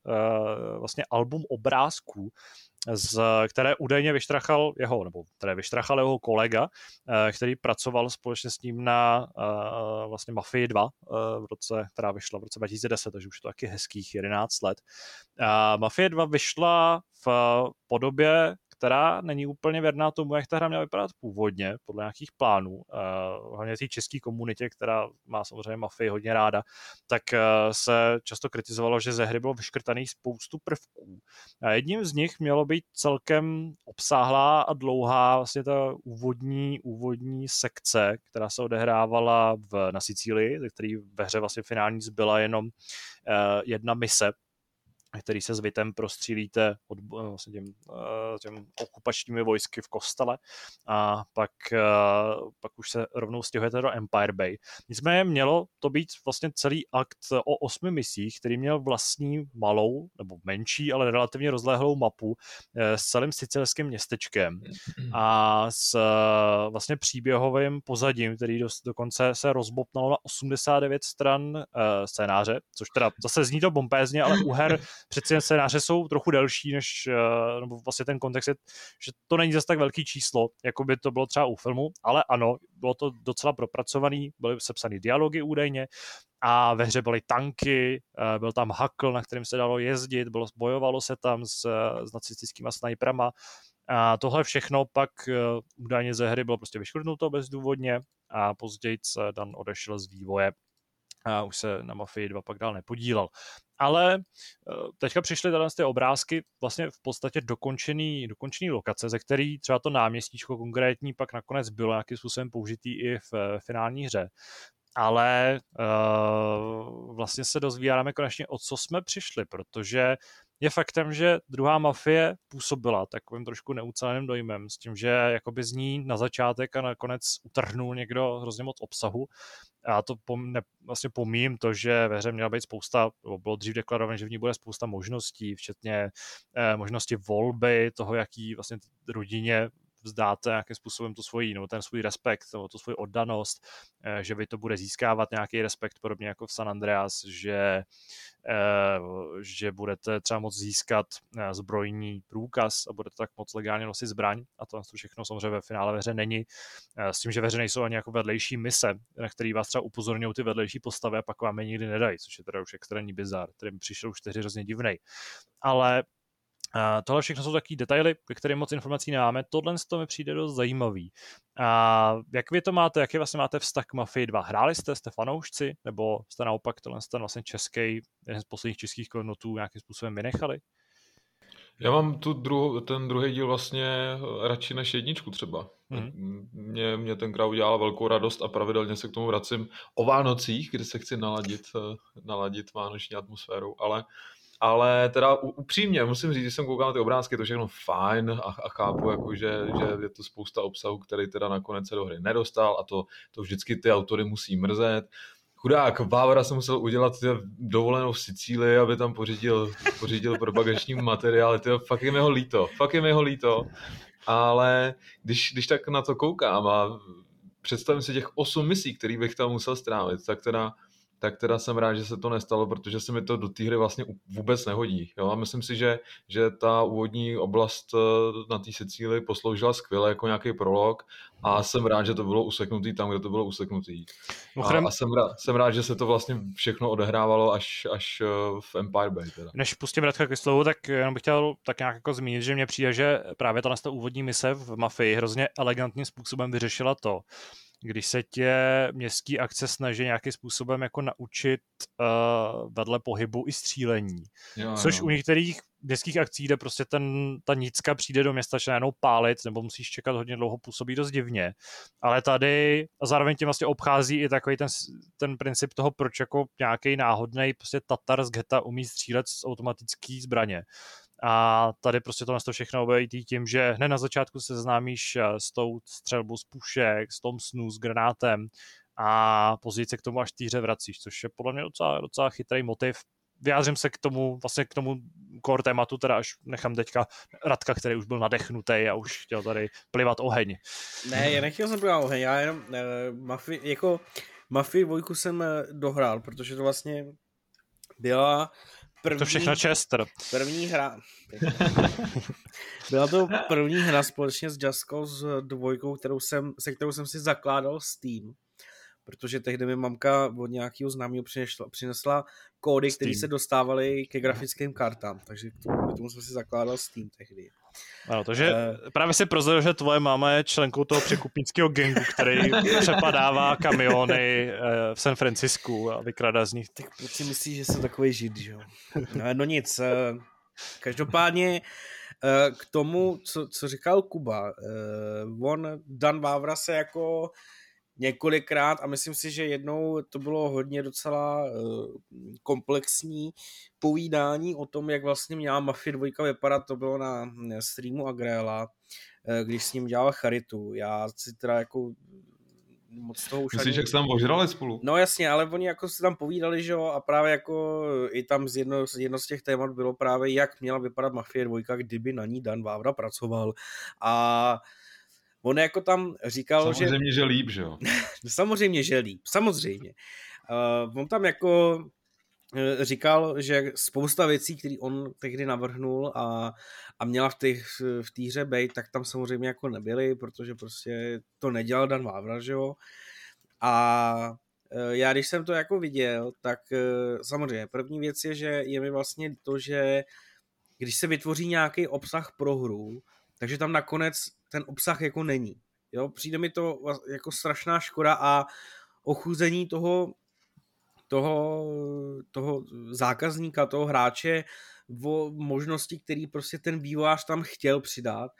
vlastně album obrázků, z, které údajně vyštrachal jeho, nebo které vyštrachal jeho kolega, eh, který pracoval společně s ním na vlastně Mafii 2 uh, v roce, která vyšla v roce 2010, takže už je to taky hezkých 11 let. Mafie 2 vyšla v podobě která není úplně věrná tomu, jak ta hra měla vypadat původně, podle nějakých plánů, uh, hlavně té české komunitě, která má samozřejmě mafii hodně ráda, tak uh, se často kritizovalo, že ze hry bylo vyškrtaný spoustu prvků. A jedním z nich mělo být celkem obsáhlá a dlouhá vlastně ta úvodní, úvodní sekce, která se odehrávala v, na Sicílii, ze který ve hře vlastně finální zbyla jenom uh, jedna mise, který se s Vitem prostřílíte od, eh, vlastně těm, eh, těm okupačními vojsky v kostele. A pak, eh, pak už se rovnou stěhujete do Empire Bay. Nicméně mělo to být vlastně celý akt o osmi misích, který měl vlastní malou, nebo menší, ale relativně rozlehlou mapu s celým sicilským městečkem. A s vlastně příběhovým pozadím, který do, dokonce se rozbopnalo na 89 stran scénáře, což teda zase zní to bombézně, ale u her přeci jen scénáře jsou trochu delší, než, uh, nebo vlastně ten kontext je, že to není zase tak velký číslo, jako by to bylo třeba u filmu, ale ano, bylo to docela propracovaný, byly sepsané dialogy údajně, a ve hře byly tanky, uh, byl tam hakl, na kterým se dalo jezdit, bylo, bojovalo se tam s, s nacistickými snajprama, a tohle všechno pak údajně ze hry bylo prostě vyškrtnuto bezdůvodně a později se Dan odešel z vývoje a už se na Mafii 2 pak dál nepodílel. Ale eh, teďka přišly tady ty obrázky vlastně v podstatě dokončený, dokončený lokace, ze který třeba to náměstíčko konkrétní pak nakonec bylo nějakým způsobem použitý i v finální hře. Ale uh, vlastně se dozvídáme konečně, o co jsme přišli, protože je faktem, že druhá mafie působila takovým trošku neuceleným dojmem, s tím, že jakoby z ní na začátek a nakonec utrhnul někdo hrozně moc obsahu. Já to pom, ne, vlastně pomím to, že ve hře měla být spousta, bylo dřív deklarované, že v ní bude spousta možností, včetně eh, možnosti volby, toho, jaký vlastně rodině vzdáte nějakým způsobem tu svoji, nebo ten svůj respekt, nebo tu svoji oddanost, eh, že vy to bude získávat nějaký respekt, podobně jako v San Andreas, že, eh, že budete třeba moc získat eh, zbrojní průkaz a budete tak moc legálně nosit zbraň a to všechno samozřejmě ve finále ve hře není. S tím, že ve hře nejsou ani jako vedlejší mise, na který vás třeba upozorňují ty vedlejší postavy a pak vám je nikdy nedají, což je teda už extrémní bizar, který mi přišel už tehdy hrozně divnej. Ale a tohle všechno jsou takové detaily, ve kterých moc informací nemáme. Tohle to mi přijde dost zajímavý. A jak vy to máte, jaký vlastně máte vztah k Mafii 2? Hráli jste, jste fanoušci, nebo jste naopak tohle ten vlastně český, jeden z posledních českých klonotů nějakým způsobem vynechali? Já mám tu druhou, ten druhý díl vlastně radši než jedničku třeba. Mm-hmm. Mě, mě tenkrát udělala velkou radost a pravidelně se k tomu vracím o Vánocích, kdy se chci naladit, eh, naladit vánoční atmosféru, ale ale teda upřímně musím říct, že jsem koukal na ty obrázky, to všechno fajn a, a chápu, jako, že, že je to spousta obsahu, který teda nakonec se do hry nedostal a to, to vždycky ty autory musí mrzet. Chudák, Vávra se musel udělat dovolenou v Sicílii, aby tam pořídil, pořídil propagační materiál. To fakt je mi ho líto, fakt je mi ho líto. Ale když, když tak na to koukám a představím si těch osm misí, který bych tam musel strávit, tak teda tak teda jsem rád, že se to nestalo, protože se mi to do té hry vlastně vůbec nehodí. Jo? A myslím si, že, že ta úvodní oblast eh, na té Sicílii posloužila skvěle jako nějaký prolog a jsem rád, že to bylo useknutý tam, kde to bylo useknutý. A, a jsem, rád, jsem rád, že se to vlastně všechno odehrávalo až, až eh, v Empire Bay. Teda. Než pustím Radka ke slovu, tak jenom bych chtěl tak nějak jako zmínit, že mě přijde, že právě ta úvodní mise v Mafii hrozně elegantním způsobem vyřešila to, když se tě městský akce snaží nějakým způsobem jako naučit uh, vedle pohybu i střílení. Jo, Což jo. u některých městských akcí, kde prostě ten, ta nicka přijde do města, že najednou pálit, nebo musíš čekat hodně dlouho, působí dost divně. Ale tady a zároveň tím vlastně obchází i takový ten, ten princip toho, proč jako nějaký náhodný prostě Tatar z geta umí střílet z automatický zbraně. A tady prostě to to všechno obejít tím, že hned na začátku se známíš eh, s tou střelbou z pušek, s tom snu, s granátem a později se k tomu až týře vracíš, což je podle mě docela, docela chytrý motiv. Vyjádřím se k tomu, vlastně k tomu core tématu, teda až nechám teďka Radka, který už byl nadechnutý a už chtěl tady plivat oheň. Ne, já nechtěl jsem plivat oheň, já jenom uh, Mafii, jako Mafii dvojku jsem uh, dohrál, protože to vlastně byla první, to všechno Chester. První hra. Byla to první hra společně s Jasko s dvojkou, kterou jsem, se kterou jsem si zakládal Steam protože tehdy mi mamka od nějakého známého přinesla, přinesla kódy, které se dostávaly ke grafickým kartám, takže k tomu, k tomu jsem si zakládal Steam tehdy. Ano, takže uh, právě si prozradil, že tvoje máma je členkou toho překupnického gengu, který přepadává kamiony uh, v San Francisku a vykradá z nich. Tak proč si myslíš, že jsem takový žid, že jo? No, no nic, uh, každopádně uh, k tomu, co, co říkal Kuba, uh, on, Dan Vávra se jako několikrát a myslím si, že jednou to bylo hodně docela uh, komplexní povídání o tom, jak vlastně měla Mafia 2 vypadat, to bylo na streamu Agrela, uh, když s ním dělal Charitu. Já si teda jako moc toho už Myslíš, ani... jak se tam ožrali spolu? No jasně, ale oni jako se tam povídali, že jo, a právě jako i tam z jedno, jedno z těch témat bylo právě, jak měla vypadat Mafie 2, kdyby na ní Dan Vávra pracoval. A On jako tam říkal, samozřejmě, že... Samozřejmě, že líp, že jo? samozřejmě, že líp, samozřejmě. Uh, on tam jako eh, říkal, že spousta věcí, které on tehdy navrhnul a, a měla v té v té hře být, tak tam samozřejmě jako nebyly, protože prostě to nedělal Dan Vávra, že jo. A eh, já když jsem to jako viděl, tak samozřejmě první věc je, že je mi vlastně to, že když se vytvoří nějaký obsah pro hru, takže tam nakonec ten obsah jako není. Jo, přijde mi to jako strašná škoda a ochuzení toho, toho, toho zákazníka, toho hráče o možnosti, který prostě ten vývojář tam chtěl přidat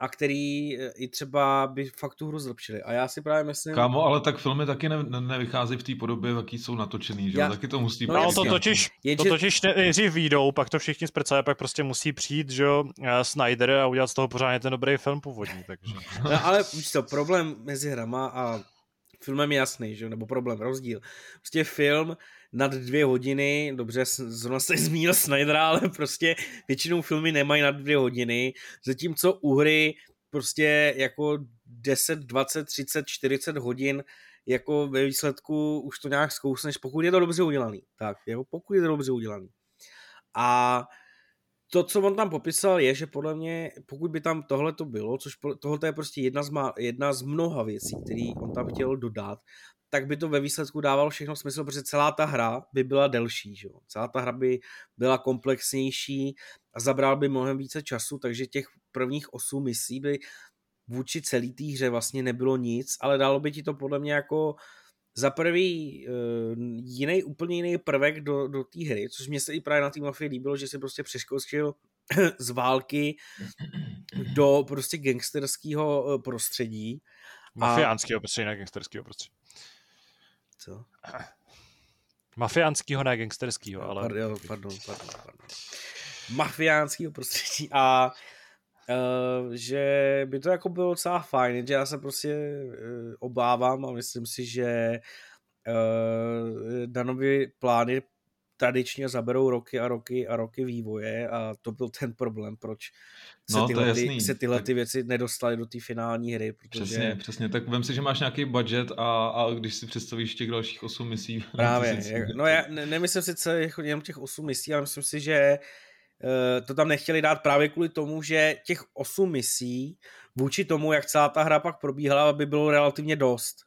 a který eh, i třeba by fakt tu hru zlepšili. A já si právě myslím... Kámo, ale tak filmy taky ne, ne, nevycházejí v té podobě, v jaký jsou natočený, že já... Taky to musí... No, no to totiž, je, to totiž nejdřív výjdou, pak to všichni zpracuje, pak prostě musí přijít, že jo, eh, Snyder a udělat z toho pořádně ten dobrý film původní, takže... No, ale víš co, problém mezi hrama a filmem je jasný, že? nebo problém, rozdíl. Prostě film nad dvě hodiny, dobře, zrovna jste zmínil Snydera, ale prostě většinou filmy nemají nad dvě hodiny, zatímco u hry prostě jako 10, 20, 30, 40 hodin jako ve výsledku už to nějak zkousneš, pokud je to dobře udělaný. Tak, jako pokud je to dobře udělaný. A to, co on tam popisal, je, že podle mě, pokud by tam tohle to bylo, což tohle je prostě jedna z, má, jedna z mnoha věcí, které on tam chtěl dodat, tak by to ve výsledku dávalo všechno smysl, protože celá ta hra by byla delší, že jo? celá ta hra by byla komplexnější a zabral by mnohem více času, takže těch prvních osm misí by vůči celý té hře vlastně nebylo nic, ale dalo by ti to podle mě jako za prvý uh, jiný, úplně jiný prvek do, do té hry, což mě se i právě na té mafii líbilo, že si prostě přeskočil z války do prostě gangsterského eh, prostředí. Mafiánského prostředí, ne gangsterského prostředí. Co? Mafiánského, ne gangsterského, ale... Pardon, pardon, pardon. pardon. Mafiánského prostředí a Uh, že by to jako bylo docela fajn, že já se prostě uh, obávám a myslím si, že uh, Danovi plány tradičně zaberou roky a roky a roky vývoje a to byl ten problém, proč se no, tyhle, ty, se tyhle ty věci nedostaly do té finální hry. Protože... Přesně, přesně, tak vem si, že máš nějaký budget a, a když si představíš těch dalších 8 misí. Právě, no já ne, nemyslím si co jako jenom těch 8 misí, ale myslím si, že Eh, to tam nechtěli dát právě kvůli tomu, že těch osm misí vůči tomu, jak celá ta hra pak probíhala, by bylo relativně dost.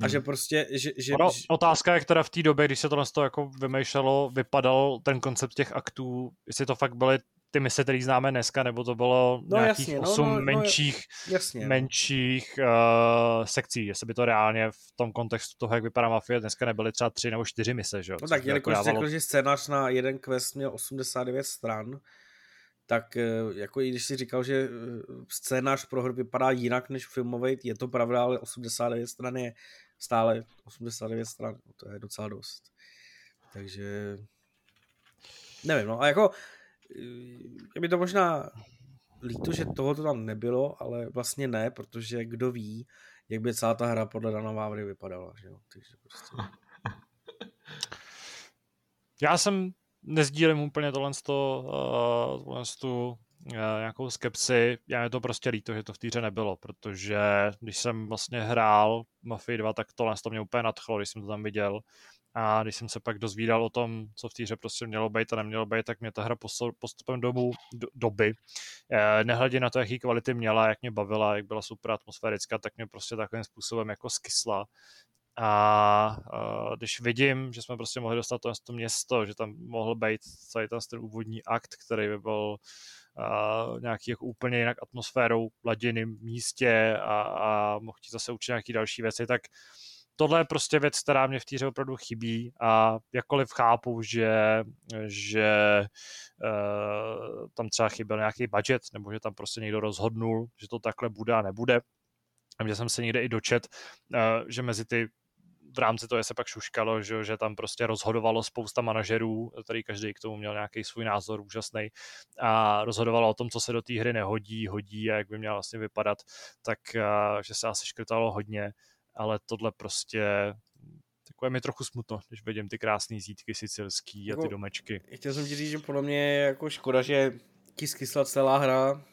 A hmm. že prostě, že, že, ono, Otázka je, která v té době, když se to to jako vymýšlelo, vypadal ten koncept těch aktů, jestli to fakt byly ty mise, které známe dneska, nebo to bylo no, nějakých jasně, osm no, no, menších, no, jasně, menších uh, sekcí, jestli by to reálně v tom kontextu toho, jak vypadá mafie, dneska nebyly třeba tři nebo čtyři mise, že jo? No tak, jelikož jako dávalo... řekl, že scénář na jeden quest měl 89 stran, tak eh, jako i když si říkal, že eh, scénář pro hru vypadá jinak než filmový, je to pravda, ale 89 stran je stále 89 stran, no to je docela dost. Takže nevím, no a jako je mi to možná líto, že tohoto tam nebylo, ale vlastně ne, protože kdo ví, jak by celá ta hra podle Dana Vávry vypadala. Že jo? Takže prostě... Já jsem nezdílím úplně tohle, uh, tohle tu uh, nějakou skepsi. Já je to prostě líto, že to v týře nebylo, protože když jsem vlastně hrál Mafia 2, tak tohle to mě úplně nadchlo, když jsem to tam viděl. A když jsem se pak dozvídal o tom, co v té hře prostě mělo být a nemělo být, tak mě ta hra postupem dobu, do, doby, eh, nehledě na to, jaký kvality měla, jak mě bavila, jak byla super atmosférická, tak mě prostě takovým způsobem jako skysla. A uh, když vidím, že jsme prostě mohli dostat to, to město, že tam mohl být celý ten, ten úvodní akt, který by byl uh, nějaký jako úplně jinak atmosférou, ladiny, místě a, a mohl ti zase učit nějaké další věci, tak tohle je prostě věc, která mě v týře opravdu chybí a jakkoliv chápu, že, že uh, tam třeba chyběl nějaký budget, nebo že tam prostě někdo rozhodnul, že to takhle bude a nebude. A že jsem se někde i dočet, uh, že mezi ty v rámci toho se pak šuškalo, že, že tam prostě rozhodovalo spousta manažerů, který každý k tomu měl nějaký svůj názor úžasný a rozhodovalo o tom, co se do té hry nehodí, hodí a jak by měla vlastně vypadat, tak že se asi škrtalo hodně ale tohle prostě takové mi trochu smutno, když vidím ty krásné zítky sicilský a ty jako, domečky. Chtěl jsem ti říct, že podle mě je jako škoda, že ti skysla celá hra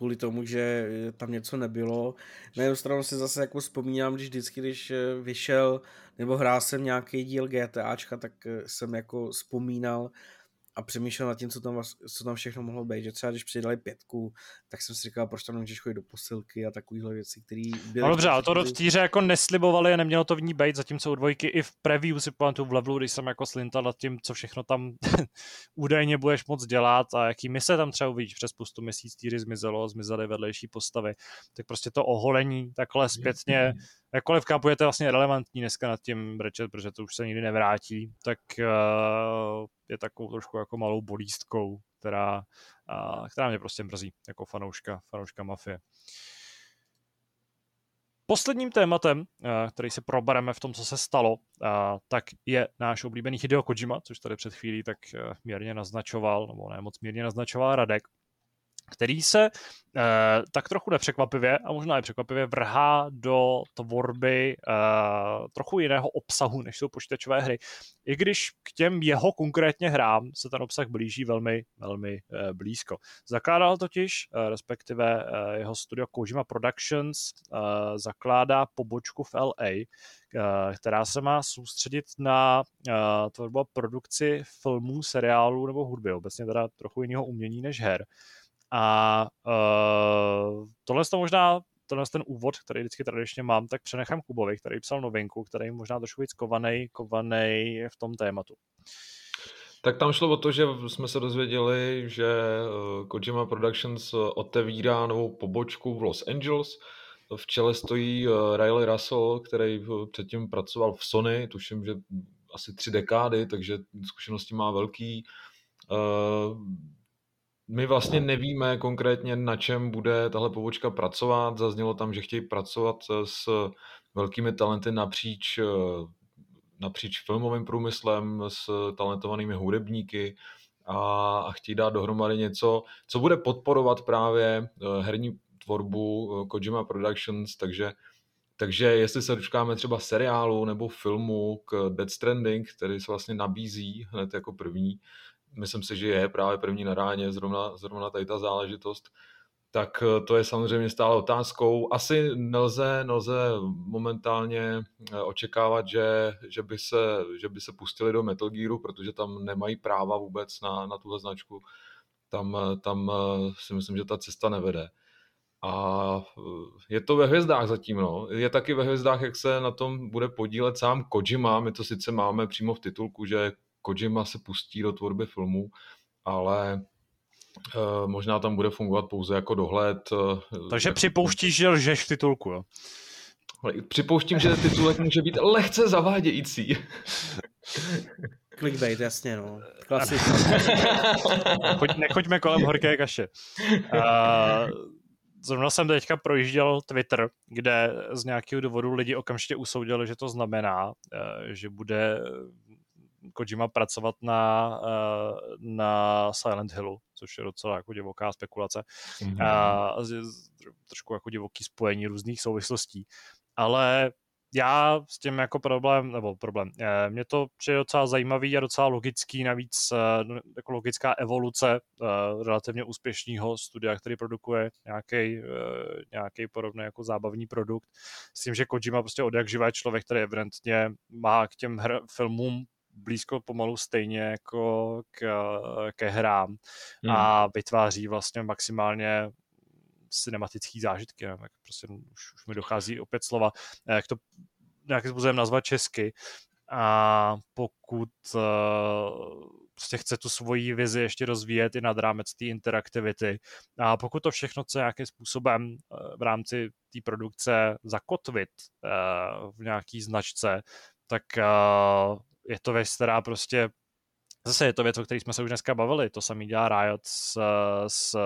kvůli tomu, že tam něco nebylo. Na jednu stranu si zase jako vzpomínám, když vždycky, když eh, vyšel nebo hrál jsem nějaký díl GTAčka, tak eh, jsem jako vzpomínal a přemýšlel nad tím, co tam, co tam všechno mohlo být. Že třeba když přidali pětku, tak jsem si říkal, proč tam nemůžeš chodit do posilky a takovéhle věci, které byly. No dobře, ale to v týře jako neslibovali a nemělo to v ní být, zatímco u dvojky i v preview si pamatuju v levelu, když jsem jako slintal nad tím, co všechno tam údajně budeš moc dělat a jaký mise tam třeba uvidíš přes pustu měsíc týry zmizelo, zmizely vedlejší postavy, tak prostě to oholení takhle zpětně jakkoliv kápu je to vlastně relevantní dneska nad tím Ratchet, protože to už se nikdy nevrátí, tak uh, je takovou trošku jako malou bolístkou, která, uh, která mě prostě mrzí jako fanouška, fanouška mafie. Posledním tématem, který si probereme v tom, co se stalo, tak je náš oblíbený Hideo Kojima, což tady před chvílí tak mírně naznačoval, nebo ne moc mírně naznačoval Radek který se eh, tak trochu nepřekvapivě a možná i překvapivě vrhá do tvorby eh, trochu jiného obsahu, než jsou počítačové hry. I když k těm jeho konkrétně hrám se ten obsah blíží velmi, velmi eh, blízko. Zakládal totiž, eh, respektive eh, jeho studio Kojima Productions eh, zakládá pobočku v LA, eh, která se má soustředit na uh, tvorbu a produkci filmů, seriálů nebo hudby, obecně teda trochu jiného umění než her. A uh, tohle to možná tenhle ten úvod, který vždycky tradičně mám, tak přenechám Kubovi, který psal novinku, který je možná trošku víc kovaný, kovaný v tom tématu. Tak tam šlo o to, že jsme se dozvěděli, že eh, Kojima Productions otevírá novou pobočku v Los Angeles. V čele stojí Riley Russell, který předtím pracoval v Sony, tuším, že asi tři dekády, takže zkušenosti má velký my vlastně nevíme konkrétně, na čem bude tahle pobočka pracovat. Zaznělo tam, že chtějí pracovat s velkými talenty napříč, napříč filmovým průmyslem, s talentovanými hudebníky a, a chtějí dát dohromady něco, co bude podporovat právě eh, herní tvorbu eh, Kojima Productions, takže takže jestli se dočkáme třeba seriálu nebo filmu k Dead Stranding, který se vlastně nabízí hned jako první, myslím si, že je právě první na ráně zrovna, zrovna tady ta záležitost, tak eh, to je samozřejmě stále otázkou. Asi nelze, nelze momentálně eh, očekávat, že, že, by se, že by se pustili do Metal Gearu, protože tam nemají práva vůbec na, na tuhle značku. Tam, eh, tam si myslím, že ta cesta nevede. A je to ve hvězdách zatím, no. Je taky ve hvězdách, jak se na tom bude podílet sám Kojima. My to sice máme přímo v titulku, že Kojima se pustí do tvorby filmů, ale uh, možná tam bude fungovat pouze jako dohled. Uh, Takže jako... připouštíš, že lžeš v titulku, jo? Připouštím, že titulek může být lehce zavádějící. Clickbait, jasně, no. Klasicky. Choď, nechoďme kolem horké kaše. Uh, zrovna jsem teďka projížděl Twitter, kde z nějakého důvodu lidi okamžitě usoudili, že to znamená, že bude Kojima pracovat na, eh, na Silent Hillu, což je docela jako divoká spekulace. Mm-hmm. A trošku jako divoký spojení různých souvislostí. Ale já s tím jako problém, nebo problém, eh, mě to přijde docela zajímavý a docela logický, navíc eh, no, jako logická evoluce relativně úspěšného studia, který produkuje nějaký, nějaký podobný jako zábavní produkt. S tím, že Kojima prostě od jak živá člověk, který evidentně má k těm hr, filmům blízko pomalu stejně jako k, ke hrám hmm. a vytváří vlastně maximálně cinematický zážitky, ne? tak prostě už, už mi dochází opět slova, jak to nějakým způsobem nazvat česky a pokud uh, prostě chce tu svoji vizi ještě rozvíjet i nad rámec té interaktivity. A pokud to všechno chce nějakým způsobem uh, v rámci té produkce zakotvit v nějaký značce, tak je to věc, která prostě Zase je to věc, o které jsme se už dneska bavili, to samý dělá Riot s, s,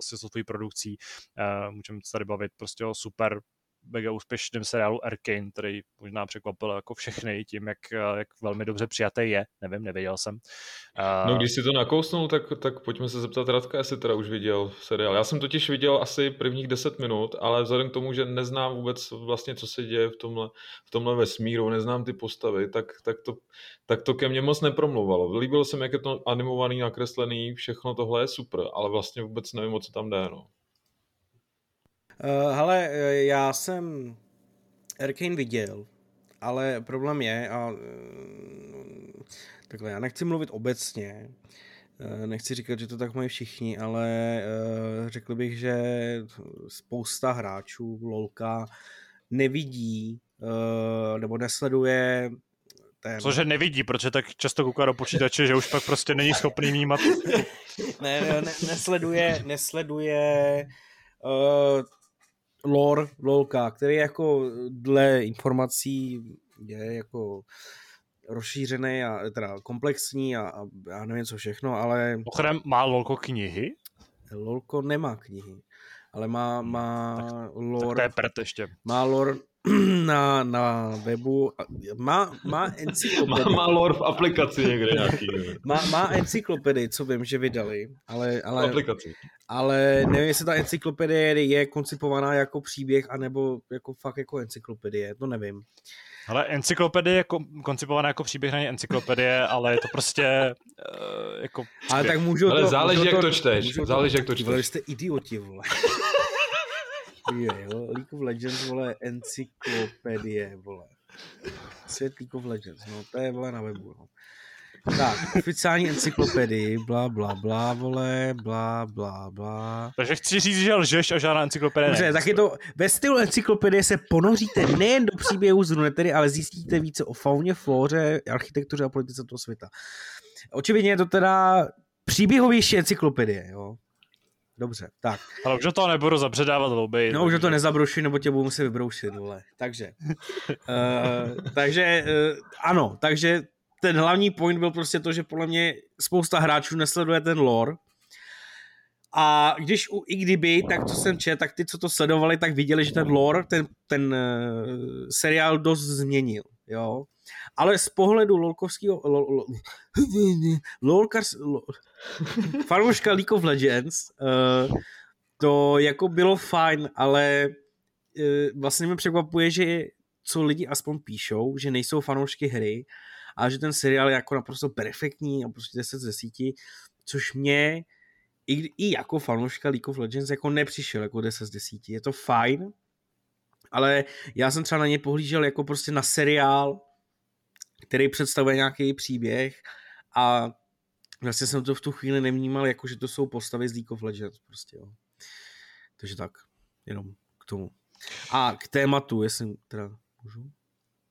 s, s produkcí. Uh, můžeme se tady bavit prostě o super mega úspěšném seriálu Arkane, který možná překvapil jako všechny tím, jak, jak velmi dobře přijatý je. Nevím, nevěděl jsem. No když si to nakousnul, tak, tak pojďme se zeptat Radka, jestli teda už viděl seriál. Já jsem totiž viděl asi prvních 10 minut, ale vzhledem k tomu, že neznám vůbec vlastně, co se děje v tomhle, v tomhle vesmíru, neznám ty postavy, tak, tak, to, tak to ke mně moc nepromluvalo. Líbilo se mi, jak je to animovaný, nakreslený, všechno tohle je super, ale vlastně vůbec nevím, o co tam jde. No. Uh, hele, já jsem Arkane viděl, ale problém je, a uh, takhle, já nechci mluvit obecně, nechci říkat, že to tak mají všichni, ale řekl bych, že spousta hráčů LOLka nevidí nebo nesleduje ten... Cože nevidí, protože tak často kouká do počítače, že už pak prostě není schopný vnímat. ne, ne, ne, nesleduje, nesleduje uh, lore lolka, který jako dle informací je jako rozšířený a teda komplexní a, a já nevím co všechno, ale... Ochrem má Lolko knihy? Lolko nemá knihy, ale má, má tak, lore... Tak to je ještě. Má lore na, na webu, má, má encyklopedii. Má, má lore v aplikaci někde nějaký. má, má encyklopedii, co vím, že vydali, ale, ale, aplikaci. ale nevím, jestli ta encyklopedie je koncipovaná jako příběh, anebo jako fakt jako encyklopedie, to nevím. Ale encyklopedie je koncipovaná jako příběh, není encyklopedie, ale je to prostě uh, jako příběh. Ale tak můžu ale to... záleží, jak to, to čteš. Záleží, jak to čteš. Vole, jste idioti, vole. Je, jo? League of Legends, vole, encyklopedie, vole. Svět League of Legends, no, to je, vole, na webu, no. Tak, oficiální encyklopedii, bla, bla, bla, vole, bla, bla, bla. Takže chci říct, že lžeš a žádná encyklopedie Dobře, tak je to, ve stylu encyklopedie se ponoříte nejen do příběhu z Runetary, ale zjistíte více o fauně, flóře, architektuře a politice toho světa. Očividně je to teda příběhovější encyklopedie, jo. Dobře, tak. Ale už to nebudu zabředávat lobby. No už to nezabrouši, nebo tě budu muset vybroušit, vole. Takže, uh, takže uh, ano, takže ten hlavní point byl prostě to, že podle mě spousta hráčů nesleduje ten lore, a když u, i kdyby, tak to jsem čet, tak ty, co to sledovali, tak viděli, že ten lore, ten, ten uh, seriál dost změnil, jo. Ale z pohledu lolkovského, lol, lol, lolkars, lol, fanouška League of Legends, uh, to jako bylo fajn, ale uh, vlastně mi překvapuje, že co lidi aspoň píšou, že nejsou fanoušky hry, a že ten seriál je jako naprosto perfektní a prostě 10 ze síti, což mě i, i jako fanouška League of Legends jako nepřišel jako 10 z 10. Je to fajn, ale já jsem třeba na ně pohlížel jako prostě na seriál, který představuje nějaký příběh a vlastně jsem to v tu chvíli nevnímal, jako že to jsou postavy z League of Legends prostě, jo. Takže tak, jenom k tomu. A k tématu, jestli teda můžu?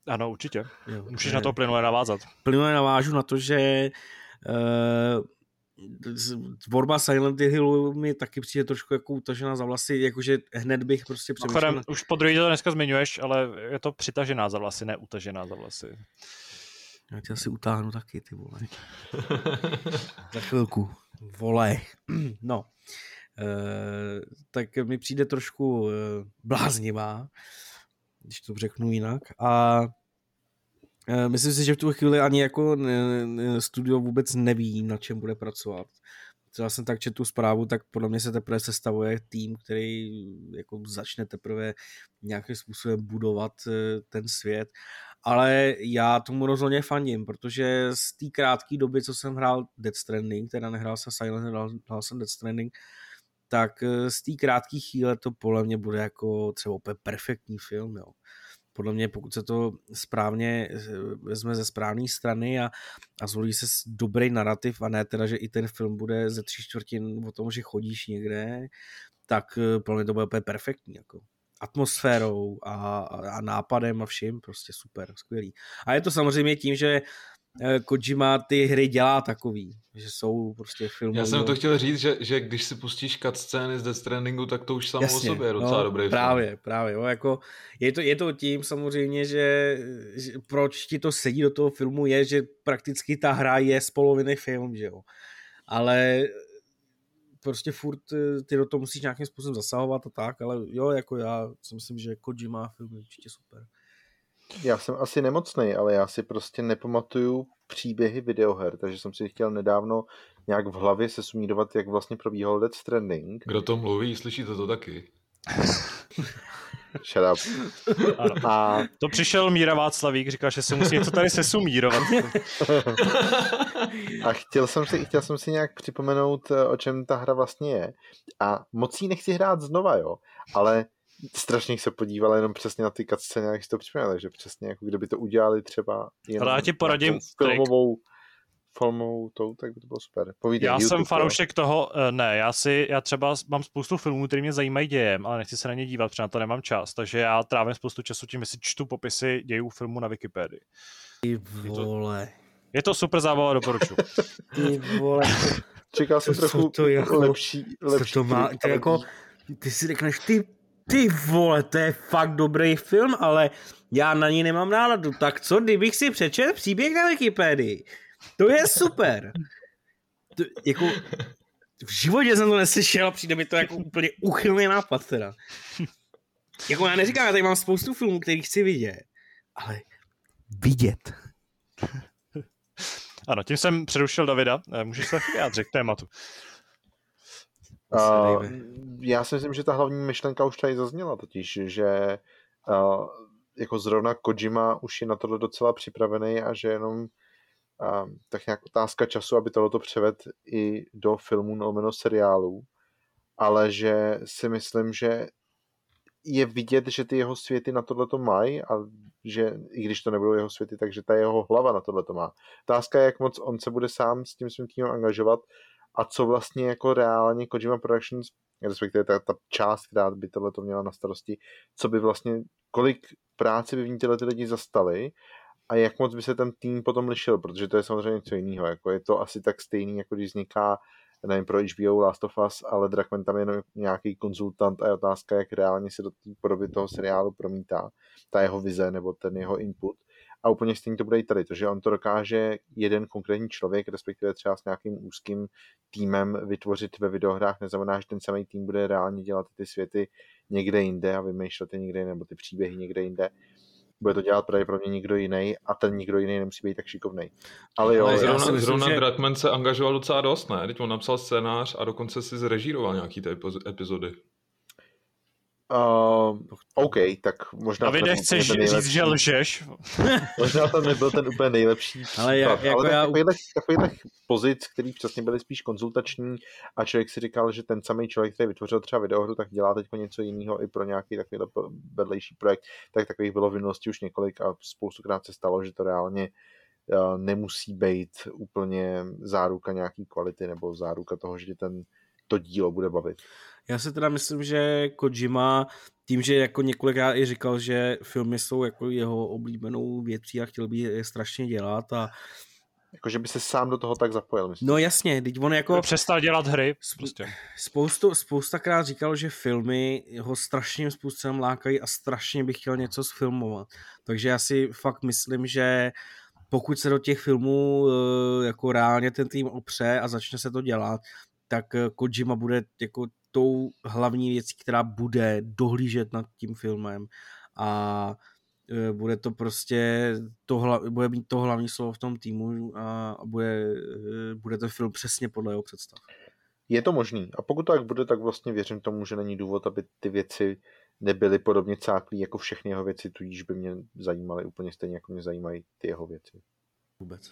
Ano, určitě. Jo, Můžeš na to plynule navázat. Plynule navážu na to, že uh, tvorba Silent Hillu mi taky přijde trošku jako utažená za vlasy, jakože hned bych prostě přemýšlel. Už po druhý to dneska zmiňuješ, ale je to přitažená za vlasy, ne utažená za vlasy. Já tě asi utáhnu taky, ty vole. za chvilku. Vole. no. E, tak mi přijde trošku e, bláznivá, když to řeknu jinak. A Eh, myslím si, že v tu chvíli ani jako studio vůbec neví, na čem bude pracovat. Já jsem tak četl tu zprávu, tak podle mě se teprve sestavuje tým, který jako začne teprve nějakým způsobem budovat ten svět. Ale já tomu rozhodně fandím, protože z té krátké doby, co jsem hrál Dead Stranding, teda nehrál jsem Silent, hrál jsem Dead Stranding, tak eh, z té krátké chvíle to podle mě bude jako třeba úplně perfektní film, jo podle mě, pokud se to správně eh, vezme ze správné strany a, a zvolí se dobrý narrativ a ne teda, že i ten film bude ze tři čtvrtin o tom, že chodíš někde, tak eh, podle mě to bude úplně perfektní. Jako atmosférou a, a nápadem a vším, prostě super, skvělý. A je to samozřejmě tím, že Eh, Kojima ty hry dělá takový, že jsou prostě filmy. Já jsem to chtěl říct, že, že když si pustíš scény z Death Strandingu, tak to už samo Jasně, o sobě je docela no, dobrý právě, film. Právě, jo, jako je to, je to tím samozřejmě, že, že, proč ti to sedí do toho filmu je, že prakticky ta hra je z poloviny film, že jo. Ale prostě furt eh, ty do toho musíš nějakým způsobem zasahovat a tak, ale jo, jako já si myslím, že Kojima film je určitě super. Já jsem asi nemocný, ale já si prostě nepamatuju příběhy videoher, takže jsem si chtěl nedávno nějak v hlavě se sumírovat, jak vlastně probíhal Death Stranding. Kdo to mluví, slyšíte to taky. Shut up. A... To přišel Míra Václavík, říkal, že se musí něco tady sesumírovat. A chtěl jsem, si, chtěl jsem si nějak připomenout, o čem ta hra vlastně je. A moc ji nechci hrát znova, jo. Ale strašně se podíval jenom přesně na ty cutscény, jak si to připomněl, takže přesně jako kdyby to udělali třeba jenom já ti poradím filmovou, filmovou tou, tak by to bylo super. Povídej, já YouTube, jsem fanoušek toho, eh, ne, já si, já třeba mám spoustu filmů, které mě zajímají dějem, ale nechci se na ně dívat, protože na to nemám čas, takže já trávím spoustu času tím, že si čtu popisy dějů filmu na Wikipedii. Ty vole. Je to super zábava, doporučuji. Ty vole. Čekal jsem trochu to jako, lepší, lepší to má, to jako, ty si řekneš, ty, ty vole, to je fakt dobrý film, ale já na ní nemám náladu. Tak co, kdybych si přečet příběh na Wikipedii? To je super. To, jako, v životě jsem to neslyšel a přijde mi to jako úplně uchylný nápad teda. Jako já neříkám, já tady mám spoustu filmů, který chci vidět, ale vidět. Ano, tím jsem přerušil Davida. Eh, můžeš se vyjádřit k tématu. Uh, já si myslím, že ta hlavní myšlenka už tady zazněla totiž, že uh, jako zrovna Kojima už je na tohle docela připravený a že jenom uh, tak nějak otázka času, aby tohleto převed i do filmů no seriálů, ale že si myslím, že je vidět, že ty jeho světy na tohle to mají a že i když to nebudou jeho světy, takže ta jeho hlava na tohle to má. Otázka je, jak moc on se bude sám s tím svým týmem angažovat a co vlastně jako reálně Kojima Productions, respektive ta, ta část, která by tohle to měla na starosti, co by vlastně, kolik práce by v ní tyhle ty lidi zastali a jak moc by se ten tým potom lišil, protože to je samozřejmě něco jiného. Jako je to asi tak stejný, jako když vzniká nevím, pro HBO Last of Us, ale Drakman tam je jenom nějaký konzultant a je otázka, jak reálně se do té podoby toho seriálu promítá ta jeho vize nebo ten jeho input. A úplně stejně to bude i tady, protože on to dokáže jeden konkrétní člověk, respektive třeba s nějakým úzkým týmem vytvořit ve videohrách, neznamená, že ten samý tým bude reálně dělat ty světy někde jinde a vymýšlet je někde nebo ty příběhy někde jinde bude to dělat pravděpodobně někdo jiný a ten někdo jiný nemusí být tak šikovný. Ale jo, Ale zrovna, myslím, zrovna že... Drakman se angažoval docela dost, ne? Teď on napsal scénář a dokonce si zrežíroval nějaký ty epizody. Uh, OK, tak možná... A vy nechceš říct, že lžeš? možná to nebyl ten úplně nejlepší Ale, já, jako ale já... takovýhle, takovýhle pozic, který přesně byly spíš konzultační a člověk si říkal, že ten samý člověk, který vytvořil třeba videohru, tak dělá teď něco jiného i pro nějaký takovýhle vedlejší projekt, tak takových bylo v minulosti už několik a spoustukrát se stalo, že to reálně uh, nemusí být úplně záruka nějaký kvality nebo záruka toho, že ten to dílo bude bavit. Já si teda myslím, že Kojima tím, že jako několikrát i říkal, že filmy jsou jako jeho oblíbenou věcí a chtěl by je strašně dělat a Jakože by se sám do toho tak zapojil, myslím. No jasně, teď on jako... Přestal dělat hry, prostě. Spoustu, spoustakrát říkal, že filmy ho strašným způsobem lákají a strašně bych chtěl něco sfilmovat. Takže já si fakt myslím, že pokud se do těch filmů eh, jako reálně ten tým opře a začne se to dělat, tak eh, Kojima bude jako tou hlavní věcí, která bude dohlížet nad tím filmem a e, bude to prostě to hla, bude mít to hlavní slovo v tom týmu a bude, e, bude to film přesně podle jeho představ. Je to možný. A pokud to tak bude, tak vlastně věřím tomu, že není důvod, aby ty věci nebyly podobně cáklí jako všechny jeho věci, tudíž by mě zajímaly úplně stejně, jako mě zajímají ty jeho věci. Vůbec.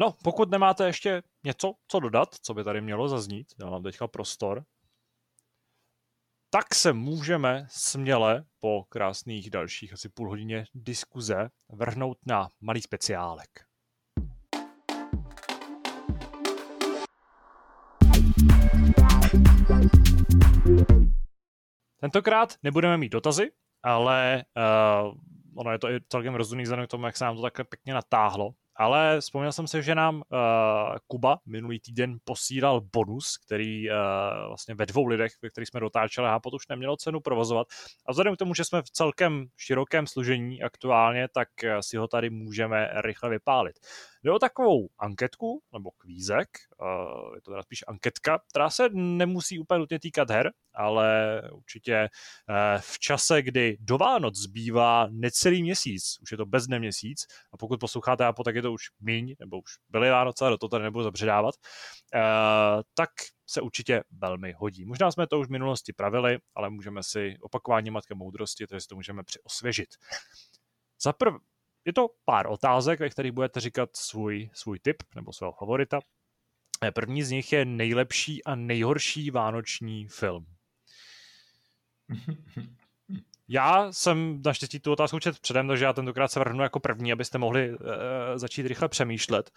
No, pokud nemáte ještě něco, co dodat, co by tady mělo zaznít, já mám teďka prostor, tak se můžeme směle po krásných dalších asi půl hodině diskuze vrhnout na malý speciálek. Tentokrát nebudeme mít dotazy, ale uh, ono je to i celkem rozumný vzhledem k tomu, jak se nám to tak pěkně natáhlo. Ale vzpomněl jsem si, že nám uh, Kuba minulý týden posílal bonus, který uh, vlastně ve dvou lidech, ve kterých jsme dotáčeli, a už nemělo cenu provozovat. A vzhledem k tomu, že jsme v celkem širokém služení aktuálně, tak uh, si ho tady můžeme rychle vypálit. Jde o takovou anketku, nebo kvízek, uh, je to teda spíš anketka, která se nemusí úplně nutně týkat her, ale určitě uh, v čase, kdy do Vánoc zbývá necelý měsíc, už je to bez měsíc, a pokud posloucháte Apo, tak je to už míň, nebo už byly Vánoce, do toho tady nebudu zabředávat, uh, tak se určitě velmi hodí. Možná jsme to už v minulosti pravili, ale můžeme si opakování matky moudrosti, takže si to můžeme přiosvěžit. Za prv, je to pár otázek, ve kterých budete říkat svůj, svůj tip nebo svého favorita. První z nich je nejlepší a nejhorší vánoční film. Já jsem naštěstí tu otázku čet předem, takže já tentokrát se vrhnu jako první, abyste mohli uh, začít rychle přemýšlet.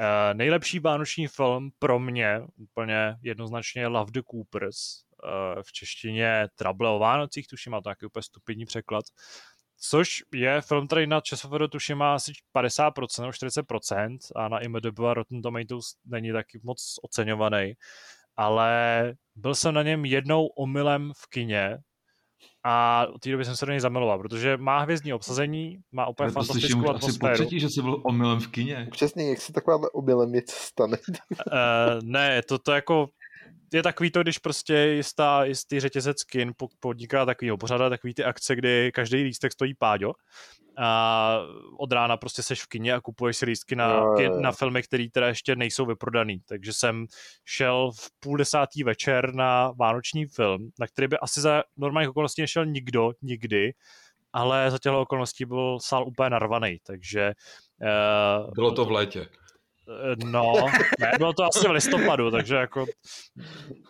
Uh, nejlepší vánoční film pro mě úplně jednoznačně Love the Coopers. Uh, v češtině Trouble o Vánocích, tuším, má to nějaký úplně stupidní překlad. Což je film, který na ČSFD tuším má asi 50% nebo 40% a na IMDb a Rotten Tomatoes není taky moc oceňovaný. Ale byl jsem na něm jednou omylem v kině, a od té doby jsem se do něj zamiloval, protože má hvězdní obsazení, má úplně to fantastickou atmosféru. Asi třetí, že jsi byl omylem v kině. Přesně, jak se takováhle omylem věc stane. uh, ne, to, to jako je takový to, když prostě jistá, jistý řetězec kin podniká takovýho pořada, takový ty akce, kdy každý lístek stojí páďo a od rána prostě seš v kině a kupuješ si lístky na, no, kin, na filmy, které teda ještě nejsou vyprodaný. Takže jsem šel v půl desátý večer na vánoční film, na který by asi za normálních okolností nešel nikdo, nikdy, ale za těchto okolností byl sál úplně narvaný, takže... Uh, Bylo to v létě. Eh, no, ne, bylo to asi v listopadu, takže jako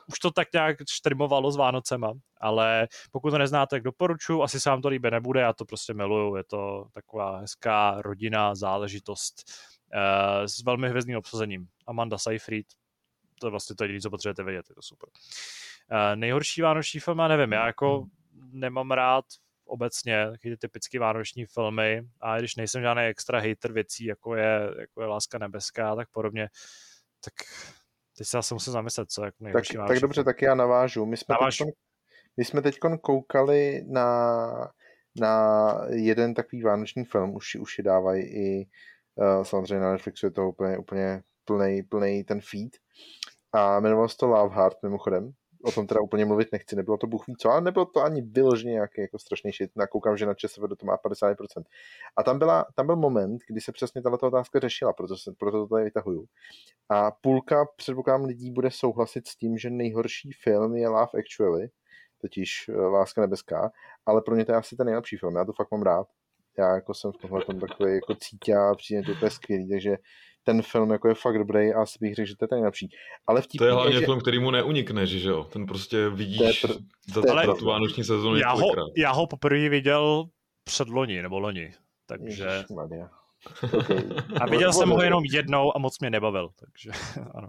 už to tak nějak štrmovalo s Vánocema, ale pokud to neznáte, tak doporučuji, asi se vám to líbit nebude, já to prostě miluju, je to taková hezká rodina záležitost uh, s velmi hvězdným obsazením. Amanda Seyfried, to je vlastně to jediné, co potřebujete vědět, je to super. Uh, nejhorší vánoční film, já nevím, já jako nemám rád obecně, taky ty typické vánoční filmy a když nejsem žádný extra hater věcí, jako je, jako je Láska nebeská a tak podobně, tak teď se asi musím zamyslet, co nejhorší tak, tak dobře, tak já navážu. My jsme, Naváž. teďkon, my jsme teď koukali na, na jeden takový vánoční film, už, už je dávají i uh, samozřejmě na Netflixu je to úplně, úplně plný, plný ten feed a jmenovalo se to Love Heart mimochodem o tom teda úplně mluvit nechci, nebylo to bůh co, ale nebylo to ani vyloženě nějaký jako strašný shit, nakoukám, že na ČSV to má 50%. A tam, byla, tam byl moment, kdy se přesně tato otázka řešila, proto, se, proto to tady vytahuju. A půlka, předpokládám, lidí bude souhlasit s tím, že nejhorší film je Love Actually, totiž eh, Láska nebeská, ale pro mě to je asi ten nejlepší film, já to fakt mám rád. Já jako jsem v tomhle tom takový jako cítě a přijde to úplně skvělý, takže ten film jako je fakt dobrý a asi bych řekl, že to je ten nejlepší. Ale v to je hlavně že... film, který mu neunikne, že jo? Ten prostě vidíš pr- za, ale za tu vánoční sezónu já ho, já ho poprvé viděl před loni, nebo loni. Takže... Ježišmarja. Okay. A viděl jsem ho jenom jednou a moc mě nebavil, takže ano.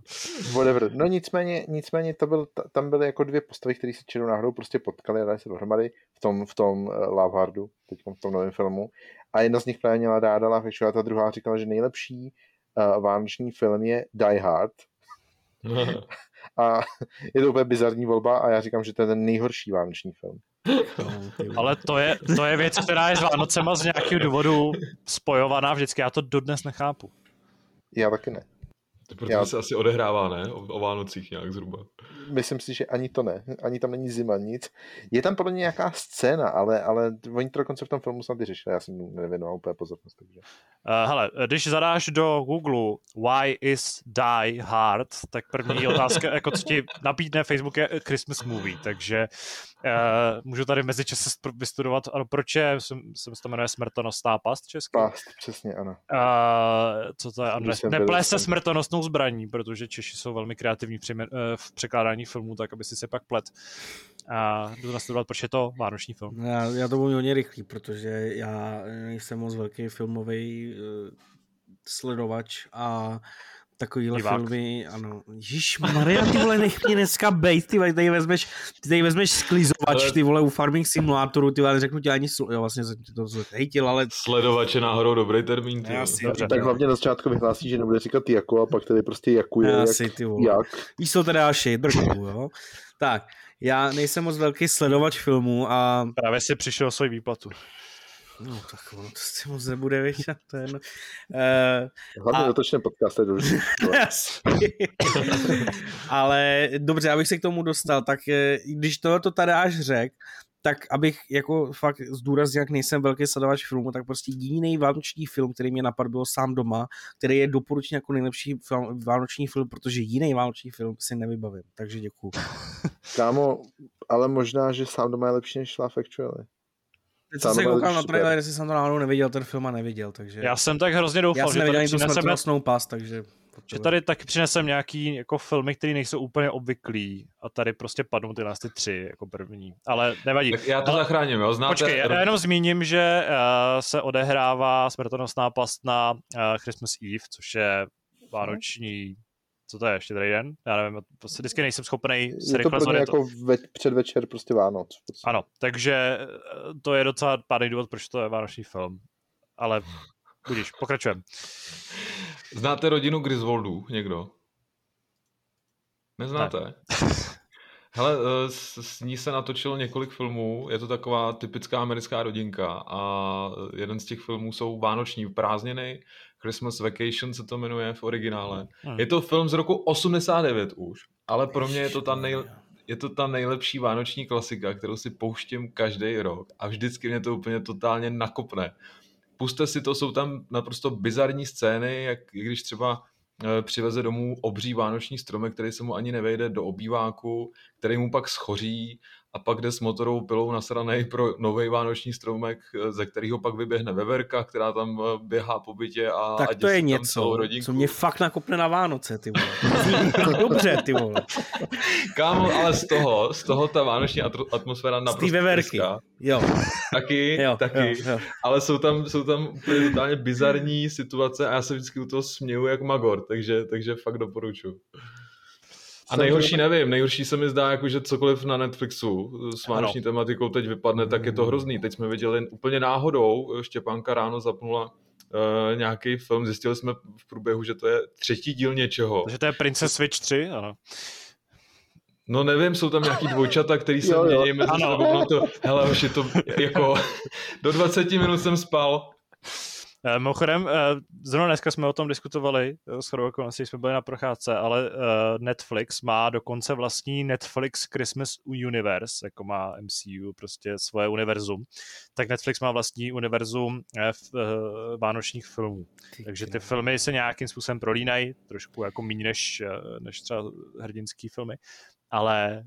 Whatever. No nicméně, nicméně to byl, tam byly jako dvě postavy, které se černou náhodou prostě potkali a dali se dohromady v tom, v tom uh, Love Hardu, teď v tom novém filmu. A jedna z nich právě měla ráda Love a ta druhá říkala, že nejlepší uh, vánoční film je Die Hard. a je to úplně bizarní volba a já říkám, že to je ten nejhorší vánoční film. Ale to je, to je věc, která je s Vánocema z nějakého důvodu spojovaná vždycky. Já to dodnes nechápu. Já taky ne. To protože Já... se asi odehrává, ne? O, o Vánocích nějak zhruba. Myslím si, že ani to ne. Ani tam není zima, nic. Je tam podle mě nějaká scéna, ale, ale oni to dokonce v tom filmu snad vyřešili. Já jsem nevěnoval úplně pozornost. Takže. Uh, hele, když zadáš do Google Why is Die Hard, tak první otázka, jako co ti nabídne Facebook je Christmas Movie, takže uh, můžu tady mezi čase vystudovat, ano, proč je, jsem, jsem se to jmenuje smrtonostná past česky? Past, přesně, ano. Uh, co to je? Ne, neplé se smrtonostnou zbraní, protože Češi jsou velmi kreativní uh, v překládání filmů, tak aby si se pak plet a jdu nastudovat, proč je to vánoční film. Já, já to budu hodně rychlý, protože já nejsem moc velký filmový uh, sledovač a takovýhle Divák. filmy, ano. Ježíš Maria, ty vole, nech mě dneska bejt, ty vole, tady vezmeš, ty tady vezmeš sklizovač, ty vole, u Farming Simulátoru, ty vole, neřeknu ti ani slovo, jo, vlastně jsem to hejtil, ale... Sledovač je náhodou dobrý termín, ty Asi, dobře, tak hlavně na začátku vyhlásí, že nebude říkat jako a pak tady prostě jakuje, Asi, jak, ty vole. jak. Víš, co teda shader, jo. Tak, já nejsem moc velký sledovač filmů a... Právě si přišel o svoji výplatu. No, tak ono to si moc nebude, víš, to je no. Uh, Hlavně a... dotočný podcast je důležitý. Ale dobře, abych se k tomu dostal, tak eh, když tohle tady až řek, tak abych jako fakt zdůraznil, jak nejsem velký sledovač filmu, tak prostě jiný vánoční film, který mě napadl, byl Sám doma, který je doporučen jako nejlepší film, vánoční film, protože jiný vánoční film si nevybavím. Takže děkuju. Kámo, ale možná, že Sám doma je lepší než Love Actually. Teď jsem se koukal na trailer, jestli jsem to náhodou neviděl, ten film a neviděl, takže... Já jsem tak hrozně doufal, Já ani tu smrtelnostnou pas, takže... Že tady taky přinesem nějaký jako filmy, které nejsou úplně obvyklý a tady prostě padnou ty nás ty tři jako první. Ale nevadí. Tak já to Ale... zachráním, jo? Znáte... Počkej, já jenom zmíním, že uh, se odehrává smrtonosná past na uh, Christmas Eve, což je vánoční co to je, ještě tady den? Já nevím, prostě vždycky nejsem schopný se rychle to jako ve, předvečer prostě Vánoc. Prostě. Ano, takže eh, to je docela pádný důvod, proč to je vánoční film. Ale budíš, pokračujeme. Znáte rodinu Griswoldů někdo? Neznáte? Ne. Hele, eh, s, s ní se natočilo několik filmů, je to taková typická americká rodinka a jeden z těch filmů jsou Vánoční prázdniny, Christmas Vacation se to jmenuje v originále. Hmm. Je to film z roku 89 už, ale pro mě je to ta nej, je to ta nejlepší vánoční klasika, kterou si pouštím každý rok a vždycky mě to úplně totálně nakopne. Puste si to, jsou tam naprosto bizarní scény, jak když třeba eh, přiveze domů obří vánoční stromek, který se mu ani nevejde do obýváku, který mu pak schoří a pak jde s motorovou pilou nasranej pro nový vánoční stromek, ze kterého pak vyběhne veverka, která tam eh, běhá po bytě a Tak a to je něco, co mě fakt nakopne na Vánoce, ty vole. Dobře, ty vole. Kámo, ale z toho, z toho ta vánoční atmosféra naprosto Z veverky, jo. Taky, jo, taky, jo, jo. ale jsou tam, jsou tam úplně totálně bizarní situace a já se vždycky u toho směju jak magor, takže, takže fakt doporučuji. A nejhorší nevím, nejhorší se mi zdá, jako, že cokoliv na Netflixu s vánoční tematikou teď vypadne, tak je to hrozný. Teď jsme viděli úplně náhodou, Štěpánka ráno zapnula uh, nějaký film, zjistili jsme v průběhu, že to je třetí díl něčeho. Takže to je Princess Switch 3, ano. No nevím, jsou tam nějaký dvojčata, který se mění mezi sebou. To, hele, už je to jako do 20 minut jsem spal. Eh, mimochodem, eh, zrovna dneska jsme o tom diskutovali, eh, s okolností jsme byli na procházce, ale Netflix má dokonce vlastní Netflix Christmas Universe, jako má MCU, prostě svoje univerzum. Tak Netflix má vlastní univerzum v vánočních filmů. Takže ty filmy se nějakým způsobem prolínají, trošku jako méně než, než třeba hrdinský filmy, ale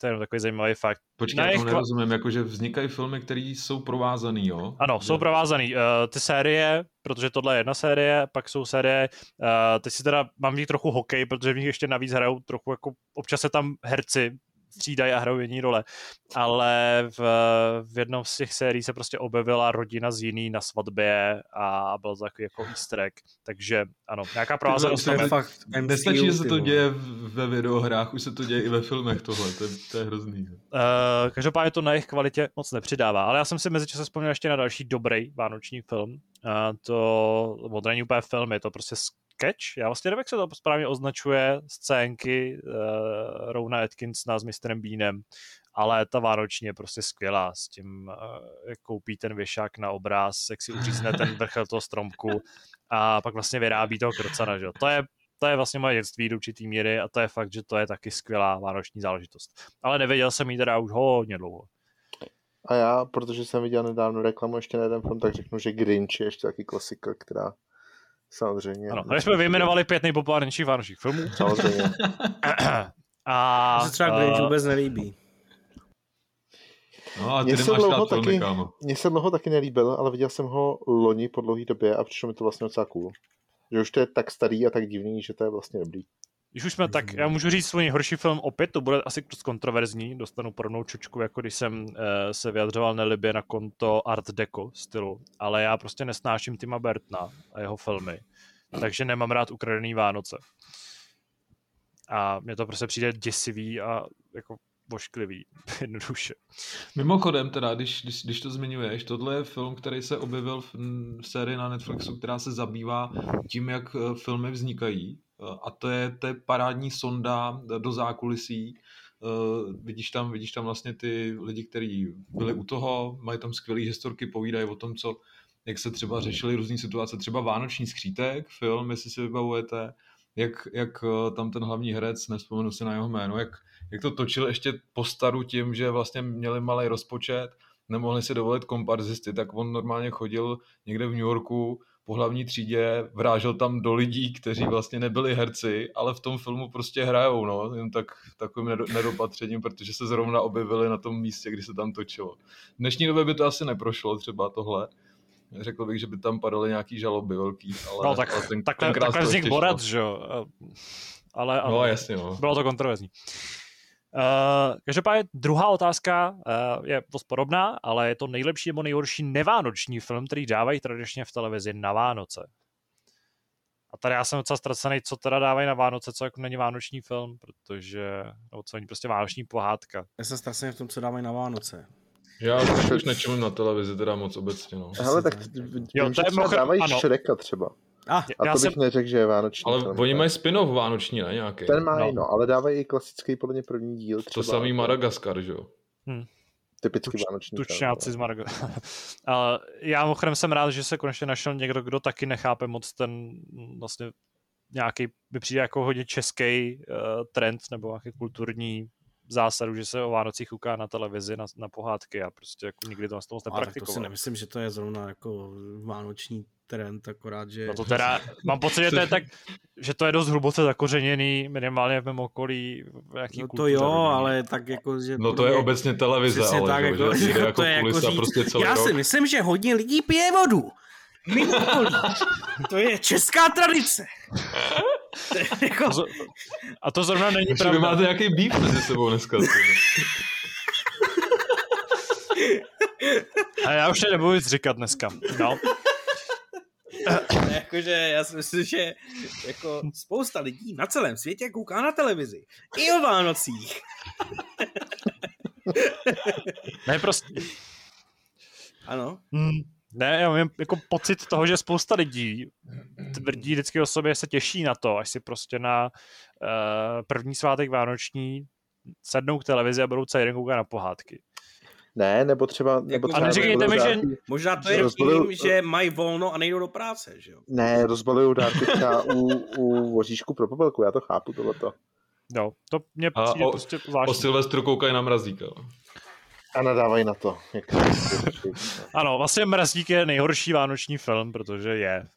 to je jenom takový zajímavý fakt. Počkej, já tomu nerozumím, jakože vznikají filmy, které jsou provázaný, jo? Ano, jsou provázaný. Uh, ty série, protože tohle je jedna série, pak jsou série, uh, teď si teda mám v nich trochu hokej, protože v nich ještě navíc hrajou trochu jako, občas se tam herci střídají a hrajou jiný role. Ale v, v jednom z těch sérií se prostě objevila rodina z jiný na svatbě a byl to takový jako easter egg. Takže ano, nějaká provázanost. To je fakt Nestačí, že se to děje ve videohrách, už se to děje i ve filmech tohle, to je, to je hrozný. Uh, každopádně to na jejich kvalitě moc nepřidává, ale já jsem si mezi časem vzpomněl ještě na další dobrý vánoční film. Uh, to, nebo není úplně film, je to prostě sketch, já vlastně nevím, jak se to správně označuje, scénky uh, Rona Atkinsona s Mr. Beanem, ale ta vánoční je prostě skvělá s tím, uh, jak koupí ten věšák na obraz, jak si uřízne ten vrchel toho stromku a pak vlastně vyrábí toho krocana, že? To je to je vlastně moje dětství do určitý míry a to je fakt, že to je taky skvělá vánoční záležitost. Ale nevěděl jsem ji teda už hodně dlouho. A já, protože jsem viděl nedávno reklamu ještě na jeden film, tak řeknu, že Grinch je ještě taky klasika, která Samozřejmě. Ano, a jsme vyjmenovali pět nejpopulárnějších vánočních filmů. Samozřejmě. a, to se třeba Grinch vůbec nelíbí. No a ty se dlouho taky, Mně se dlouho taky nelíbil, ale viděl jsem ho loni po dlouhé době a přišlo mi to vlastně docela cool. Že už to je tak starý a tak divný, že to je vlastně dobrý. Když už jsme tak, já můžu říct svůj horší film opět, to bude asi dost kontroverzní, dostanu podobnou čočku, jako když jsem uh, se vyjadřoval nelibě na konto Art Deco stylu, ale já prostě nesnáším Tima Bertna a jeho filmy, takže nemám rád ukradený Vánoce. A mně to prostě přijde děsivý a jako vošklivý, jednoduše. Mimochodem teda, když, když, když to zmiňuješ, tohle je film, který se objevil v, v sérii na Netflixu, která se zabývá tím, jak eh, filmy vznikají a to je, to je parádní sonda do zákulisí. Uh, vidíš, tam, vidíš tam vlastně ty lidi, kteří byli u toho, mají tam skvělé historky, povídají o tom, co, jak se třeba řešily různé situace, třeba Vánoční skřítek, film, jestli si vybavujete, jak, jak eh, tam ten hlavní herec, nespomenu si na jeho jméno, jak, jak to točil ještě po staru tím, že vlastně měli malý rozpočet, nemohli si dovolit komparzisty, tak on normálně chodil někde v New Yorku po hlavní třídě, vrážel tam do lidí, kteří vlastně nebyli herci, ale v tom filmu prostě hrajou, no, jen tak takovým nedopatřením, protože se zrovna objevili na tom místě, kdy se tam točilo. V dnešní době by to asi neprošlo třeba tohle, řekl bych, že by tam padaly nějaký žaloby velký, ale, no, tak, ale ten, takhle, takhle vznik Borat, že jo. Ale no, ano, jasně, no. bylo to kontroverzní. Uh, každopádně druhá otázka uh, je dost podobná, ale je to nejlepší nebo nejhorší nevánoční film, který dávají tradičně v televizi na Vánoce. A tady já jsem docela ztracený, co teda dávají na Vánoce, co jako není vánoční film, protože, nebo co není prostě vánoční pohádka. Já jsem ztracený v tom, co dávají na Vánoce. Já už nečumím na televizi teda moc obecně, no. Hele, tak jo, to je třeba dávají ano. Šreka třeba. Ah, a to bych jsem... neřekl, že je vánoční Ale film, oni mají spin-off vánoční, ne nějaký? Ten mají, no. no. ale dávají i klasický podle mě první díl. Třeba, to samý Madagaskar, že jo? Hmm. Typicky Tuč, vánoční Tučňáci z Madagaskaru. já mimochodem jsem rád, že se konečně našel někdo, kdo taky nechápe moc ten vlastně nějaký, by přijde jako hodně český uh, trend nebo nějaký kulturní zásadu, že se o Vánocích uká na televizi, na, na pohádky a prostě jako nikdy to na tom nepraktikoval. to si nemyslím, že to je zrovna jako vánoční trend, akorát, že... No to teda, mám pocit, že to je tak, že to je dost hluboce zakořeněný, minimálně v mém okolí. V jaký no to jo, ale tak jako, že... No to je obecně televize, ale tak, jako, že, jako to je jako říct, prostě celý Já rok. si myslím, že hodně lidí pije vodu. To je česká tradice. jako... A to zrovna není Takže pravda. Vy máte nějaký beef mezi sebou dneska. A já už nebudu nic říkat dneska. No. jakože já si myslím, že jako spousta lidí na celém světě kouká na televizi. I o Vánocích. ne, prostě... Ano. Hmm. Ne, já mám jako pocit toho, že spousta lidí tvrdí vždycky o sobě, se těší na to, až si prostě na uh, první svátek vánoční sednou k televizi a budou celý den koukat na pohádky. Ne, nebo třeba... Nebo třeba a neříkejte mi, že... Možná to je rozbaluju... tím, že mají volno a nejdou do práce, že jo? Ne, rozbalují dárky třeba u, u voříšku pro popelku, já to chápu, tohleto. No, to mě a přijde o, prostě zvláštní. O Silvestru koukají na mrazíka. A nadávají na to. Jak to ano, vlastně Mrazík je nejhorší vánoční film, protože je.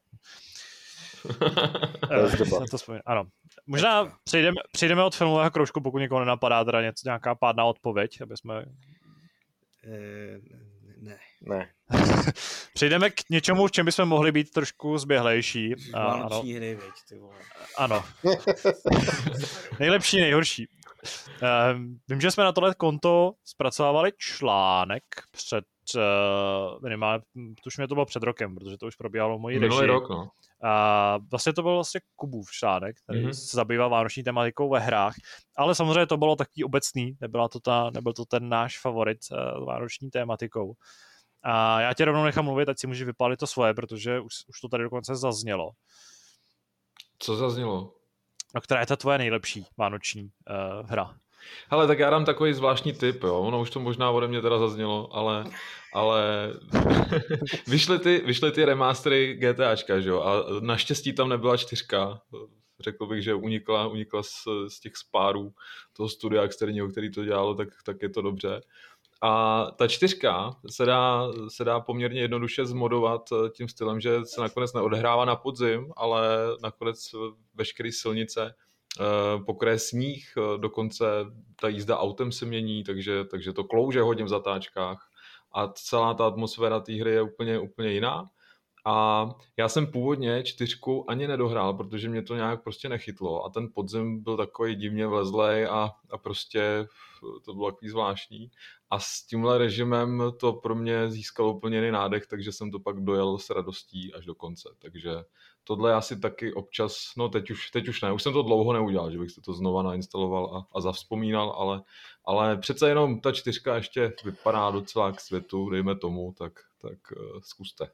to to vzpomín. Ano. Možná přejdeme, přejdeme od filmového kroužku, pokud někoho nenapadá teda něco, nějaká pádná odpověď, aby jsme... E, ne. Ne. Přejdeme k něčemu, v čem bychom mohli být trošku zběhlejší. Vánoční hry, veď, ty vole. Ano. Nejlepší, nejhorší. Uh, vím, že jsme na tohle konto zpracovávali článek před uh, minimálně, mě to bylo před rokem, protože to už probíhalo v mojí Minulý režii. rok, no. A vlastně to byl vlastně Kubův článek, který mm-hmm. se zabývá vánoční tematikou ve hrách, ale samozřejmě to bylo takový obecný, nebyla to ta, nebyl to ten náš favorit uh, vánoční tématikou. A já tě rovnou nechám mluvit, ať si můžeš vypálit to svoje, protože už, už to tady dokonce zaznělo. Co zaznělo? No, která je ta tvoje nejlepší vánoční uh, hra? Hele, tak já dám takový zvláštní tip, jo. Ono už to možná ode mě teda zaznělo, ale, ale vyšly, ty, vyšly ty remastery GTAčka, že jo, a naštěstí tam nebyla čtyřka. Řekl bych, že unikla, unikla z, z těch spárů toho studia externího, který to dělalo, tak, tak je to dobře. A ta čtyřka se dá, se dá poměrně jednoduše zmodovat tím stylem, že se nakonec neodehrává na podzim, ale nakonec veškeré silnice pokraje sníh, dokonce ta jízda autem se mění, takže, takže to klouže hodně v zatáčkách a celá ta atmosféra té hry je úplně, úplně jiná. A já jsem původně čtyřku ani nedohrál, protože mě to nějak prostě nechytlo a ten podzim byl takový divně vlezlej a, a prostě to bylo takový zvláštní. A s tímhle režimem to pro mě získalo úplně jiný nádech, takže jsem to pak dojel s radostí až do konce. Takže tohle já si taky občas, no teď už, teď už ne, už jsem to dlouho neudělal, že bych si to znova nainstaloval a, a zavzpomínal, ale, ale přece jenom ta čtyřka ještě vypadá docela k světu, dejme tomu, tak, tak uh, zkuste.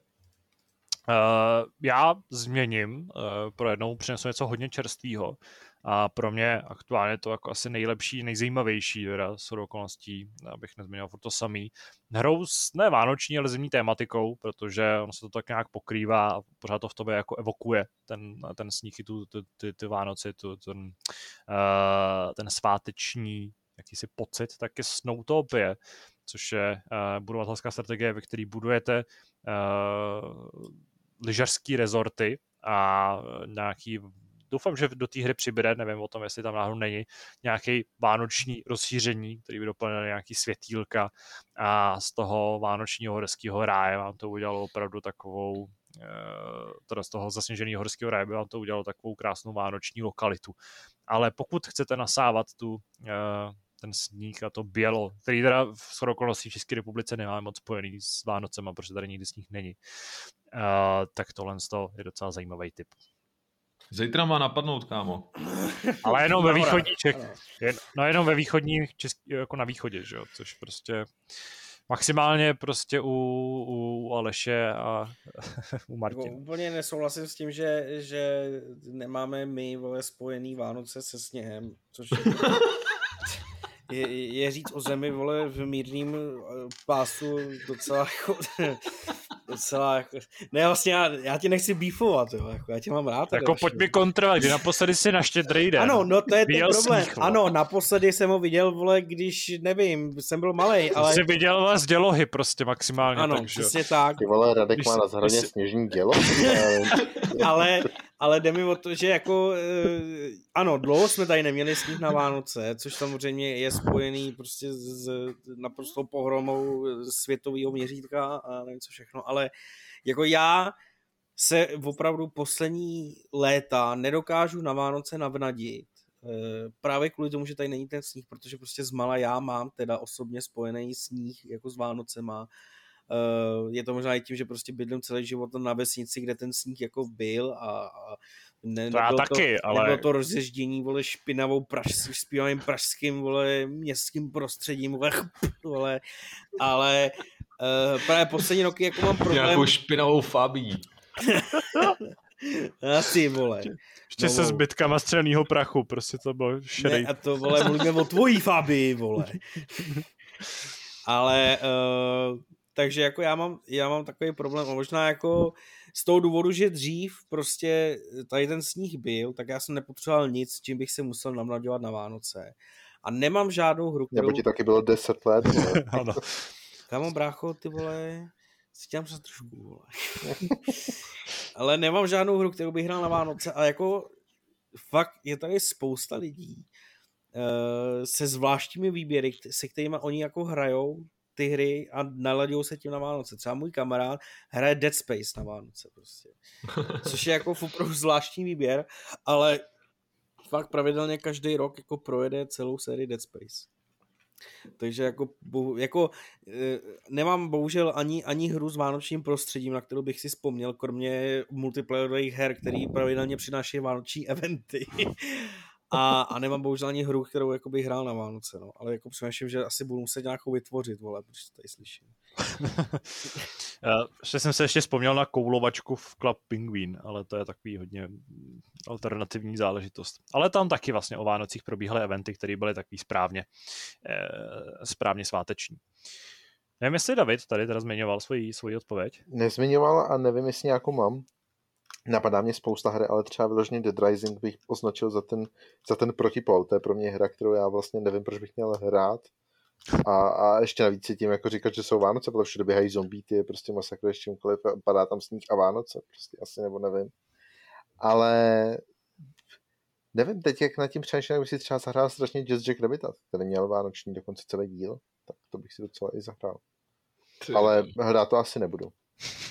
Uh, já změním, uh, pro jednou přinesu něco hodně čerstvého a pro mě aktuálně to jako asi nejlepší, nejzajímavější teda s okolností, abych nezměnil furt to samý. Hrou s ne vánoční, ale zimní tématikou, protože ono se to tak nějak pokrývá a pořád to v tobě jako evokuje ten, ten sníh tu, ty, ty, ty Vánoci, tu, ten, uh, ten sváteční jakýsi pocit, tak je Snowtopie, což je uh, budovatelská strategie, ve které budujete uh, lyžařský rezorty a nějaký doufám, že do té hry přibude, nevím o tom, jestli tam náhodou není, nějaký vánoční rozšíření, který by doplnil nějaký světýlka a z toho vánočního horského ráje vám to udělalo opravdu takovou eh, teda z toho zasněženého horského ráje by vám to udělalo takovou krásnou vánoční lokalitu. Ale pokud chcete nasávat tu eh, ten sníh a to bělo, který teda v okolností v České republice nemáme moc spojený s Vánocema, protože tady nikdy sníh není. Uh, tak tohle je docela zajímavý typ. Zítra má napadnout, kámo. Ale jenom ve východní Čech. No jenom ve východní, český, jako na východě, že jo, což prostě maximálně prostě u, u Aleše a u Martina. Jako úplně nesouhlasím s tím, že, že nemáme my vole spojený Vánoce se sněhem, což je je, je říct o zemi, vole, v mírným eh, pásu docela jako, docela jako, ne vlastně já, já tě nechci bífovat, jo, jako já tě mám rád. Jako pojď mi kontrolovat, kdy naposledy si na štědrý den. Ano, no to je ten problém. Sníh, ano, naposledy jsem ho viděl, vole, když, nevím, jsem byl malý, ale... Jsi viděl vás z dělohy prostě maximálně. Ano, takže... přesně tak. Ty vole, Radek když má na zhradě jsi... sněžní dělo. ale, ale jde mi o to, že jako, eh, ano, dlouho jsme tady neměli sníh na Vánoce, což samozřejmě je spojený prostě s naprosto pohromou světového měřítka a nevím co všechno, ale jako já se opravdu poslední léta nedokážu na Vánoce navnadit, eh, právě kvůli tomu, že tady není ten sníh, protože prostě z mala já mám teda osobně spojený sníh jako s Vánocema, je to možná i tím, že prostě bydlím celý život na vesnici, kde ten sníh jako byl a, a ne, to já taky, to, ale... Nebylo to rozježdění, vole, špinavou praž, zpívaným pražským, vole, městským prostředím, vole, vole ale uh, právě poslední roky, jako mám problém... Nějakou špinavou fabí. Asi, vole. Ještě no, se zbytkama střelného prachu, prostě to bylo šedej. Ne, a to, vole, mluvíme o tvojí fabii, vole. Ale, uh, takže jako já mám, já mám takový problém a možná jako z toho důvodu, že dřív prostě tady ten sníh byl, tak já jsem nepotřeboval nic, čím bych se musel namlaďovat na Vánoce. A nemám žádnou hru, kterou... Nebo ti taky bylo 10 let. ano. Kámo, brácho, ty vole, si těm přes trošku, vole. Ale nemám žádnou hru, kterou bych hrál na Vánoce a jako fakt je tady spousta lidí uh, se zvláštními výběry, se kterými oni jako hrajou ty hry a naladějí se tím na Vánoce. Třeba můj kamarád hraje Dead Space na Vánoce prostě. Což je jako opravdu zvláštní výběr, ale fakt pravidelně každý rok jako projede celou sérii Dead Space. Takže jako, jako e, nemám bohužel ani, ani hru s vánočním prostředím, na kterou bych si vzpomněl, kromě multiplayerových her, který pravidelně přináší vánoční eventy. A, a nemám bohužel ani hru, kterou jako bych hrál na Vánoce, no. Ale jako přemýšlím, že asi budu muset nějakou vytvořit, vole, protože to tady slyším. ještě jsem se ještě vzpomněl na koulovačku v Club Penguin, ale to je takový hodně alternativní záležitost. Ale tam taky vlastně o Vánocích probíhaly eventy, které byly takový správně, eh, správně sváteční. Nevím, jestli David tady teda zmiňoval svoji, svoji odpověď. Nezmiňoval a nevím, jestli nějakou mám. Napadá mě spousta hry, ale třeba vyloženě Dead Rising bych označil za ten, za ten protipol. To je pro mě hra, kterou já vlastně nevím, proč bych měl hrát. A, a ještě navíc si tím jako říkat, že jsou Vánoce, protože všude běhají zombie, ty je prostě masakr, s čímkoliv, padá tam sníh a Vánoce, prostě asi nebo nevím. Ale nevím, teď jak nad tím přemýšlím, bych si třeba zahrál strašně Just Jack Rabbita, který měl vánoční dokonce celý díl, tak to bych si docela i zahrál. Ale hrát to asi nebudu.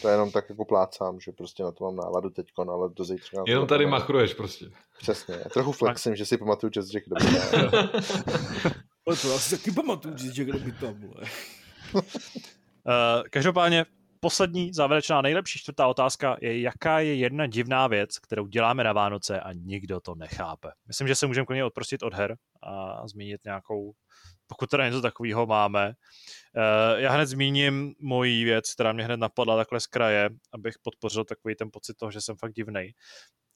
To jenom tak jako plácám, že prostě na to mám náladu teď, ale do zítřka. Jenom tady machruješ prostě. Přesně. Já trochu flexím, že si pamatuju Jazz Jack Rabbit. Ale to já si taky pamatuju Jazz Jack Rabbit, vole. Uh, každopádně poslední závěrečná nejlepší čtvrtá otázka je, jaká je jedna divná věc, kterou děláme na Vánoce a nikdo to nechápe. Myslím, že se můžeme klidně odprostit od her a zmínit nějakou, pokud teda něco takového máme. Eh, já hned zmíním moji věc, která mě hned napadla takhle z kraje, abych podpořil takový ten pocit toho, že jsem fakt divnej.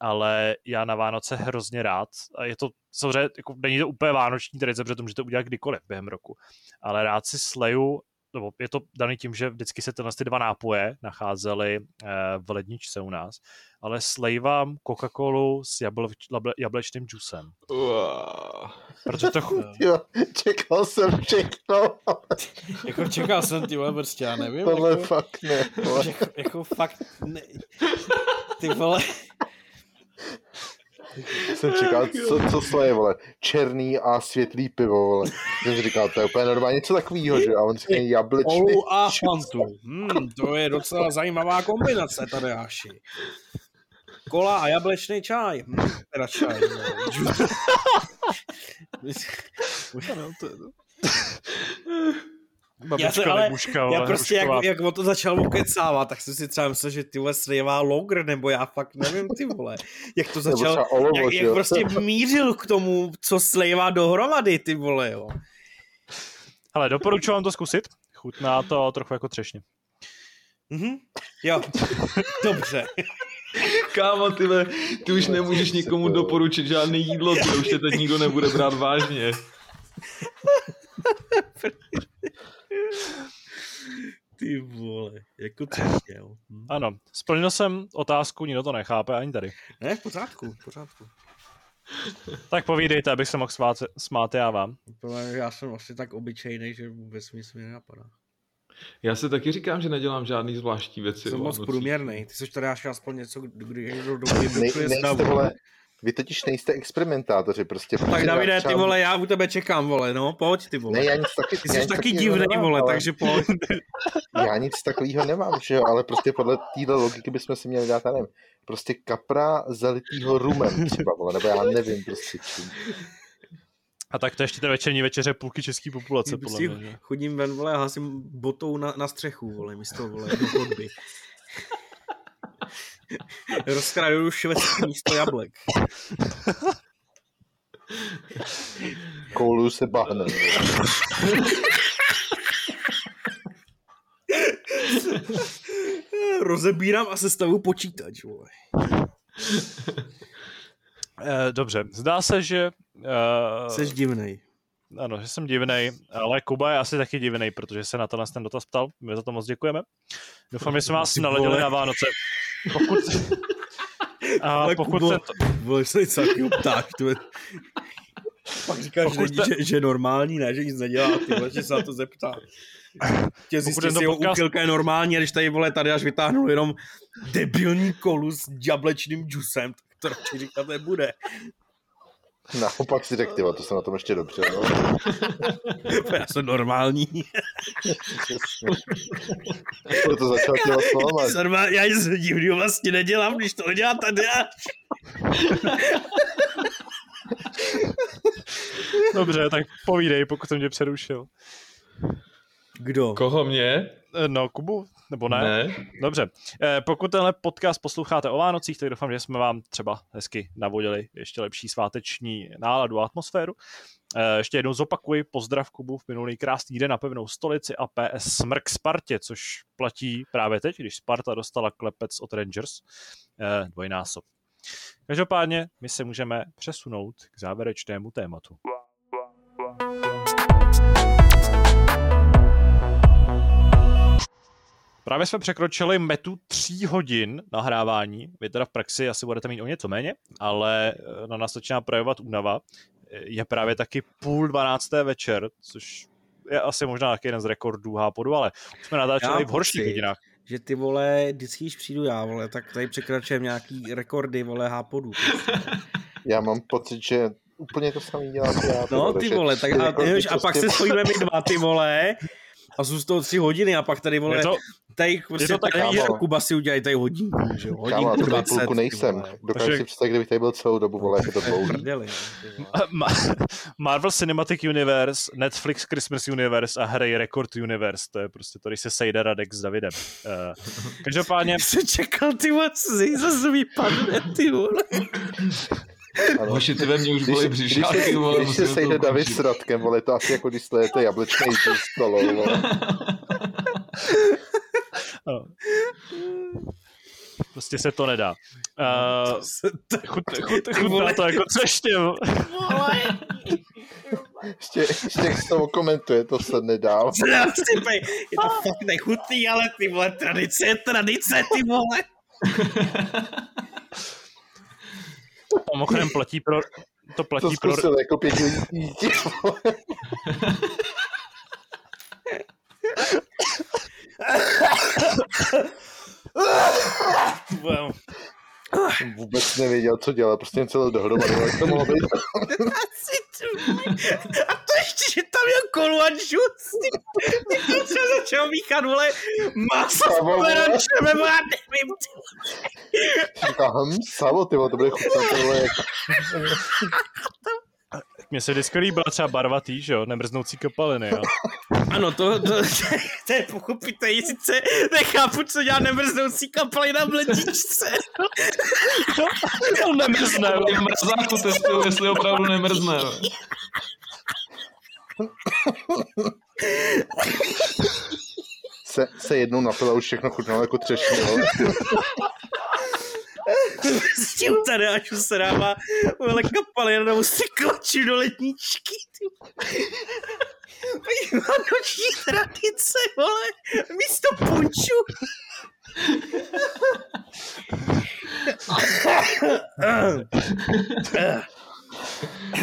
Ale já na Vánoce hrozně rád, a je to samozřejmě, jako, není to úplně vánoční tradice, protože to můžete udělat kdykoliv během roku, ale rád si sleju nebo je to daný tím, že vždycky se tyhle ty dva nápoje nacházely eh, v ledničce u nás, ale slejvám Coca-Colu s jabl, jablečným džusem. Protože to... jo, čekal jsem všechno. jako čekal jsem ty vole, prostě já nevím. Tohle jako, fakt ne. Jako, jako fakt ne. Ty vole. jsem čekal, co, co to je, vole, černý a světlý pivo, vole. Jsem si říkal, to je úplně normálně něco takového, že? A on říká jablečný. Olu a fantu. Hmm, to je docela zajímavá kombinace, tady Aši. Kola a jablečný čaj. Hmm, teda čaj. No, to, já, se, ale, buška, já prostě jak, jak o to začal okecávat, tak jsem si třeba myslel, že ty vole slivá logr, nebo já fakt nevím, ty vole. Jak to začal, olovo, jak, jak prostě mířil k tomu, co slivá dohromady, ty vole, jo. Ale doporučuji vám to zkusit. Chutná to trochu jako třešně. Mhm, jo, dobře. Kámo, ty, ty už nemůžeš nikomu doporučit žádné jídlo, ty už tě teď nikdo nebude brát vážně. Ty vole, jako třešně, jo. Hm. Ano, splnil jsem otázku, nikdo to nechápe, ani tady. Ne, v pořádku, v pořádku. tak povídejte, abych se mohl smát, smát já vám. Já jsem asi tak obyčejný, že vůbec mi se nenapadá. Já si taky říkám, že nedělám žádný zvláštní věci. Jsem moc průměrný. Ty jsi tady aspoň něco, kdy do, do, do, vy totiž nejste experimentátoři, prostě. Tak Davide, ty vole, já u tebe čekám, vole, no, pojď ty vole. Ne, já nic taky, ty jsi taky divný, nemám, vole, ale... takže pojď. já nic takového nemám, že jo, ale prostě podle téhle logiky bychom si měli dát, já nevím, prostě kapra zalitýho rumem třeba, vole, nebo já nevím prostě čím. A tak to ještě ta večerní večeře půlky české populace, podle prostě mě. Chodím ven, vole, a hasím botou na, na střechu, vole, místo, vole, do chodby. Rozkrajuju švédský místo jablek. Koulu se bahne. Rozebírám a sestavu počítač, vole. Eh, dobře, zdá se, že... Uh, Jsi divnej. Ano, že jsem divnej, ale Kuba je asi taky divnej, protože se na to ten dotaz ptal. My za to moc děkujeme. Doufám, že jsme vás naladili na Vánoce. Pokud... A ale pokud Kubo, se to... Vole, se něco takového ptáš, tu... Pak říkáš, že, te... že, že, normální, ne, že nic nedělá, ty vole, že se na to zeptá. Tě zjistí, že jeho podcast... úchylka je normální a když tady, vole, tady až vytáhnu jenom debilní kolu s jablečným džusem, tak to radši říkat nebude. Naopak si řekl, to se na tom ještě dobře. No. Já jsem normální. to začal těma slovama. Já nic divného vlastně nedělám, když to dělá tady. Dobře, tak povídej, pokud jsem tě přerušil. Kdo? Koho mě? No, Kubu. Nebo ne? Ne. Dobře. Eh, pokud tenhle podcast posloucháte o Vánocích, tak doufám, že jsme vám třeba hezky navodili ještě lepší sváteční náladu a atmosféru. Eh, ještě jednou zopakuji pozdrav Kubu v minulý krásný den na pevnou stolici a PS Smrk Spartě, což platí právě teď, když Sparta dostala klepec od Rangers eh, dvojnásob. Každopádně my se můžeme přesunout k závěrečnému tématu. Právě jsme překročili metu tří hodin nahrávání. Vy teda v praxi asi budete mít o něco méně, ale eh, na nás začíná projevovat únava. Je právě taky půl dvanácté večer, což je asi možná taky jeden z rekordů Hápodu, ale jsme natáčeli v horších hodinách. Že ty vole, vždycky, když přijdu já, vole, tak tady překračujeme nějaký rekordy, vole, Hápodu. Já mám pocit, že úplně to samý dělá. No, ty vole, tak a, a, a pak se spojíme my dva, ty vole, a jsou z toho tři hodiny a pak tady, vole, to, tady, prostě to tady, tady Kuba si udělají tady hodinku, že jo, hodinku kámo, 20. Půlku nejsem, dokážu si představit, kdybych tady byl celou dobu, vole, jako to dlouhý. Prdeli, Marvel Cinematic Universe, Netflix Christmas Universe a hry Record Universe, to je prostě to, když se sejde Radek s Davidem. Uh, každopádně... Jsi čekal, ty vole, zase vypadne, ty vole. Hoši, ty ve mně už byly břišáky, Když, vole, když se sejde David s Radkem, vole, to asi jako když stojete jablečný s stolou, vole. Prostě se to nedá. Uh, chut, chut, chutná to jako třeště. ještě, ještě z toho komentuje, to se nedá. je to fakt nechutný, ale ty vole, tradice je tradice, ty vole. Mimochodem platí pro... To platí to pro... jako pěti dítě. Jsem vůbec nevěděl, co dělat, prostě celé dohromady, jak to mohlo být. A to ještě, že tam je kolu a žuc. To třeba začal míchat, vole, maso s pomerančem, nebo já nevím, ty Říká, hm, salo, ty vole, to bude chutnat, ty vole, Mně se vždycky líbila třeba barva tý, že jo, nemrznoucí kapaliny, jo. Ano, to, to, to je pochopitelné, sice nechápu, co dělá nemrznoucí kapalina v ledničce. To nemrzne, I v mrazáku testuju, jestli opravdu nemrzne. se, se jednou napila, už všechno chutnalo jako třešně, tím tady, až se dává nebo se klačí do ledničky. ty. Podívá noční tradice, vole, místo punču.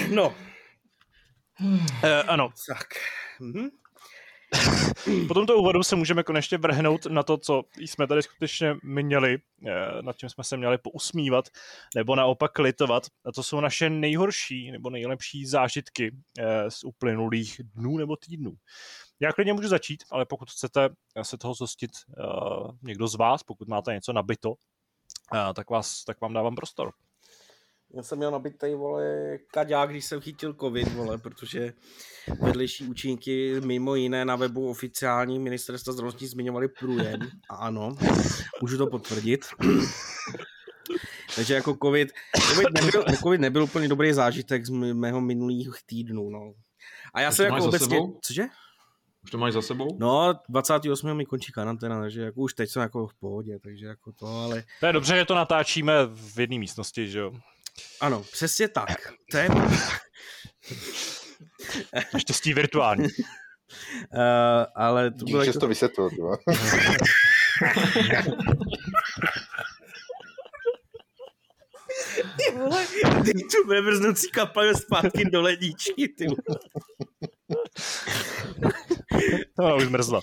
No, Eh, ano, tak. Mhm. po tomto úvodu se můžeme konečně vrhnout na to, co jsme tady skutečně měli, eh, nad čím jsme se měli pousmívat, nebo naopak litovat. A to jsou naše nejhorší nebo nejlepší zážitky eh, z uplynulých dnů nebo týdnů. Já klidně můžu začít, ale pokud chcete se toho zhostit uh, někdo z vás, pokud máte něco nabito, tak, vás, tak vám dávám prostor. Já jsem měl nabitej, vole, kaďák, když jsem chytil covid, vole, protože vedlejší účinky mimo jiné na webu oficiální ministerstva zdravotnictví zmiňovali průjem. A ano, můžu to potvrdit. Takže jako covid, covid nebyl, covid nebyl úplně dobrý zážitek z mého minulých týdnů, no. A já Už jsem jako obecně... sebou? Cože? Už to máš za sebou? No, 28. mi končí karanténa, takže jako už teď jsem jako v pohodě, takže jako to, ale To je dobře, že to natáčíme v jedné místnosti, že jo? Ano, přesně tak. To je, Naštěstí virtuální. uh, ale to bylo Díky, jako... to vysvětlil, ty vole. Ty vole, ty tu nemrznoucí kapel zpátky do ledničky, ty vole. To ona už zmrzla.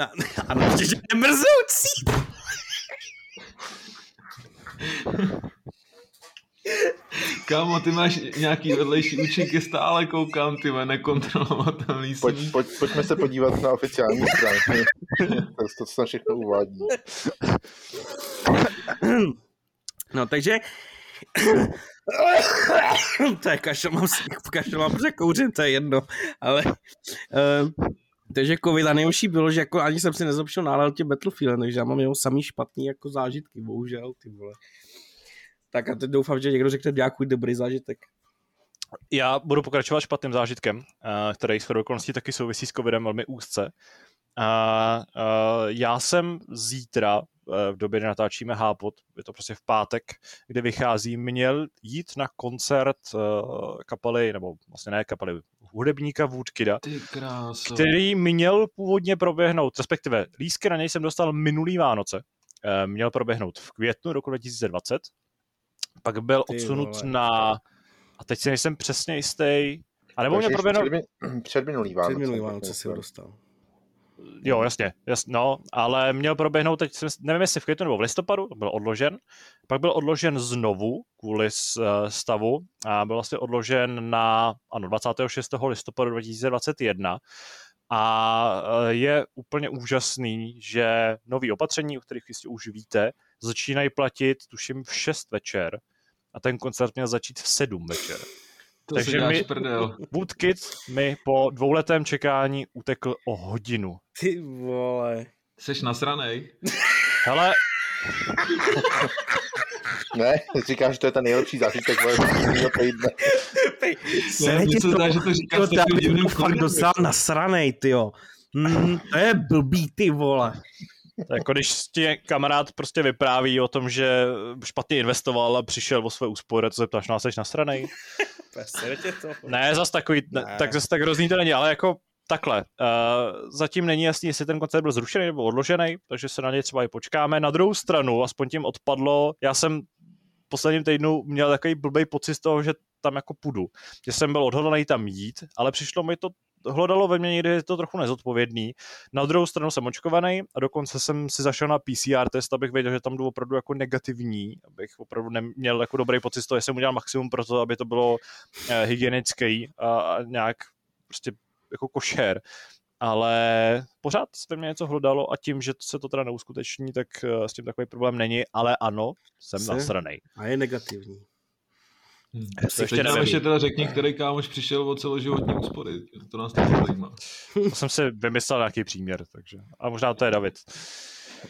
A- Ano, ještě, že nemrznoucí. Kámo, ty máš nějaký vedlejší účinky, stále koukám, ty nekontrolovatelný Pojď, pojď, pojďme se podívat na oficiální stránky. To, to, tam všechno uvádí. No, takže... to je kašel, mám, si- kašel mám překouřen, to je jedno, ale... Uh, takže covid a nejhorší bylo, že jako ani jsem si nezlepšil náladu tě Battlefield, takže já mám jenom samý špatný jako zážitky, bohužel, ty vole. Tak a teď doufám, že někdo řekne nějaký dobrý zážitek. Já budu pokračovat špatným zážitkem, eh, který s okolností taky souvisí s covidem velmi úzce. A eh, já jsem zítra, eh, v době, kdy natáčíme Hápot, je to prostě v pátek, kdy vychází, měl jít na koncert eh, kapely, nebo vlastně ne kapely, hudebníka Woodkida, který měl původně proběhnout, respektive lísky na něj jsem dostal minulý Vánoce. Eh, Měl proběhnout v květnu roku 2020, pak byl Ty odsunut vole. na, a teď si nejsem přesně jistý, a nebo proběhnout, předmi- Předminulý Vánoce. Před minulý Vánoce si ho dostal. jo, jasně, jasně, no, ale měl proběhnout teď, nevím jestli v květnu nebo v listopadu, byl odložen, pak byl odložen znovu kvůli eh, stavu a byl vlastně odložen na, ano, 26. listopadu 2021 a eh, je úplně úžasný, že nový opatření, o kterých jistě už víte, začínají platit, tuším, v 6 večer a ten koncert měl začít v 7 večer. To takže prdel. Woodkid mi po dvouletém čekání utekl o hodinu. Ty vole. Seš nasranej? Hele, Ne, říkáš, že to je ten nejlepší zážitek vole, minulého týdne. Ne, mně se zdá, že to říkáš to takovým divným fakt docela nasranej, tyjo. Mm, to je blbý, ty vole. Jako když ti kamarád prostě vypráví o tom, že špatně investoval a přišel o své úspory, to se ptáš, no a seš nasranej? Serete to. Ne, zas takový, ne. Ne. tak zase tak hrozný to není, ale jako takhle. Uh, zatím není jasný, jestli ten koncert byl zrušený nebo odložený, takže se na něj třeba i počkáme. Na druhou stranu, aspoň tím odpadlo, já jsem v posledním týdnu měl takový blbý pocit z toho, že tam jako půjdu. Že jsem byl odhodlaný tam jít, ale přišlo mi to hlodalo ve mně někdy, je to trochu nezodpovědný. Na druhou stranu jsem očkovaný a dokonce jsem si zašel na PCR test, abych věděl, že tam jdu opravdu jako negativní, abych opravdu neměl jako dobrý pocit z toho, jsem udělal maximum pro to, aby to bylo eh, hygienický a, a nějak prostě jako košer ale pořád ve mě něco hlodalo a tím, že se to teda neuskuteční, tak s tím takový problém není, ale ano, jsem Jsi? nasranej. A je negativní. Hmm. To ještě nám ještě teda řekni, který kámoš přišel o celoživotní úspory. To nás taky zajímá. To jsem si vymyslel nějaký příměr, takže. A možná to je David.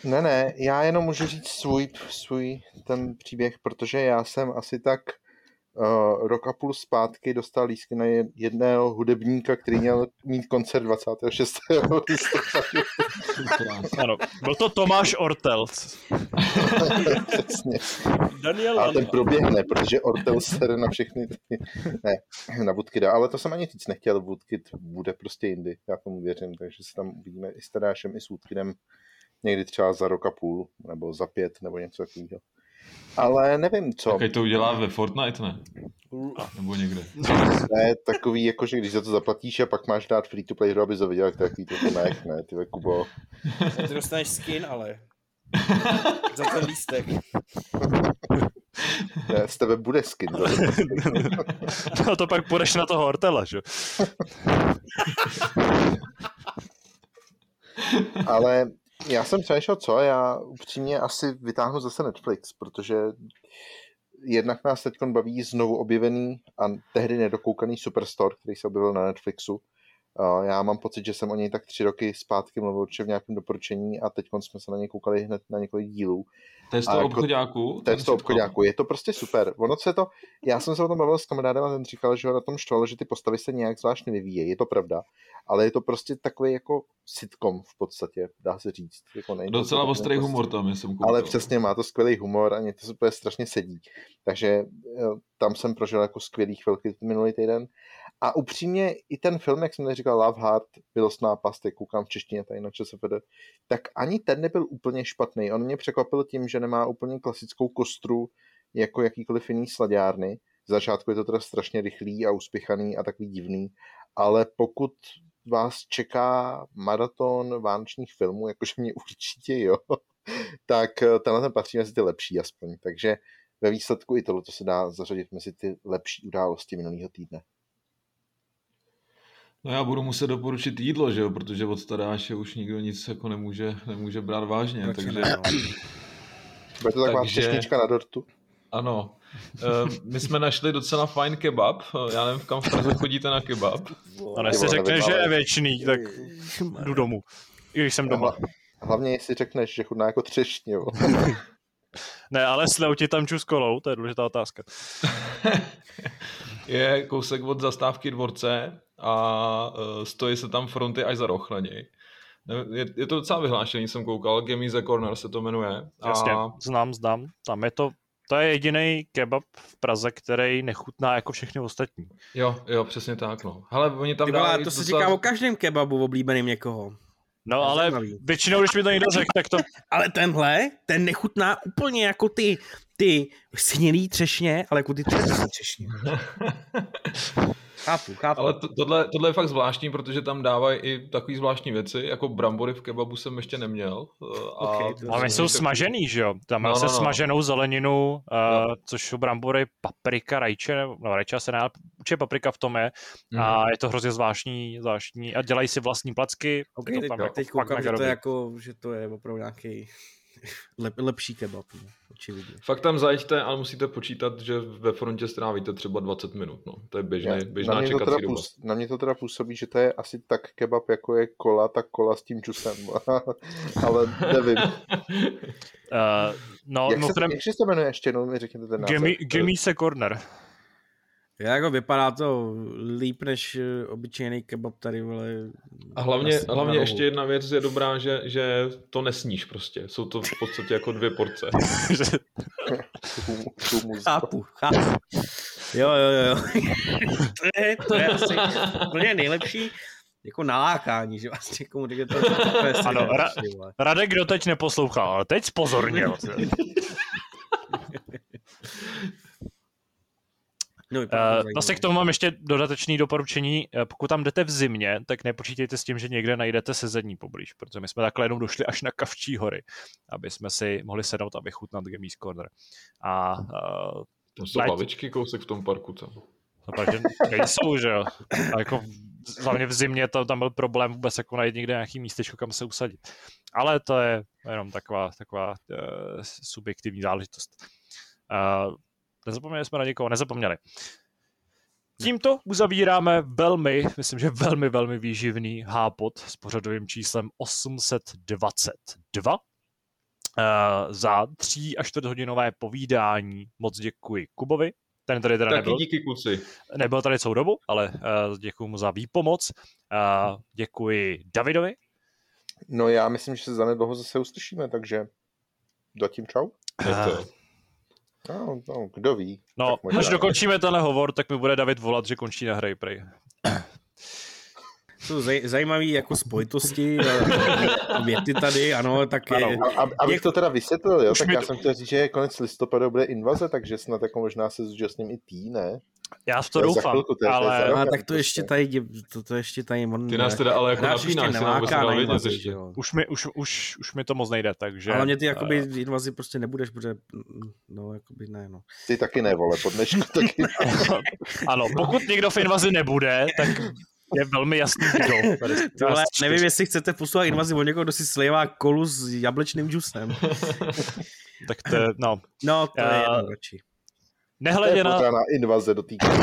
Ne, ne, já jenom můžu říct svůj, svůj ten příběh, protože já jsem asi tak uh, rok a půl zpátky dostal lístky na jedného hudebníka, který měl mít koncert 26. listopadu. ano, byl to Tomáš Ortels. Přesně. Daniel a ten proběhne, protože Ortels se na všechny ne, na Woodkida, ale to jsem ani říct nechtěl, Woodkid bude prostě jindy, já tomu věřím, takže se tam uvidíme i s Tadášem, i s Woodkidem někdy třeba za rok a půl, nebo za pět, nebo něco takového. Ale nevím, co. Tak to udělá ve Fortnite, ne? Nebo někde. Ne, takový, jako, že když za to zaplatíš a pak máš dát free to play hru, aby to viděl, tak takový to nech, ne, ty Kubo. Ty dostaneš skin, ale. za ten lístek. Ne, z tebe bude skin. no to pak půjdeš na toho Hortela, že? Ale já jsem přemýšlel, co, já upřímně asi vytáhnu zase Netflix, protože jednak nás teď baví znovu objevený a tehdy nedokoukaný Superstore, který se objevil na Netflixu. Já mám pocit, že jsem o něj tak tři roky zpátky mluvil určitě v nějakém doporučení a teď jsme se na něj koukali hned na několik dílů. To je z toho jako, obchodáku? To je z toho obchodáku, je to prostě super. Ono se to, já jsem se o tom bavil s kamarádem a ten říkal, že ho na tom štvalo, že ty postavy se nějak zvlášť nevyvíjejí, je to pravda, ale je to prostě takový jako sitcom v podstatě, dá se říct. Jako Docela ostrý humor tam, jsem koukal. Ale přesně, má to skvělý humor a mě to super strašně sedí. Takže eh, tam jsem prožil jako skvělý chvilky minulý týden. A upřímně i ten film, jak jsem říkal, Love Heart, Milostná past, koukám v češtině tady na ČSFD, tak ani ten nebyl úplně špatný. On mě překvapil tím, že nemá úplně klasickou kostru jako jakýkoliv jiný sladárny. Z začátku je to teda strašně rychlý a uspěchaný a takový divný, ale pokud vás čeká maraton vánočních filmů, jakože mě určitě jo, tak eh, tenhle ten patří mezi ty lepší aspoň. Takže ve výsledku i tohle se dá zařadit mezi ty lepší události minulého týdne. No já budu muset doporučit jídlo, že jo, protože od staráše už nikdo nic jako nemůže, nemůže brát vážně, Proč takže... Ne, no. Bude to taková takže... na dortu? Ano. Uh, my jsme našli docela fajn kebab. Já nevím, kam v Praze chodíte na kebab. A než si řekneš, že je věčný, tak jdu domů. I když jsem doma. Hlavně jestli řekneš, že chudná jako třešně. ne, ale sleu ti tam čus kolou, to je důležitá otázka. je kousek od zastávky dvorce a uh, stojí se tam fronty až za roh na něj. Je, je to docela vyhlášení, jsem koukal, the Corner se to jmenuje. A... Jasně, znám, znám. Tam je to, to je jediný kebab v Praze, který nechutná jako všechny ostatní. Jo, jo, přesně tak, no. Hele, oni tam dávají... To se docela... říká o každém kebabu oblíbeným někoho. No ale zajímavý. většinou, když mi to někdo řekl, tak to... ale tenhle, ten nechutná úplně jako ty, ty snělý třešně, ale jako ty třešně. Chápu, chápu. Ale to, tohle, tohle je fakt zvláštní, protože tam dávají i takové zvláštní věci, jako brambory v kebabu jsem ještě neměl. Eh, a okay, Ale jsou smažený, že jo? Tam má no, se no, no. smaženou zeleninu, uh, což jsou brambory, paprika, rajče, no rajče se ne, určitě paprika v tom je. Mm. A mhm. je to hrozně zvláštní, zvláštní. A dělají si vlastní placky. Okay, to teď, tam, teď jako, koukám, že to, je jako, že to je opravdu nějaký Lep, lepší kebab, no, očividně. Fakt tam zajďte, ale musíte počítat, že ve frontě strávíte třeba 20 minut, no. To je běžný, Já, běžná na mě čekací to doba. Půs, na mě to teda působí, že to je asi tak kebab, jako je kola, tak kola s tím čusem. ale nevím. Uh, no, jak, se, jak se to jmenuje ještě jednou, mi řekněte ten název. Gimme se corner. Jako vypadá to líp než eh, obyčejný kebab tady, vole. A hlavně, hlavně ještě jedna věc je dobrá, že, že to nesníš prostě. Jsou to v podstatě jako dvě porce. chápu, chápu. Jo, jo, jo. to, je, to je asi úplně nejlepší jako nalákání, že vlastně komu to, to, to je Ano, ra, Radek doteď neposlouchal, ale teď spozorněl. No, uh, zase k tomu mám ještě dodatečné doporučení. Pokud tam jdete v zimě, tak nepočítejte s tím, že někde najdete sezení poblíž, protože my jsme takhle jenom došli až na Kavčí hory, aby jsme si mohli sednout a vychutnat Gamies Corner. A, uh, tam jsou lavičky kousek v tom parku, co? No, takže nejsou, že jo. A jako hlavně v zimě to, tam byl problém vůbec jako najít někde nějaký místečko, kam se usadit. Ale to je jenom taková, taková uh, subjektivní záležitost. Uh, nezapomněli jsme na někoho, nezapomněli. Tímto uzavíráme velmi, myslím, že velmi, velmi výživný hápot s pořadovým číslem 822. Uh, za tří a čtvrthodinové povídání moc děkuji Kubovi, ten tady teda Taky nebyl. díky kluci. Nebyl tady celou dobu, ale uh, děkuji mu za výpomoc. Uh, děkuji Davidovi. No já myslím, že se zanedlouho zase uslyšíme, takže zatím čau. Uh, no, no, kdo ví. No, až dokončíme tenhle hovor, tak mi bude David volat, že končí na hry prej jsou zaj, zajímavé jako spojitosti, věty tady, ano, tak ano. Je, a, abych to teda vysvětlil, jo, tak já to... jsem chtěl říct, že konec listopadu bude invaze, takže snad jako možná se zúčastním i tý, ne? Já v to doufám, chvilku, to je, ale... To je a, tak to ještě tady, to, to ještě tady... On, ty nás teda ale jako napínáš, neláká na invazi, ještě. Už mi, už, už, už mi to moc nejde, takže... Ale mě ty jakoby uh... invazi prostě nebudeš, protože no, jakoby ne, no. Ty taky ne, vole, po dnešku taky Ano, pokud někdo v invazi nebude, tak je velmi jasný kdo. Tohle, nevím, jestli chcete poslouchat invazi od někoho, kdo si slejvá kolu s jablečným džusem. tak to je, no. No, to uh, je jedno radši. Nehledě na... na invaze do týka.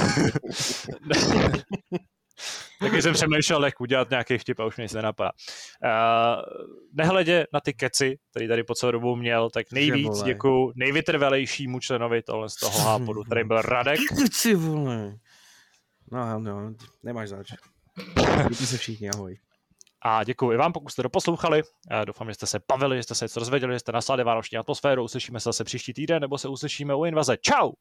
Taky jsem přemýšlel, jak udělat nějaký vtip a už mě se nenapadá. Uh, nehledě na ty keci, který tady po celou dobu měl, tak nejvíc děkuju nejvytrvalejšímu členovi tohle z toho hápodu, který byl Radek. Ty vole. No, no, nemáš zač. Díky se všichni, ahoj. A děkuji vám, pokud jste doposlouchali. Doufám, že jste se bavili, že jste se něco rozvěděli, že jste naslali vánoční atmosféru. Uslyšíme se zase příští týden, nebo se uslyšíme u invaze. Čau!